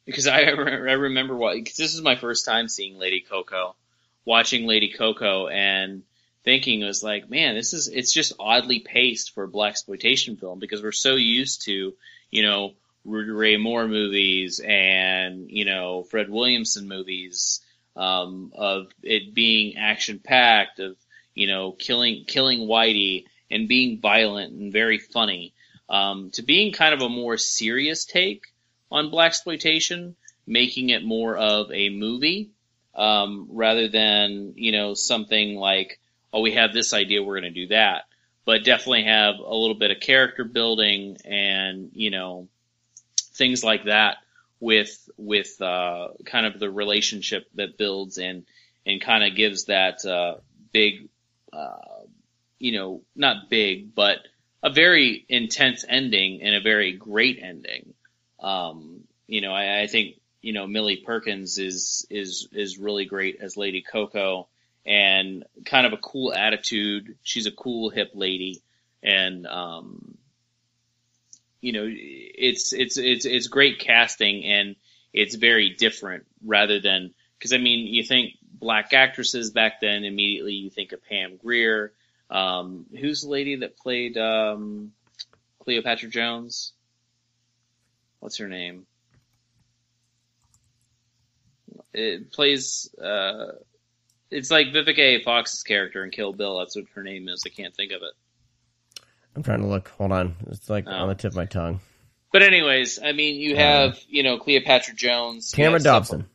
S3: because I, I remember what because this is my first time seeing Lady Coco, watching Lady Coco and thinking was like, man, this is it's just oddly paced for a black exploitation film because we're so used to, you know, Ray Moore movies and you know Fred Williamson movies um, of it being action packed, of you know killing killing Whitey and being violent and very funny, um, to being kind of a more serious take on black exploitation, making it more of a movie um, rather than you know something like oh we have this idea we're going to do that, but definitely have a little bit of character building and you know things like that with with uh, kind of the relationship that builds and and kind of gives that uh, big uh, you know not big but a very intense ending and a very great ending. Um, you know, I, I think you know Millie Perkins is is is really great as Lady Coco and kind of a cool attitude. She's a cool hip lady, and um, you know, it's it's it's it's great casting and it's very different rather than because I mean, you think black actresses back then, immediately you think of Pam Grier. Um, who's the lady that played um, Cleopatra Jones? What's her name? It plays. Uh, it's like Vivica A. Fox's character in Kill Bill. That's what her name is. I can't think of it.
S1: I'm trying to look. Hold on. It's like
S3: Oh.
S1: on the tip of my tongue.
S3: But anyways, I mean, you have you know Cleopatra Jones, you
S1: Tamara
S3: stuff-
S1: Dobson.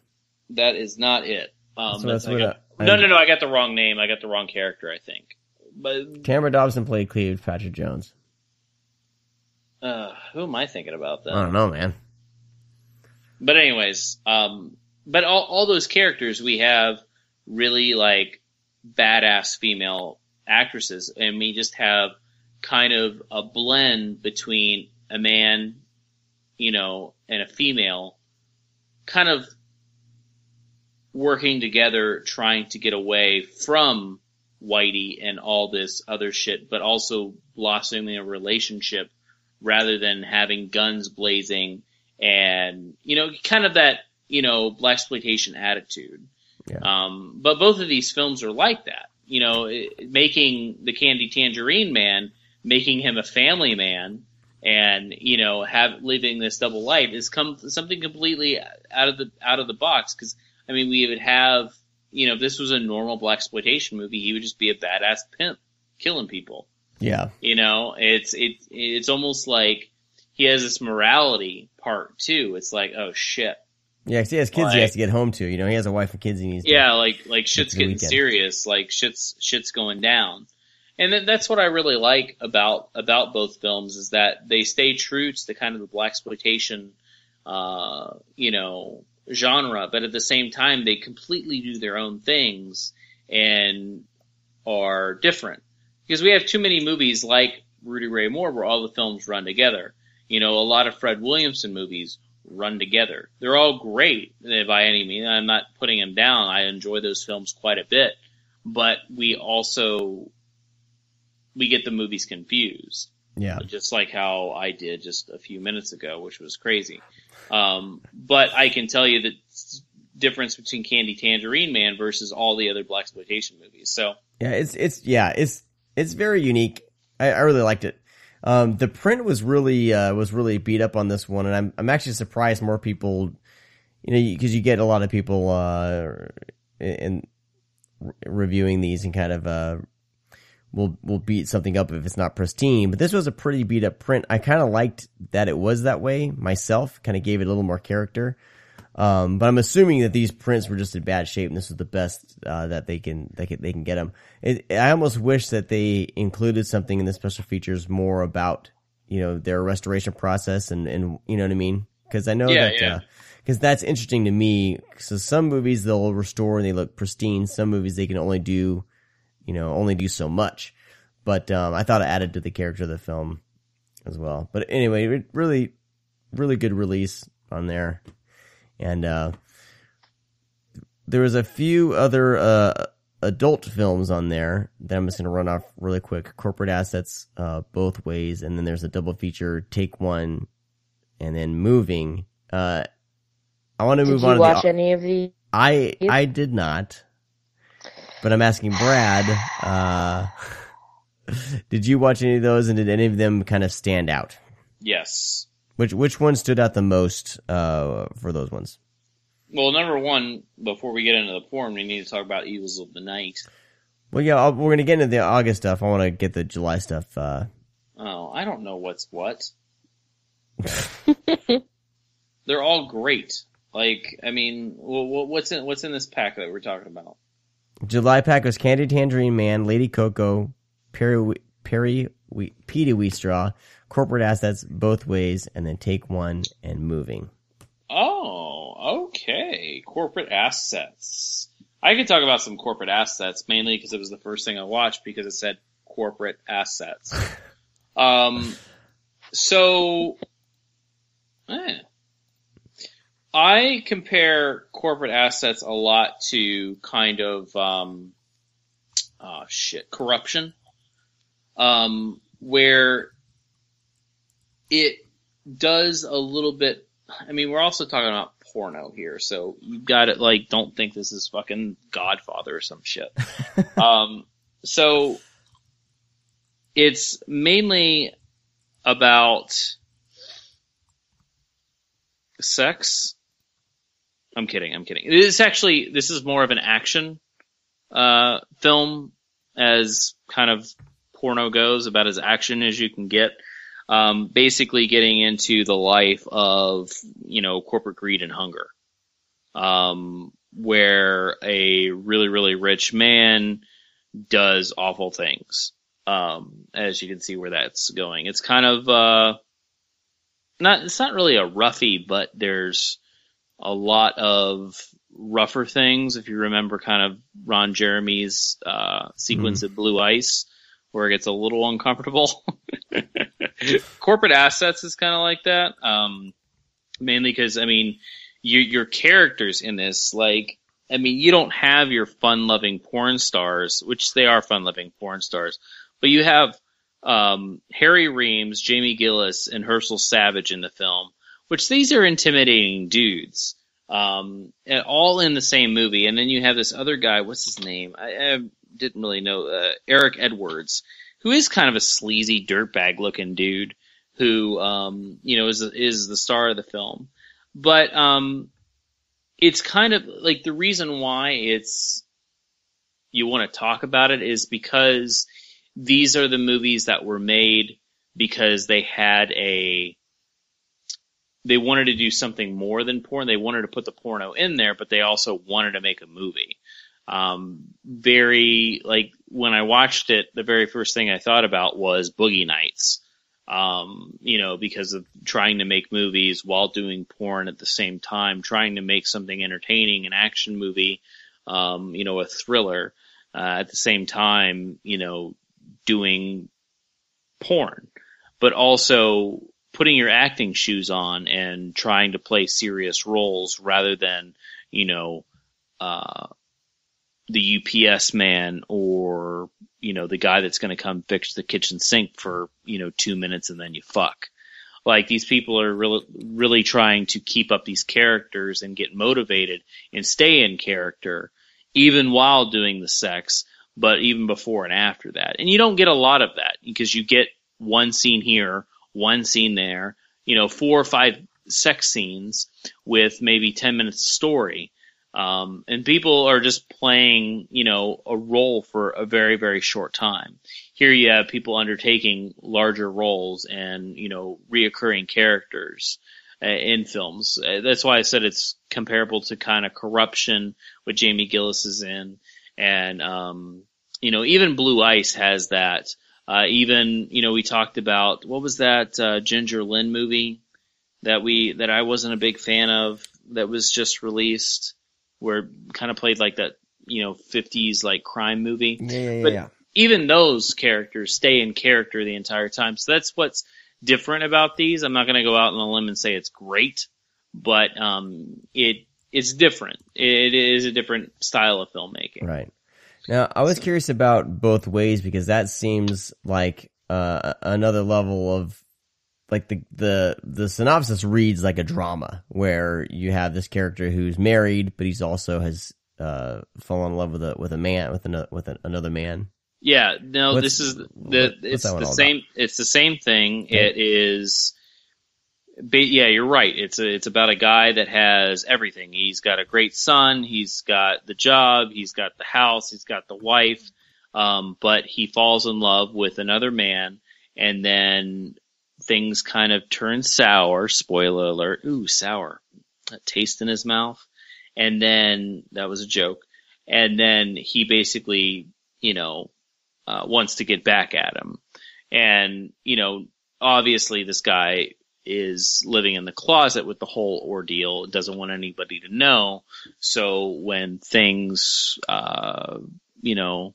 S3: That is not it. Um, that's,
S1: that's what
S3: got-
S1: I-
S3: no, no, no. I got the wrong name. I got the wrong character. I think. But
S1: Tamara Dobson played Cleopatra Jones.
S3: uh, who am I thinking about then?
S1: I don't know, man.
S3: But anyways, um, but all, all those characters we have really like badass female actresses, and we just have kind of a blend between a man, you know, and a female, kind of working together, trying to get away from Whitey and all this other shit, but also blossoming a relationship rather than having guns blazing and you know kind of that you know black exploitation attitude
S1: Yeah.
S3: um but both of these films are like that you know it, making the candy tangerine man making him a family man and you know have living this double life is come something completely out of the out of the box because i mean we would have you know if this was a normal black exploitation movie he would just be a badass pimp killing people
S1: Yeah.
S3: you know, it's it it's almost like he has this morality part too. It's like, oh shit,
S1: Yeah, 'cause he has kids he has to get home to. You know, he has a wife and kids he needs to.
S3: yeah, like like shit's getting
S1: weekend.
S3: serious, like shit's shit's going down, and that, that's what I really like about about both films is that they stay true to the kind of the black exploitation, uh, you know, genre, but at the same time they completely do their own things and are different because we have too many movies like Rudy Ray Moore where all the films run together. You know, a lot of Fred Williamson movies run together. They're all great eh, by any means. I'm not putting them down. I enjoy those films quite a bit, but we also we get the movies confused
S1: Yeah.
S3: just like how I did just a few minutes ago, which was crazy. Um, but I can tell you the difference between Candy Tangerine Man versus all the other black exploitation movies. So
S1: Yeah, it's it's yeah, it's it's very unique. I, I really liked it. Um, the print was really uh, was really beat up on this one, and I'm I'm actually surprised more people, you know, because you get a lot of people uh, in reviewing these and kind of uh, will will beat something up if it's not pristine. But this was a pretty beat up print. I kind of liked that it was that way myself. Kind of gave it a little more character. Um, but I'm assuming that these prints were just in bad shape, and this is the best uh, that they can they can they can get them. It, I almost wish that they included something in the special features more about you know their restoration process and and you know what I mean because I know
S3: Yeah,
S1: that
S3: yeah.
S1: because that's interesting to me. So some movies they'll restore and they look pristine. Some movies they can only do you know only do so much. But um, I thought it added to the character of the film as well. But anyway, really really good release on there and uh, there was a few other uh, adult films on there that I'm just going to run off really quick. Corporate Assets, uh, both ways, and then there's a double feature, Take One, and then Moving. Uh, I want to
S5: Did
S1: move
S5: you
S1: on.
S5: watch
S1: to the,
S5: any of these?
S1: I I did not, but I'm asking Brad. Uh, did you watch any of those, and did any of them kind of stand out?
S3: yes.
S1: Which which one stood out the most uh, for those ones?
S3: Well, number one, before we get into the porn, we need to talk about Evils of the Night.
S1: Well, yeah, I'll, we're gonna get into the August stuff. I want to get the July stuff. Uh,
S3: Oh, I don't know what's what. They're all great. Like, I mean, wh- wh- what's in what's in this pack that we're talking about?
S1: July pack was Candy Tangerine Man, Lady Coco, Perry Perry we, Petey Wheatstraw, Corporate Assets, Both Ways, and then Take One and Moving.
S3: Oh, okay. Corporate assets. I could talk about some corporate assets mainly because it was the first thing I watched because it said corporate assets. um, so, eh, I compare corporate assets a lot to kind of um, oh shit corruption, um, where it does a little bit. I mean, we're also talking about porno here, so you got it. Like, don't think this is fucking Godfather or some shit. um, so it's mainly about sex. I'm kidding. I'm kidding. It's actually this is more of an action uh, film, as kind of porno goes, about as action as you can get. Um, basically, getting into the life of you know corporate greed and hunger, um, where a really really rich man does awful things. Um, as you can see where that's going, it's kind of uh, not it's not really a roughie, but there's a lot of rougher things. If you remember, kind of Ron Jeremy's uh, sequence of Blue Ice, where it gets a little uncomfortable. Corporate assets is kind of like that, um, mainly because I mean, your your characters in this, like, I mean, you don't have your fun-loving porn stars, which they are fun-loving porn stars, but you have um, Harry Reams, Jamie Gillis, and Herschel Savage in the film, which these are intimidating dudes, um, and all in the same movie. And then you have this other guy, what's his name? I, I didn't really know, uh, Eric Edwards, who is kind of a sleazy dirtbag looking dude who, um, you know, is, is the star of the film. But, um, it's kind of like the reason why it's, you want to talk about it is because these are the movies that were made because they had a they wanted to do something more than porn. They wanted to put the porno in there, but they also wanted to make a movie. Um, very like when I watched it, the very first thing I thought about was Boogie Nights. Um, you know, because of trying to make movies while doing porn at the same time, trying to make something entertaining, an action movie, um, you know, a thriller, uh, at the same time, you know, doing porn, but also putting your acting shoes on and trying to play serious roles rather than, you know, uh, the UPS man or, you know, the guy that's going to come fix the kitchen sink for, you know, two minutes and then you fuck. Like these people are really, really trying to keep up these characters and get motivated and stay in character even while doing the sex but even before and after that. And you don't get a lot of that because you get one scene here, one scene there, you know, four or five sex scenes with maybe 10 minutes of story. Um, and people are just playing, you know, a role for a very, very short time. Here you have people undertaking larger roles and, you know, reoccurring characters uh, in films. Uh, that's why I said it's comparable to kind of corruption, what Jamie Gillis is in, and um, you know, even Blue Ice has that. Uh, even you know, we talked about what was that uh, Ginger Lynn movie that we that I wasn't a big fan of that was just released, where kind of played like that you know 50s like crime movie.
S1: Yeah, yeah.
S3: But
S1: yeah.
S3: even those characters stay in character the entire time. So that's what's different about these. I'm not going to go out on a limb and say it's great, but um, it it's different. It is a different style of filmmaking.
S1: Right. Now, I was curious about both ways because that seems like uh, another level of like the the the synopsis reads like a drama where you have this character who's married, but he's also has uh, fallen in love with a with a man with another with another man.
S3: Yeah, no,
S1: What's-
S3: this is the
S1: what-
S3: it's the same. It's the same thing.
S1: Okay.
S3: It is. Yeah, you're right. It's a, it's about a guy that has everything. He's got a great son. He's got the job. He's got the house. He's got the wife. Um, but he falls in love with another man, and then things kind of turn sour. Spoiler alert. Ooh, sour. A taste in his mouth. And then that was a joke. And then he basically, you know, uh, wants to get back at him. And, you know, obviously this guy is living in the closet with the whole ordeal, doesn't want anybody to know. So when things, uh, you know,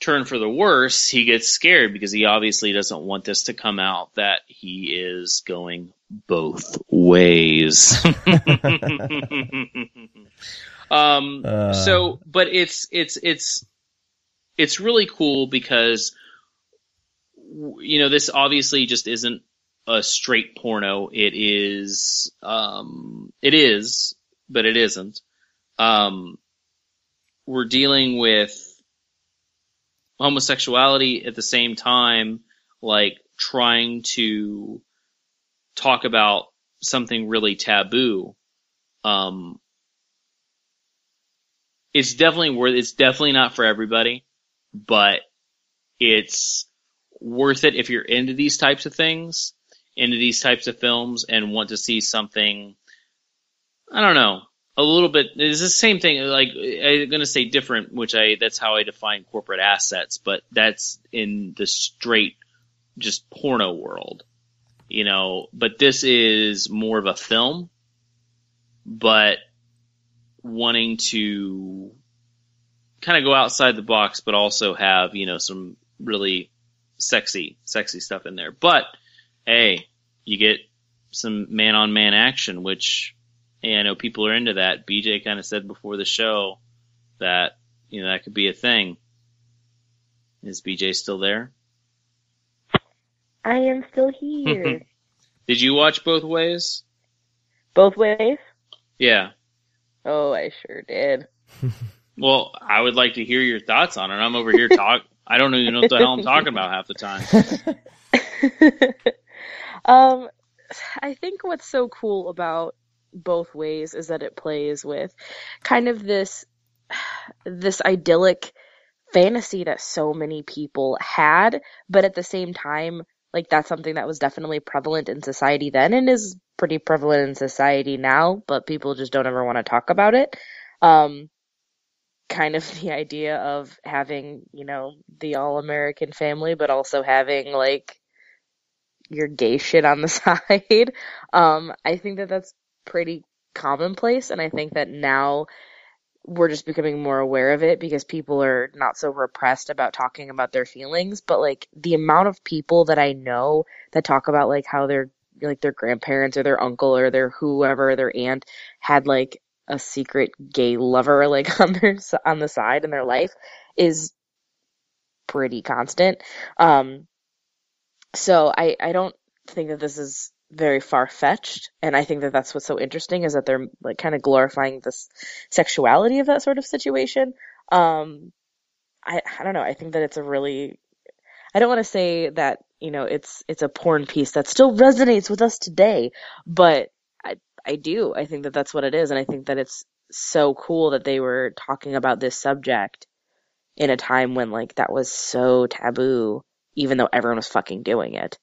S3: turn for the worse, he gets scared because he obviously doesn't want this to come out that he is going both ways. um,
S1: Uh.
S3: so, but it's it's it's it's really cool because you know this obviously just isn't a straight porno. It is um, it is, but it isn't. Um, we're dealing with homosexuality at the same time, like trying to talk about something really taboo. Um, it's definitely worth. It's definitely not for everybody, but it's worth it if you're into these types of things, into these types of films, and want to see something. I don't know, a little bit. It's the same thing. Like I'm gonna say different, which I that's how I define corporate assets, but that's in the straight just porno world, you know. But this is more of a film, but wanting to kind of go outside the box, but also have you know some really sexy, sexy stuff in there. But hey, you get some man on man action, which hey, I know people are into that. BJ kind of said before the show that you know that could be a thing. Is BJ still there?
S2: I am still here.
S3: Did you watch both ways?
S2: Both ways?
S3: Yeah.
S2: Oh, I sure did.
S3: Well, I would like to hear your thoughts on it. I'm over here talk. I don't even know what the hell I'm talking about half the time.
S2: um, I think what's so cool about both ways is that it plays with kind of this this idyllic fantasy that so many people had, but at the same time, like that's something that was definitely prevalent in society then and is pretty prevalent in society now, but people just don't ever want to talk about it. Um, kind of the idea of having, you know, the all American family, but also having like your gay shit on the side. Um, I think that that's pretty commonplace, and I think that now we're just becoming more aware of it because people are not so repressed about talking about their feelings. But like the amount of people that I know that talk about like how their like their grandparents or their uncle or their whoever their aunt had like a secret gay lover like on their on the side in their life is pretty constant. Um, so I I don't think that this is very far fetched, and I think that that's what's so interesting is that they're like kind of glorifying this sexuality of that sort of situation. Um, I I don't know. I think that it's a really I don't want to say that you know it's it's a porn piece that still resonates with us today, but I I do. I think that that's what it is, and I think that it's so cool that they were talking about this subject in a time when like that was so taboo, even though everyone was fucking doing it,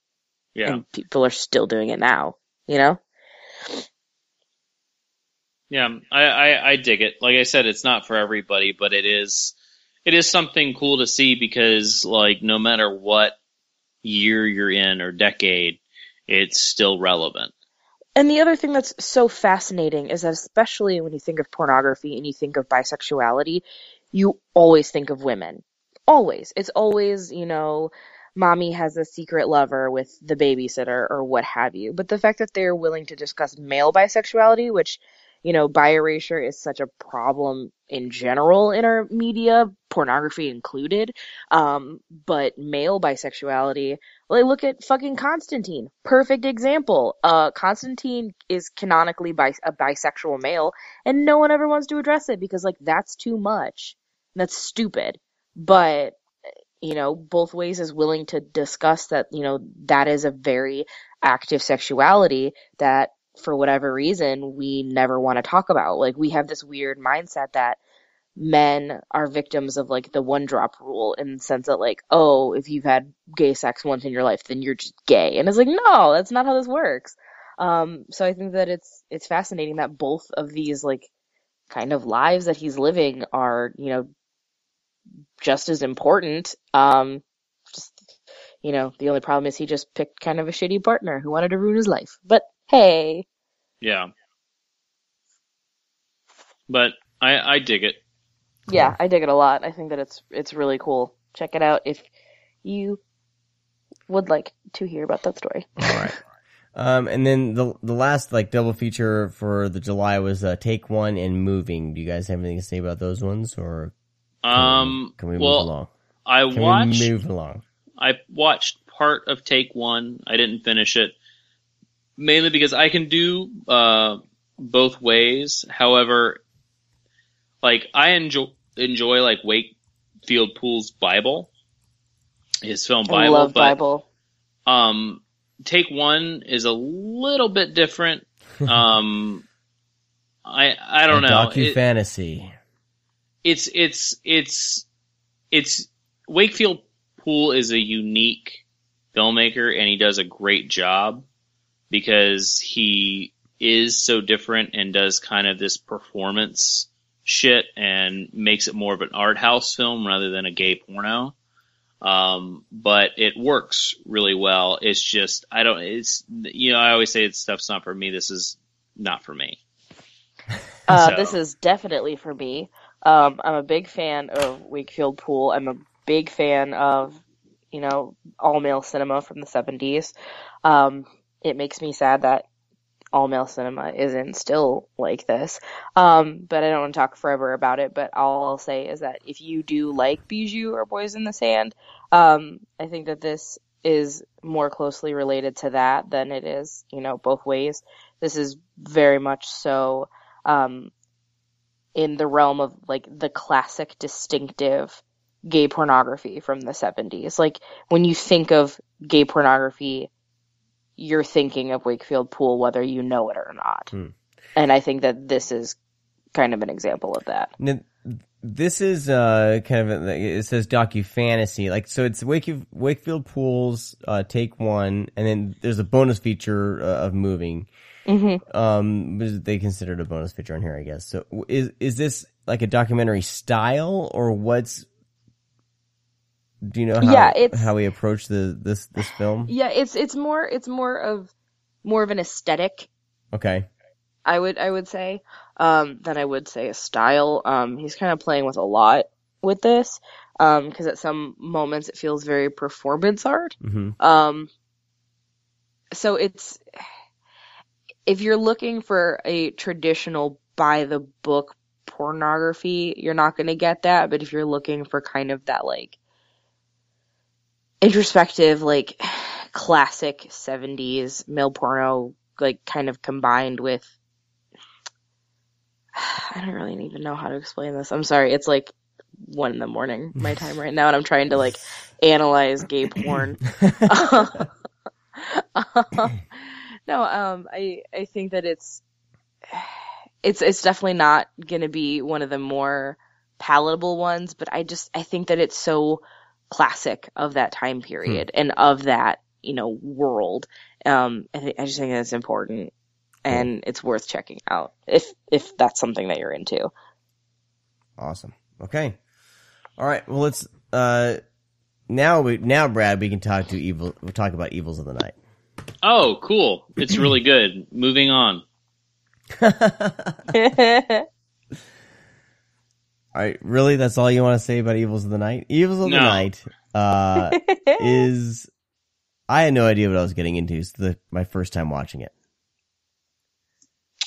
S3: Yeah.
S2: and people are still doing it now. You know?
S3: Yeah, I, I, I dig it. Like I said, it's not for everybody, but it is it is something cool to see because like no matter what year you're in or decade, it's still relevant.
S2: And the other thing that's so fascinating is that especially when you think of pornography and you think of bisexuality, you always think of women. Always. It's always, you know, mommy has a secret lover with the babysitter or what have you. But the fact that they're willing to discuss male bisexuality, which, you know, bi erasure is such a problem in general in our media, pornography included. Um, but male bisexuality, like look at fucking Constantine. Perfect example. Uh, Constantine is canonically bis- a bisexual male, and no one ever wants to address it because like that's too much. That's stupid. But you know, both ways is willing to discuss that, you know, that is a very active sexuality that for whatever reason we never want to talk about. Like we have this weird mindset that men are victims of like the one drop rule in the sense that like, oh, if you've had gay sex once in your life, then you're just gay. And it's like, no, that's not how this works. Um, so I think that it's it's fascinating that both of these like kind of lives that he's living are, you know, just as important. Um, just you know, the only problem is he just picked kind of a shitty partner who wanted to ruin his life. But hey,
S3: Yeah. But I I dig it.
S2: yeah, I dig it a lot. I think that it's it's really cool. check it out if you would like to hear about that story.
S1: All right. Um, and then the the last like double feature for the July was uh, Take One and Moving. Do you guys have anything to say about those ones, or
S3: Um,
S1: can we move
S3: well,
S1: along?
S3: I
S1: Can
S3: watched.
S1: we move along?
S3: I watched part of Take One. I didn't finish it, mainly because I can do uh, both ways. However, like I enjoy enjoy like Wakefield Poole's Bible, his film Bible.
S2: I
S3: Bible,
S2: love
S3: but
S2: Bible.
S3: um, Take One is a little bit different. Um, I I don't
S1: A
S3: know.
S1: Docu
S3: It-
S1: fantasy.
S3: It's it's it's it's Wakefield Poole is a unique filmmaker and he does a great job because he is so different and does kind of this performance shit and makes it more of an art house film rather than a gay porno. Um, but it works really well. It's just I don't. It's you know I always say it's stuff's not for me. This is not for me.
S2: Uh,
S3: So-
S2: This is definitely for me. Um, I'm a big fan of Wakefield Poole. I'm a big fan of, you know, all male cinema from the 70s. Um, it makes me sad that all male cinema isn't still like this. Um, but I don't want to talk forever about it. But all I'll say is that if you do like Bijou or Boys in the Sand, um, I think that this is more closely related to that than it is, you know, both ways. This is very much so um, in the realm of like the classic distinctive gay pornography from the 70s. Like when you think of gay pornography, you're thinking of Wakefield Poole whether you know it or not.
S1: Hmm.
S2: And I think that this is kind of an example of that.
S1: Now, this is uh kind of a, it says docu fantasy like so it's Wakefield, Wakefield Poole's uh, take one and then there's a bonus feature uh, of moving
S2: hmm
S1: um they considered a bonus feature on here I guess. So is is this like a documentary style or what's do you know how
S2: Yeah, it's-
S1: how we approach the this this film?
S2: Yeah, it's it's more it's more of more of an aesthetic.
S1: Okay.
S2: I would I would say um, than I would say a style. Um, he's kind of playing with a lot with this um, because at some moments it feels very performance art.
S1: hmm
S2: Um, so it's if you're looking for a traditional by the book pornography, you're not going to get that. But if you're looking for kind of that like introspective, like classic 70s male porno, like kind of combined with I don't really even know how to explain this. I'm sorry. It's like one in the morning my time right now and I'm trying to like analyze gay porn. no, um, I I think that it's it's it's definitely not gonna be one of the more palatable ones, but I just I think that it's so classic of that time period and of that you know world. Um, I think I just think that's important and it's worth checking out if if that's something that you're into.
S1: awesome. Okay. All right. Well let's uh now we now Brad we can talk to evil we'll talk about evils of the night
S3: Oh, cool! It's really good. Moving on.
S1: All right, really? That's all you want to say about Evils of the Night? Evils of the Night uh, is. I had no idea what I was getting into. It's the my first time watching it.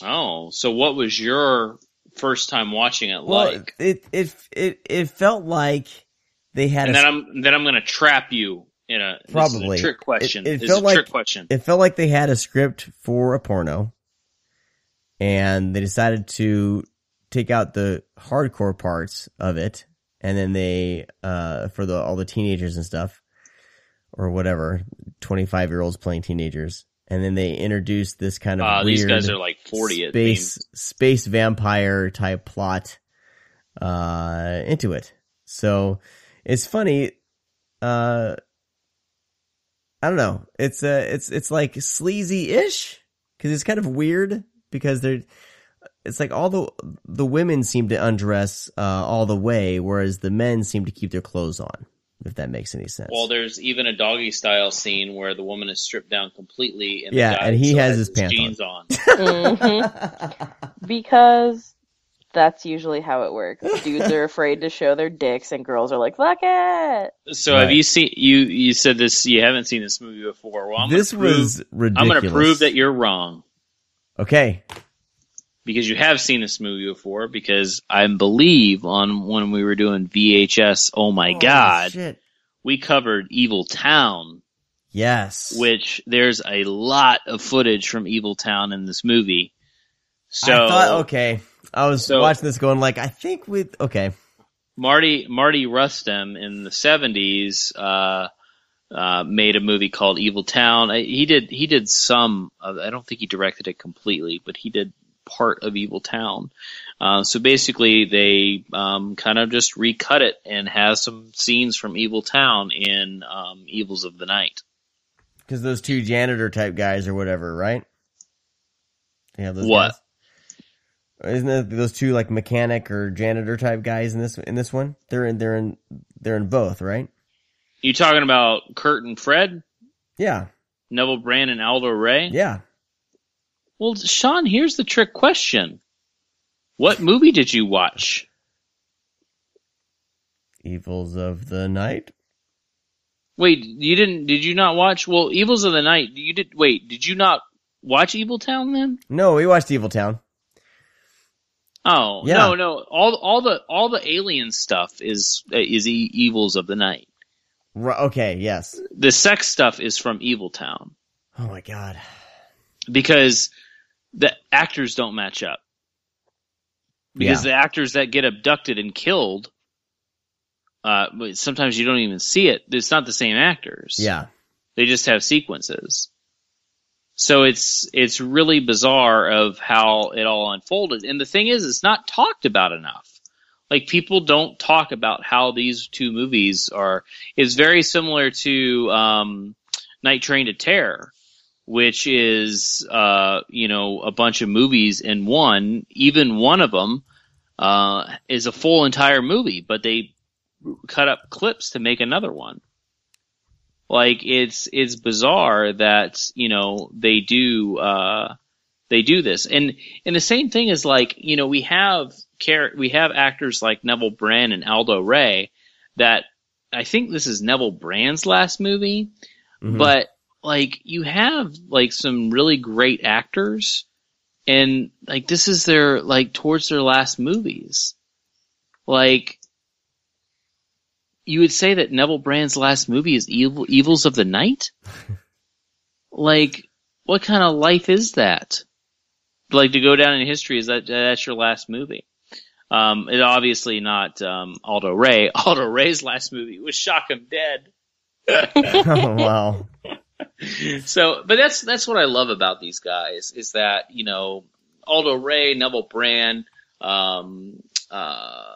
S3: Oh, so what was your first time watching it
S1: Well,
S3: like?
S1: it it it it felt like they had
S3: and
S1: a,
S3: then I'm then I'm gonna trap you in a this is a
S1: Probably.
S3: trick question.
S1: It- it felt
S3: a
S1: like-
S3: trick question.
S1: it felt like they had a script for a porno, and they decided to take out the hardcore parts of it, and then they uh for the all the teenagers and stuff, or whatever, twenty five year olds playing teenagers, and then they introduced this kind of
S3: Uh,
S1: weird
S3: these guys are like forty.
S1: Space space vampire type plot uh into it. So it's funny. Uh, I don't know. It's uh, it's it's like sleazy ish because it's kind of weird because they're. It's like all the the women seem to undress uh, all the way, whereas the men seem to keep their clothes on. If that makes any sense.
S3: Well, there's even a doggy style scene where the woman is stripped down completely, and
S1: Yeah,
S3: the guy
S1: and he has his pants on.
S3: jeans on.
S2: Mhm. because
S5: That's usually how it works. Dudes are afraid to show their dicks, and girls are like, "Fuck it."
S3: So
S1: Right.
S3: have you seen you? You said this. You haven't seen this movie before. Well, I'm
S1: this
S3: gonna prove,
S1: was ridiculous.
S3: I'm going to prove that you're wrong
S1: Okay.
S3: because you have seen this movie before. Because I believe on when we were doing VHS. Oh my
S1: Holy
S3: God,
S1: Shit.
S3: we covered Evil Town,
S1: Yes.
S3: which there's a lot of footage from Evil Town in this movie. So
S1: I thought, okay. I was
S3: So-
S1: watching this going like, I think with, okay.
S3: Marty Mardi Rustam in the seventies uh, uh, made a movie called Evil Town. I, he did he did some. Of, I don't think he directed it completely, but he did part of Evil Town. Uh, so basically, they um, kind of just recut it and has some scenes from Evil Town in um, Evils of the Night.
S1: Because those two janitor type guys or whatever, right? Yeah, those
S3: What?
S1: guys? Isn't it those two like mechanic or janitor type guys in this in this one? They're in they're in they're in both, right?
S3: You talking about Kurt and Fred,
S1: Yeah.
S3: Neville Brand and Aldo Ray?
S1: Yeah.
S3: Well, Sean, here's the trick question: What movie did you watch?
S1: Evils of the night.
S3: Wait, you didn't? Did you not watch? Well, Evils of the Night. You did. Wait, did you not watch Evil Town then?
S1: No, we watched Evil Town.
S3: Oh
S1: Yeah.
S3: no, no. All all the all the alien stuff is is e- Evils of the Night.
S1: Okay, yes.
S3: The sex stuff is from Evil Town
S1: Oh my god.
S3: because the actors don't match up. Because
S1: Yeah.
S3: the actors that get abducted and killed, uh, sometimes you don't even see it. It's not the same actors.
S1: Yeah.
S3: They just have sequences. So it's it's really bizarre of how it all unfolded. And the thing is, it's not talked about enough. Like people don't talk about how these two movies are. It's very similar to um, Night Train to Terror, which is uh, you know a bunch of movies in one. Even one of them uh, is a full entire movie, but they cut up clips to make another one like it's it's bizarre that you know they do uh they do this and and the same thing is like you know we have char- we have actors like Neville Brand and Aldo Ray that I think this is Neville Brand's last movie
S1: Mhm.
S3: but like you have like some really great actors and like this is their like towards their last movies like you would say that Neville Brand's last movie is Evil Evils of the Night? like what kind of life is that? Like to go down in history is that that's your last movie. Um, it obviously not um, Aldo Ray. Aldo Ray's last movie was Shock 'Em Dead.
S1: oh wow.
S3: so, but that's that's what I love about these guys is that you know Aldo Ray, Neville Brand, um, uh,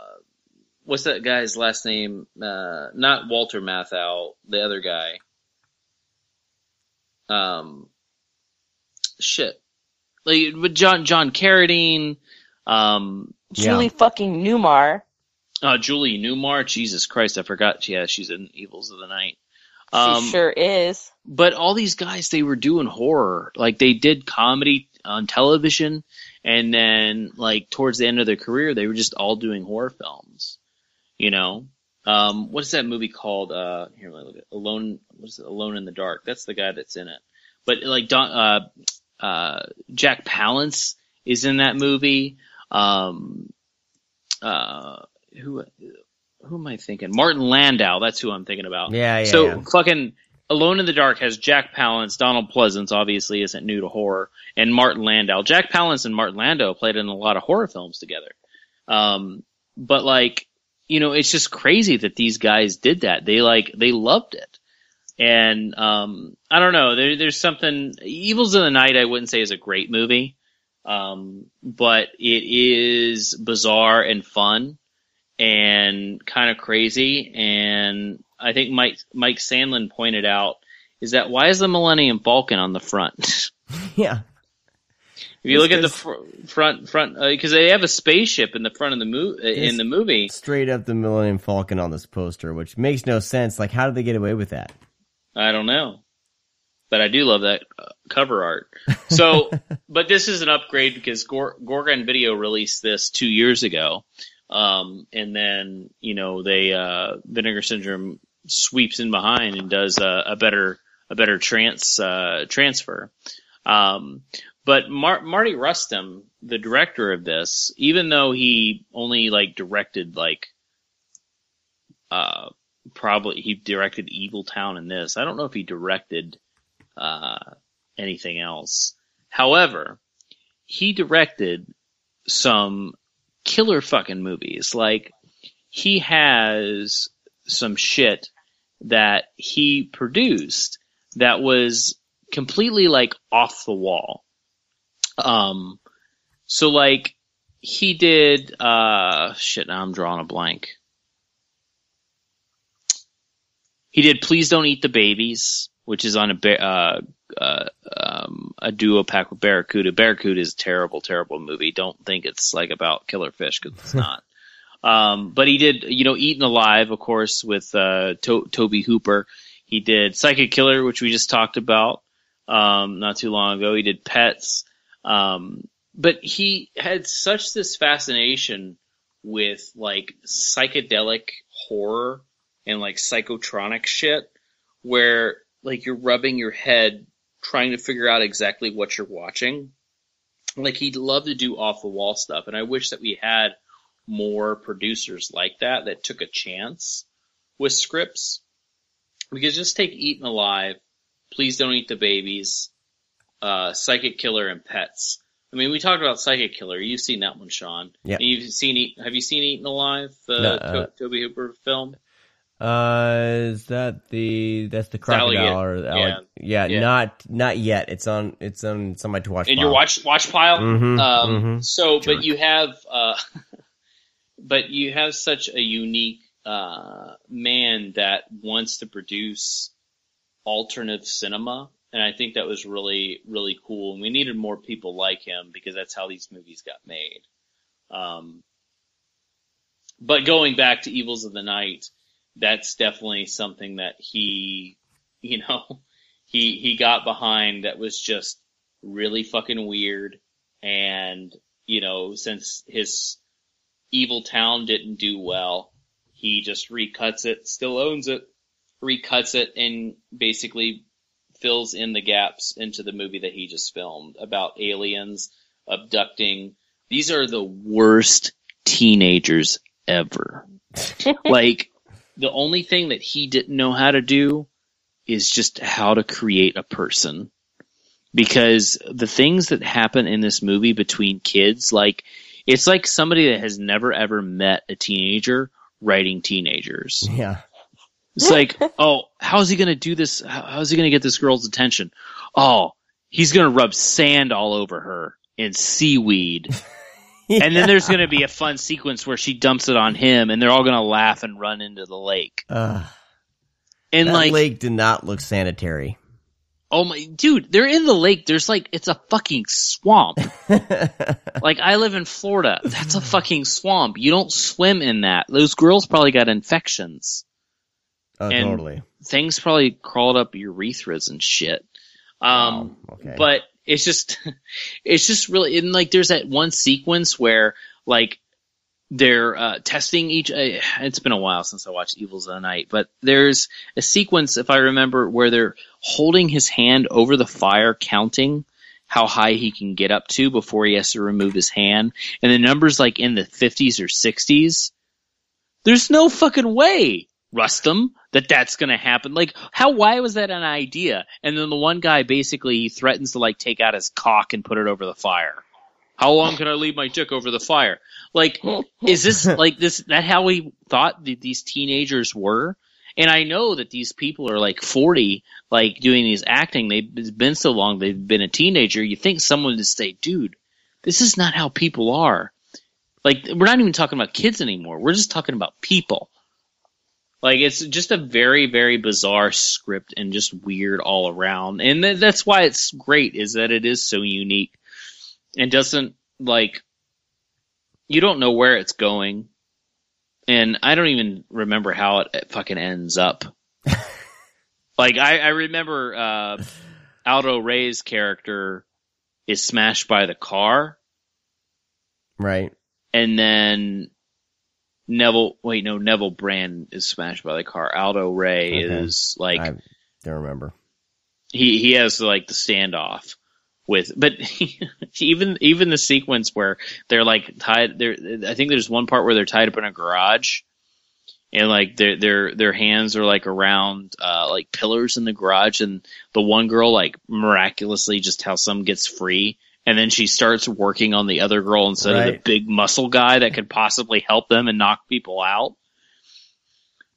S3: what's that guy's last name? Uh, not Walter Matthau, the other guy. Um, shit, like with John John Carradine, um,
S1: Yeah.
S5: Julie fucking Newmar.
S3: uh, Julie Newmar. Jesus Christ, I forgot. Yeah, she's in Evils of the Night.
S5: She
S3: Um,
S5: sure is.
S3: but all these guys they were doing horror like they did comedy on television and then like towards the end of their career they were just all doing horror films you know? Um what's that movie called? Uh here let me look at alone what's it? Alone in the dark. That's the guy that's in it. But like Don, uh uh jack palance is in that movie. Um uh who who am i thinking? Martin landau. That's who i'm thinking about.
S1: Yeah, yeah.
S3: so
S1: yeah.
S3: fucking Alone in the Dark has Jack Palance, Donald Pleasence obviously isn't new to horror, and Martin Landau. Jack Palance and Martin Landau played in a lot of horror films together. Um, but like, you know, it's just crazy that these guys did that. They like they loved it. And um, I don't know. There, there's something. Evils of the Night, I wouldn't say is a great movie, um, but it is bizarre and fun and kind of crazy. And I think Mike Mike Sandlin pointed out is that why is the Millennium Falcon on the front?
S1: yeah.
S3: If you look at the fr- front front because they have a spaceship in the front of the mo- uh, in the movie.
S1: Straight up the Millennium Falcon on this poster, which makes no sense. Like, how did they get away with that?
S3: I don't know. but I do love that uh, cover art. So, but this is an upgrade because Gor- Gorgon Video released this two years ago, um, and then you know they uh, Vinegar Syndrome sweeps in behind and does a, a better a better trans uh, transfer. Um, but Mar- Mardi Rustam, the director of this, even though he only like directed like uh probably he directed Evil Town in this. I don't know if he directed uh anything else. However, he directed some killer fucking movies. Like he has some shit that he produced that was completely like off the wall. Um, so like he did, uh, shit, now I'm drawing a blank. He did Please Don't Eat the Babies, which is on a, uh, uh, um, a duo pack with Barracuda. Barracuda is a terrible, terrible movie. Don't think it's like about killer fish because it's not. Um, but he did, you know, Eaten Alive, of course, with, uh, to- Tobe Hooper. He did Psychic Killer, which we just talked about, um, not too long ago. He did Pets. Um, but he had such this fascination with like psychedelic horror and like psychotronic shit where like you're rubbing your head trying to figure out exactly what you're watching. Like he'd love to do off the wall stuff. And I wish that we had more producers like that that took a chance with scripts. Because just take Eaten Alive, Please Don't Eat the Babies, uh, Psychic Killer, and Pets. I mean, we talked about Psychic Killer. You've seen that one, Sean.
S1: Yep.
S3: And You've seen Eat, have you seen Eaten Alive, the
S1: No, uh,
S3: to- Tobe Hooper film?
S1: Uh, is that the that's the crocodile or the
S3: Yeah.
S1: yeah,
S3: Yeah.
S1: not not yet. It's on it's on somebody to watch.
S3: in your watch watch pile.
S1: Mhm,
S3: um,
S1: mhm.
S3: So,
S1: Jerk.
S3: but you have, uh, but you have such a unique uh, man that wants to produce alternative cinema, and I think that was really really cool. And we needed more people like him because that's how these movies got made. Um, but going back to Evils of the Night, that's definitely something that he, you know, he he got behind that was just really fucking weird and you know since his evil town didn't do well he just recuts it still owns it recuts it and basically fills in the gaps into the movie that he just filmed about aliens abducting. These are the worst teenagers ever. Like the only thing that he didn't know how to do is just how to create a person. Because the things that happen in this movie between kids like it's like somebody that has never ever met a teenager writing teenagers.
S1: Yeah.
S3: it's like oh how's he gonna do this how's he gonna get this girl's attention oh he's gonna rub sand all over her and seaweed and then there's gonna be a fun sequence where she dumps it on him and they're all gonna laugh and run into the lake
S1: Uh,
S3: and
S1: that
S3: like
S1: lake did not look sanitary.
S3: Oh my, dude, they're in the lake. There's like, it's a fucking swamp. like, I live in Florida. That's a fucking swamp. You don't swim in that. Those girls probably got infections.
S1: Oh,
S3: And-
S1: totally.
S3: Things probably crawled up urethras and shit. Um,
S1: Wow, okay.
S3: but it's just, it's just really, and like, there's that one sequence where, like, they're uh, testing each. Uh, it's been a while since I watched Evils of the Night, but there's a sequence, if I remember, where they're holding his hand over the fire, counting how high he can get up to before he has to remove his hand, and the number's like in the 50s or 60s. There's no fucking way, Rustam, that that's gonna happen. Like, how? Why was that an idea? And then the one guy basically threatens to like take out his cock and put it over the fire. How long can I leave my dick over the fire? Like, is this like this? That how we thought that these teenagers were? And I know that these people are like 40, like doing these acting. They've it's been so long. They've been a teenager. You think someone would say, dude, this is not how people are. Like, we're not even talking about kids anymore. We're just talking about people. Like, it's just a very, very bizarre script and just weird all around. And th- that's why it's great is that it is so unique and doesn't like, you don't know where it's going. And I don't even remember how it fucking ends up. like I, I remember uh, Aldo Ray's character is smashed by the car,
S1: Right.
S3: and then Neville. Wait, no, Neville Brand is smashed by the car. Aldo Ray
S1: Okay.
S3: is like
S1: I don't remember.
S3: he he has like the standoff with but even even the sequence where they're like tied there I think there's one part where they're tied up in a garage and like their their their hands are like around uh like pillars in the garage and the one girl like miraculously just how some gets free and then she starts working on the other girl instead of the big muscle guy that could possibly help them and knock people out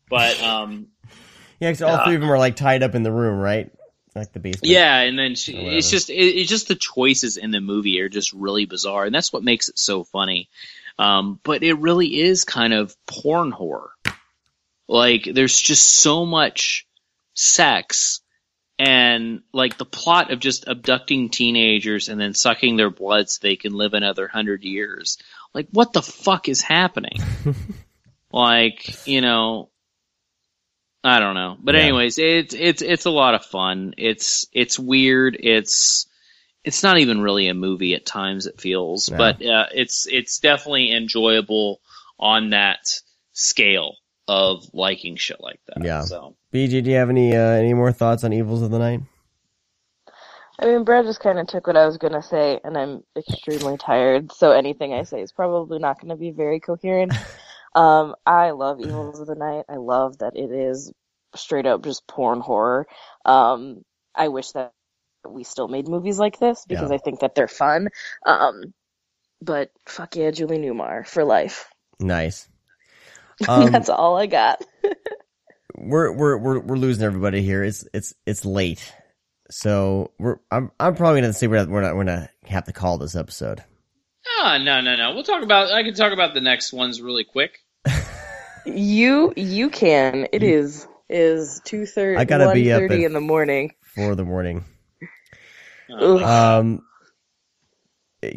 S3: but um
S1: Yeah, 'cause all
S3: Uh,
S1: three of them are like tied up in the room, right? Like the basement.
S3: Yeah, and then she, it's just it, it's just the choices in the movie are just really bizarre, and that's what makes it so funny. Um, but it really is kind of porn horror. Like there's just so much sex and like the plot of just abducting teenagers and then sucking their blood so they can live another hundred years. Like what the fuck is happening? like, you know, I don't know. But
S1: Yeah.
S3: anyways, it's it's it's a lot of fun. It's it's weird. It's it's not even really a movie at times it feels,
S1: No.
S3: but uh, it's it's definitely enjoyable on that scale of liking shit like that.
S1: Yeah.
S3: So
S1: BG, do you have any uh, any more thoughts on Evils of the Night?
S5: I mean, Brad just kind of took what I was gonna say, and I'm extremely tired, so anything I say is probably not gonna be very coherent. um, I love Evils of the Night. I love that it is straight up just porn horror. Um, I wish that we still made movies like this because
S1: Yeah.
S5: I think that they're fun. Um, but fuck yeah, Julie Newmar for life.
S1: Nice. Um,
S5: That's all I got.
S1: we're we're we're we're losing everybody here. It's it's it's late, so we're I'm I'm probably gonna say we're not, we're not we're gonna have to call this episode.
S3: Ah, no, no, no. We'll talk about. I can talk about the next ones really quick.
S5: You you can. It is is two thirty.
S1: I gotta be up at-
S5: in the morning.
S1: for the morning. Um,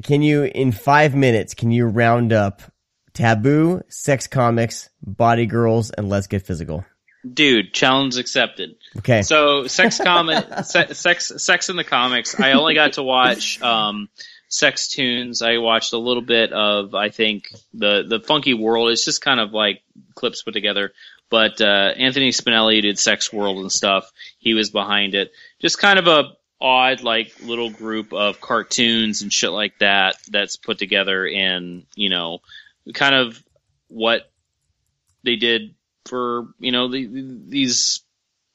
S1: can you in five minutes? Can you round up taboo, sex comics, body girls, and let's get physical?
S3: dude, challenge accepted.
S1: Okay.
S3: So, sex comic, se- sex, sex in the comics. I only got to watch um, Sex Tunes. I watched a little bit of, I think, the the Funky World. It's just kind of like clips put together. But uh, Anthony Spinelli did Sex World and stuff. He was behind it. Just kind of a odd, like little group of cartoons and shit like that. That's put together in, you know, kind of what they did for you know the, these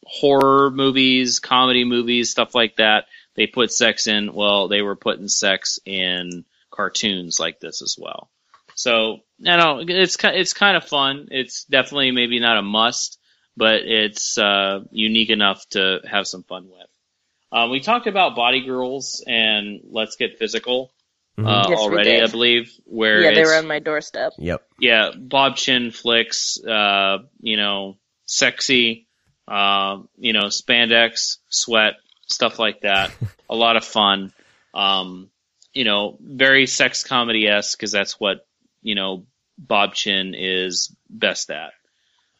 S3: horror movies, comedy movies, stuff like that. They put sex in. Well, they were putting sex in cartoons like this as well. So I don't. know, It's it's kind of fun. It's definitely maybe not a must, but it's uh, unique enough to have some fun with. Um, we talked about Body Girls and Let's Get Physical uh,
S1: Mhm.
S5: Yes,
S3: already. I believe. Where
S5: Yeah, they were on my doorstep.
S1: Yep.
S3: yeah, Bob Chinn flicks, uh, you know, sexy, uh, you know, spandex, sweat, stuff like that. a lot of fun. Um, you know, very sex comedy esque because that's what, you know, Bob Chinn is best at.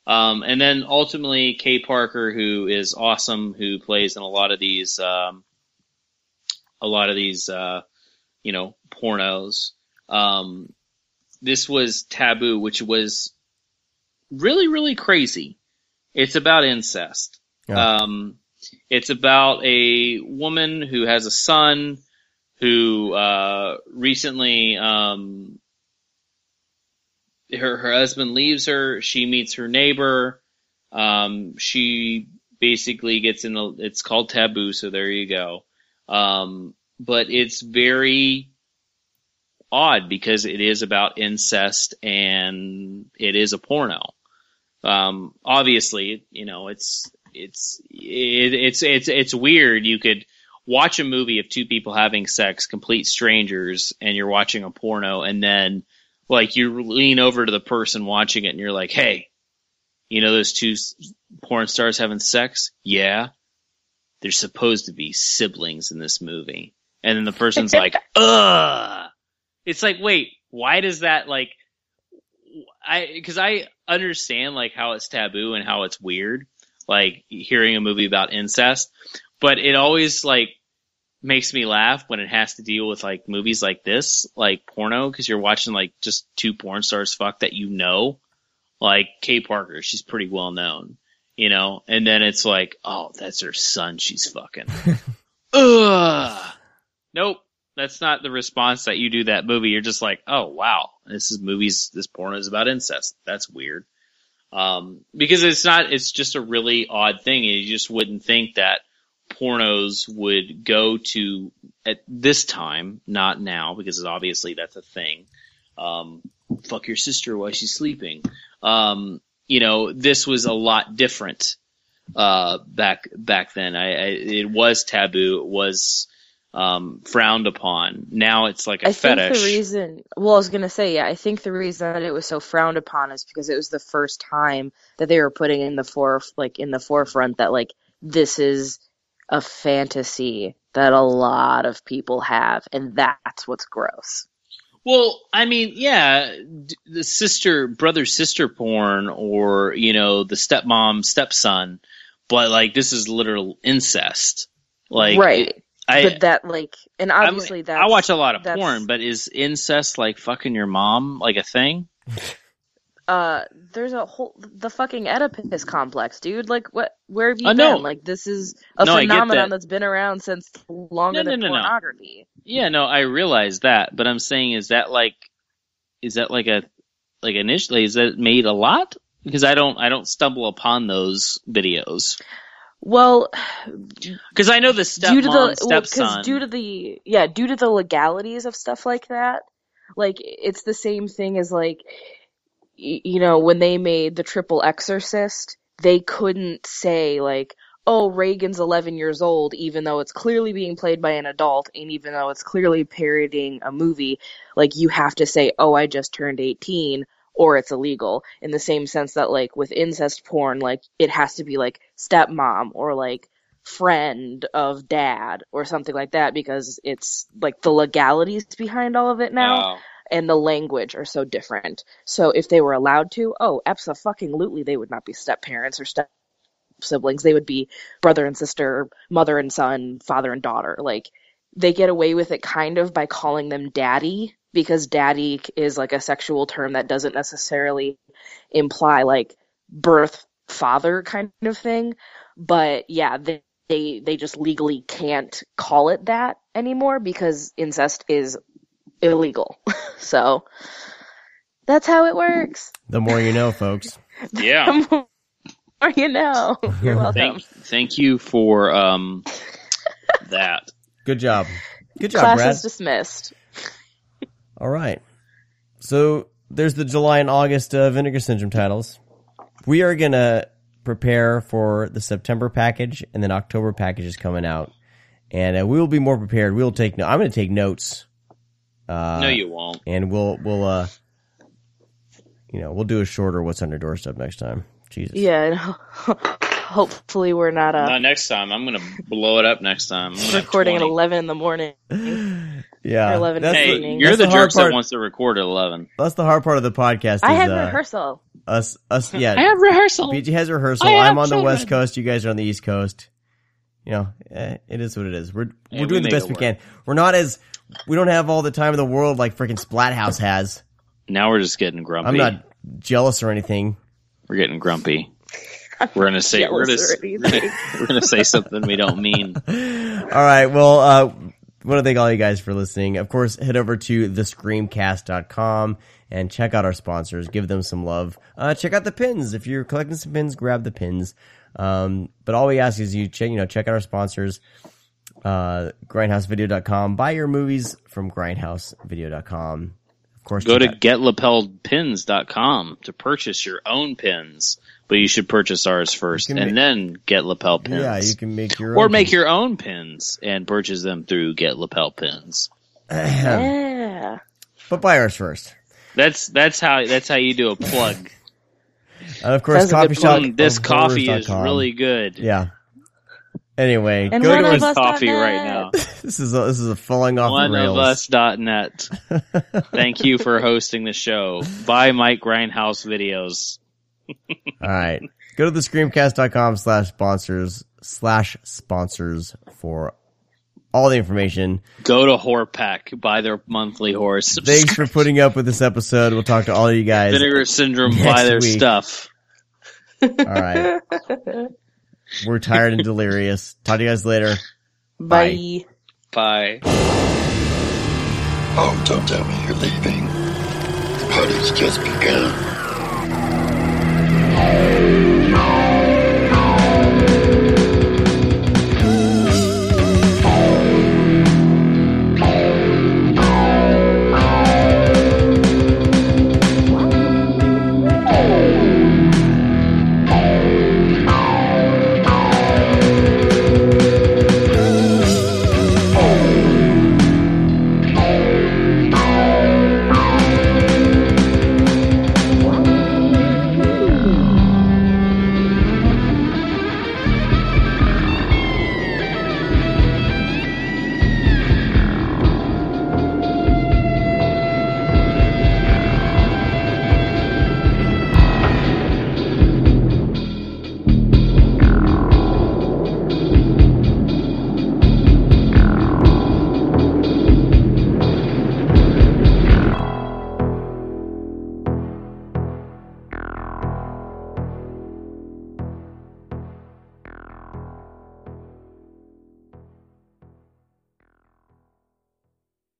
S3: Um, and then ultimately Kay Parker, who is awesome, who plays in a lot of these, um, a lot of these, uh, you know, pornos. Um, this was Taboo, which was really, really crazy. It's about incest.
S1: Yeah.
S3: Um, it's about a woman who has a son who uh, recently um, her her husband leaves her. She meets her neighbor. Um, she basically gets in the. It's called Taboo, so there you go. Um, but it's very odd because it is about incest and it is a porno. Um, obviously, you know, it's it's it, it's it's it's weird. You could watch a movie of two people having sex, complete strangers, and you're watching a porno, and then like you lean over to the person watching it, and you're like, "Hey, you know those two porn stars having sex? Yeah, they're supposed to be siblings in this movie." And then the person's like, "Ugh." It's like, wait, why does that like? I because I understand like how it's taboo and how it's weird, like hearing a movie about incest, but it always like makes me laugh when it has to deal with like movies like this, like porno, because you're watching like just two porn stars fuck that you know, like Kay Parker, she's pretty well known, you know, and then it's like, oh, that's her son, she's fucking. Ugh. Nope. That's not the response that you do that movie. You're just like, oh wow, this is movies. This porno is about incest. That's weird. Um, because it's not. It's just a really odd thing. You just wouldn't think that pornos would go to at this time, not now, because obviously that's a thing. Um, fuck your sister while she's sleeping. Um, you know, this was a lot different uh, back back then. I, I it was taboo. It was um, frowned upon. Now it's like a
S2: I
S3: fetish.
S2: think the reason, well, I was gonna say, yeah, I think the reason that it was so frowned upon is because it was the first time that they were putting in the fore, like in the forefront that like this is a fantasy that a lot of people have, and that's what's gross.
S3: Well, I mean, yeah, the sister, brother, sister porn, or you know, the stepmom, stepson, but like this is literal incest. Like,
S2: right,
S3: I,
S2: but that like, and obviously that
S3: I watch a lot of porn, but is incest like fucking your mom like a thing?
S2: uh there's a whole the fucking Oedipus complex, dude. Like what where have you
S3: I
S2: been?
S3: know.
S2: Like this is a
S3: No,
S2: phenomenon
S3: that.
S2: that's been around since longer
S3: No, no,
S2: than
S3: no, no.
S2: pornography.
S3: Yeah, no, I realize that, but I'm saying, is that like, is that like a, like initially, is that made a lot? Because I don't, I don't stumble upon those videos.
S2: Well,
S3: Because I know the
S2: due to the
S3: stepson.
S2: because due to the yeah due to the legalities of stuff like that like it's the same thing as like y- you know when they made the triple exorcist they couldn't say like oh reagan's 11 years old even though it's clearly being played by an adult and even though it's clearly parodying a movie like you have to say oh i just turned 18 or it's illegal in the same sense that like with incest porn like it has to be like stepmom or like friend of dad or something like that because it's like the legalities behind all of it now
S3: Oh.
S2: and the language are so different. So if they were allowed to, oh, Epsa fucking absolutely, they would not be step parents or step siblings. They would be brother and sister, mother and son, father and daughter. Like they get away with it kind of by calling them daddy because daddy is like a sexual term that doesn't necessarily imply like birth father kind of thing. But yeah, they they, they just legally can't call it that anymore because incest is illegal. so that's how it works.
S1: The more you know, folks.
S3: Yeah.
S2: or you know. You're welcome.
S3: Thank, thank you for um that.
S1: Good job. Good job,
S2: Class
S1: Brad.
S2: is dismissed.
S1: All right. So there's the July and August uh, Vinegar Syndrome titles. We are gonna prepare for the September package, and then October package is coming out, and uh, we will be more prepared. We'll take. No- I'm gonna take notes. Uh,
S3: no, you won't.
S1: and we'll we'll uh, you know, we'll do a shorter "What's on your doorstep" next time. Jesus.
S2: Yeah, and ho- hopefully we're not uh,
S3: Not next time. I'm gonna blow it up next time. I'm
S2: recording at 11 in the morning.
S1: Yeah.
S2: Or 11
S1: That's,
S2: in the
S3: Hey,
S2: evening.
S3: you're
S1: That's
S3: the,
S1: the hard
S3: jerks
S1: part.
S3: that wants to record at 11.
S1: that's the hard part of the podcast. Is,
S2: I had
S1: uh,
S2: rehearsal.
S1: Us, us, yeah.
S3: I have rehearsal.
S1: BG has rehearsal.
S3: I have
S1: I'm on the West. Coast. You guys are on the East Coast. You know, eh, it is what it is. We're
S3: Yeah,
S1: we're
S3: we
S1: doing the best we can. We're not as we don't have all the time in the world like freaking Splathouse has.
S3: Now we're just getting grumpy.
S1: I'm not jealous or anything.
S3: We're getting grumpy. We're gonna say we're gonna,
S2: Jealous
S3: s-
S2: already.
S3: we're gonna we're gonna say something we don't mean.
S1: All right. Well, uh, want to thank all you guys for listening. Of course, head over to thescreamcast.com and check out our sponsors. Give them some love. Uh, check out the pins. If you're collecting some pins, grab the pins. Um, but all we ask is you check, you know, check out our sponsors. Uh, grindhousevideo.com. Buy your movies from grindhousevideo.com. Of course,
S3: Go to
S1: out-
S3: getlapelledpins.com to purchase your own pins, but you should purchase ours first and
S1: can
S3: then get lapel pins.
S1: yeah, you can make your
S3: or
S1: own
S3: make
S1: pins.
S3: your own pins and purchase them through Get Lapel Pins.
S2: Yeah.
S1: but buy ours first.
S3: That's that's how that's how you do a plug.
S1: And of course,
S2: Sounds
S1: coffee shop.
S3: This
S1: of
S3: coffee is
S1: horrors.com.
S3: really good.
S1: yeah. Anyway,
S2: And
S1: go
S2: one
S1: to
S2: of
S1: us.
S2: us-
S3: coffee
S2: dot
S3: right now.
S1: This is a, this is a falling off
S3: One
S1: the
S3: of
S1: rails.
S3: us dot net. Thank you for hosting the show. Buy Mike Grindhouse videos.
S1: All right. Go to the screamcast.com slash sponsors slash sponsors for all the information.
S3: Go to Horpack, buy their monthly horse.
S1: Thanks for putting up with this episode. We'll talk to all of you guys.
S3: Vinegar Syndrome,
S1: next
S3: buy their
S1: week.
S3: stuff.
S1: All right. We're tired and delirious. Talk to you guys later.
S5: Bye.
S3: Bye.
S6: Oh, don't tell me you're leaving. The party's just begun.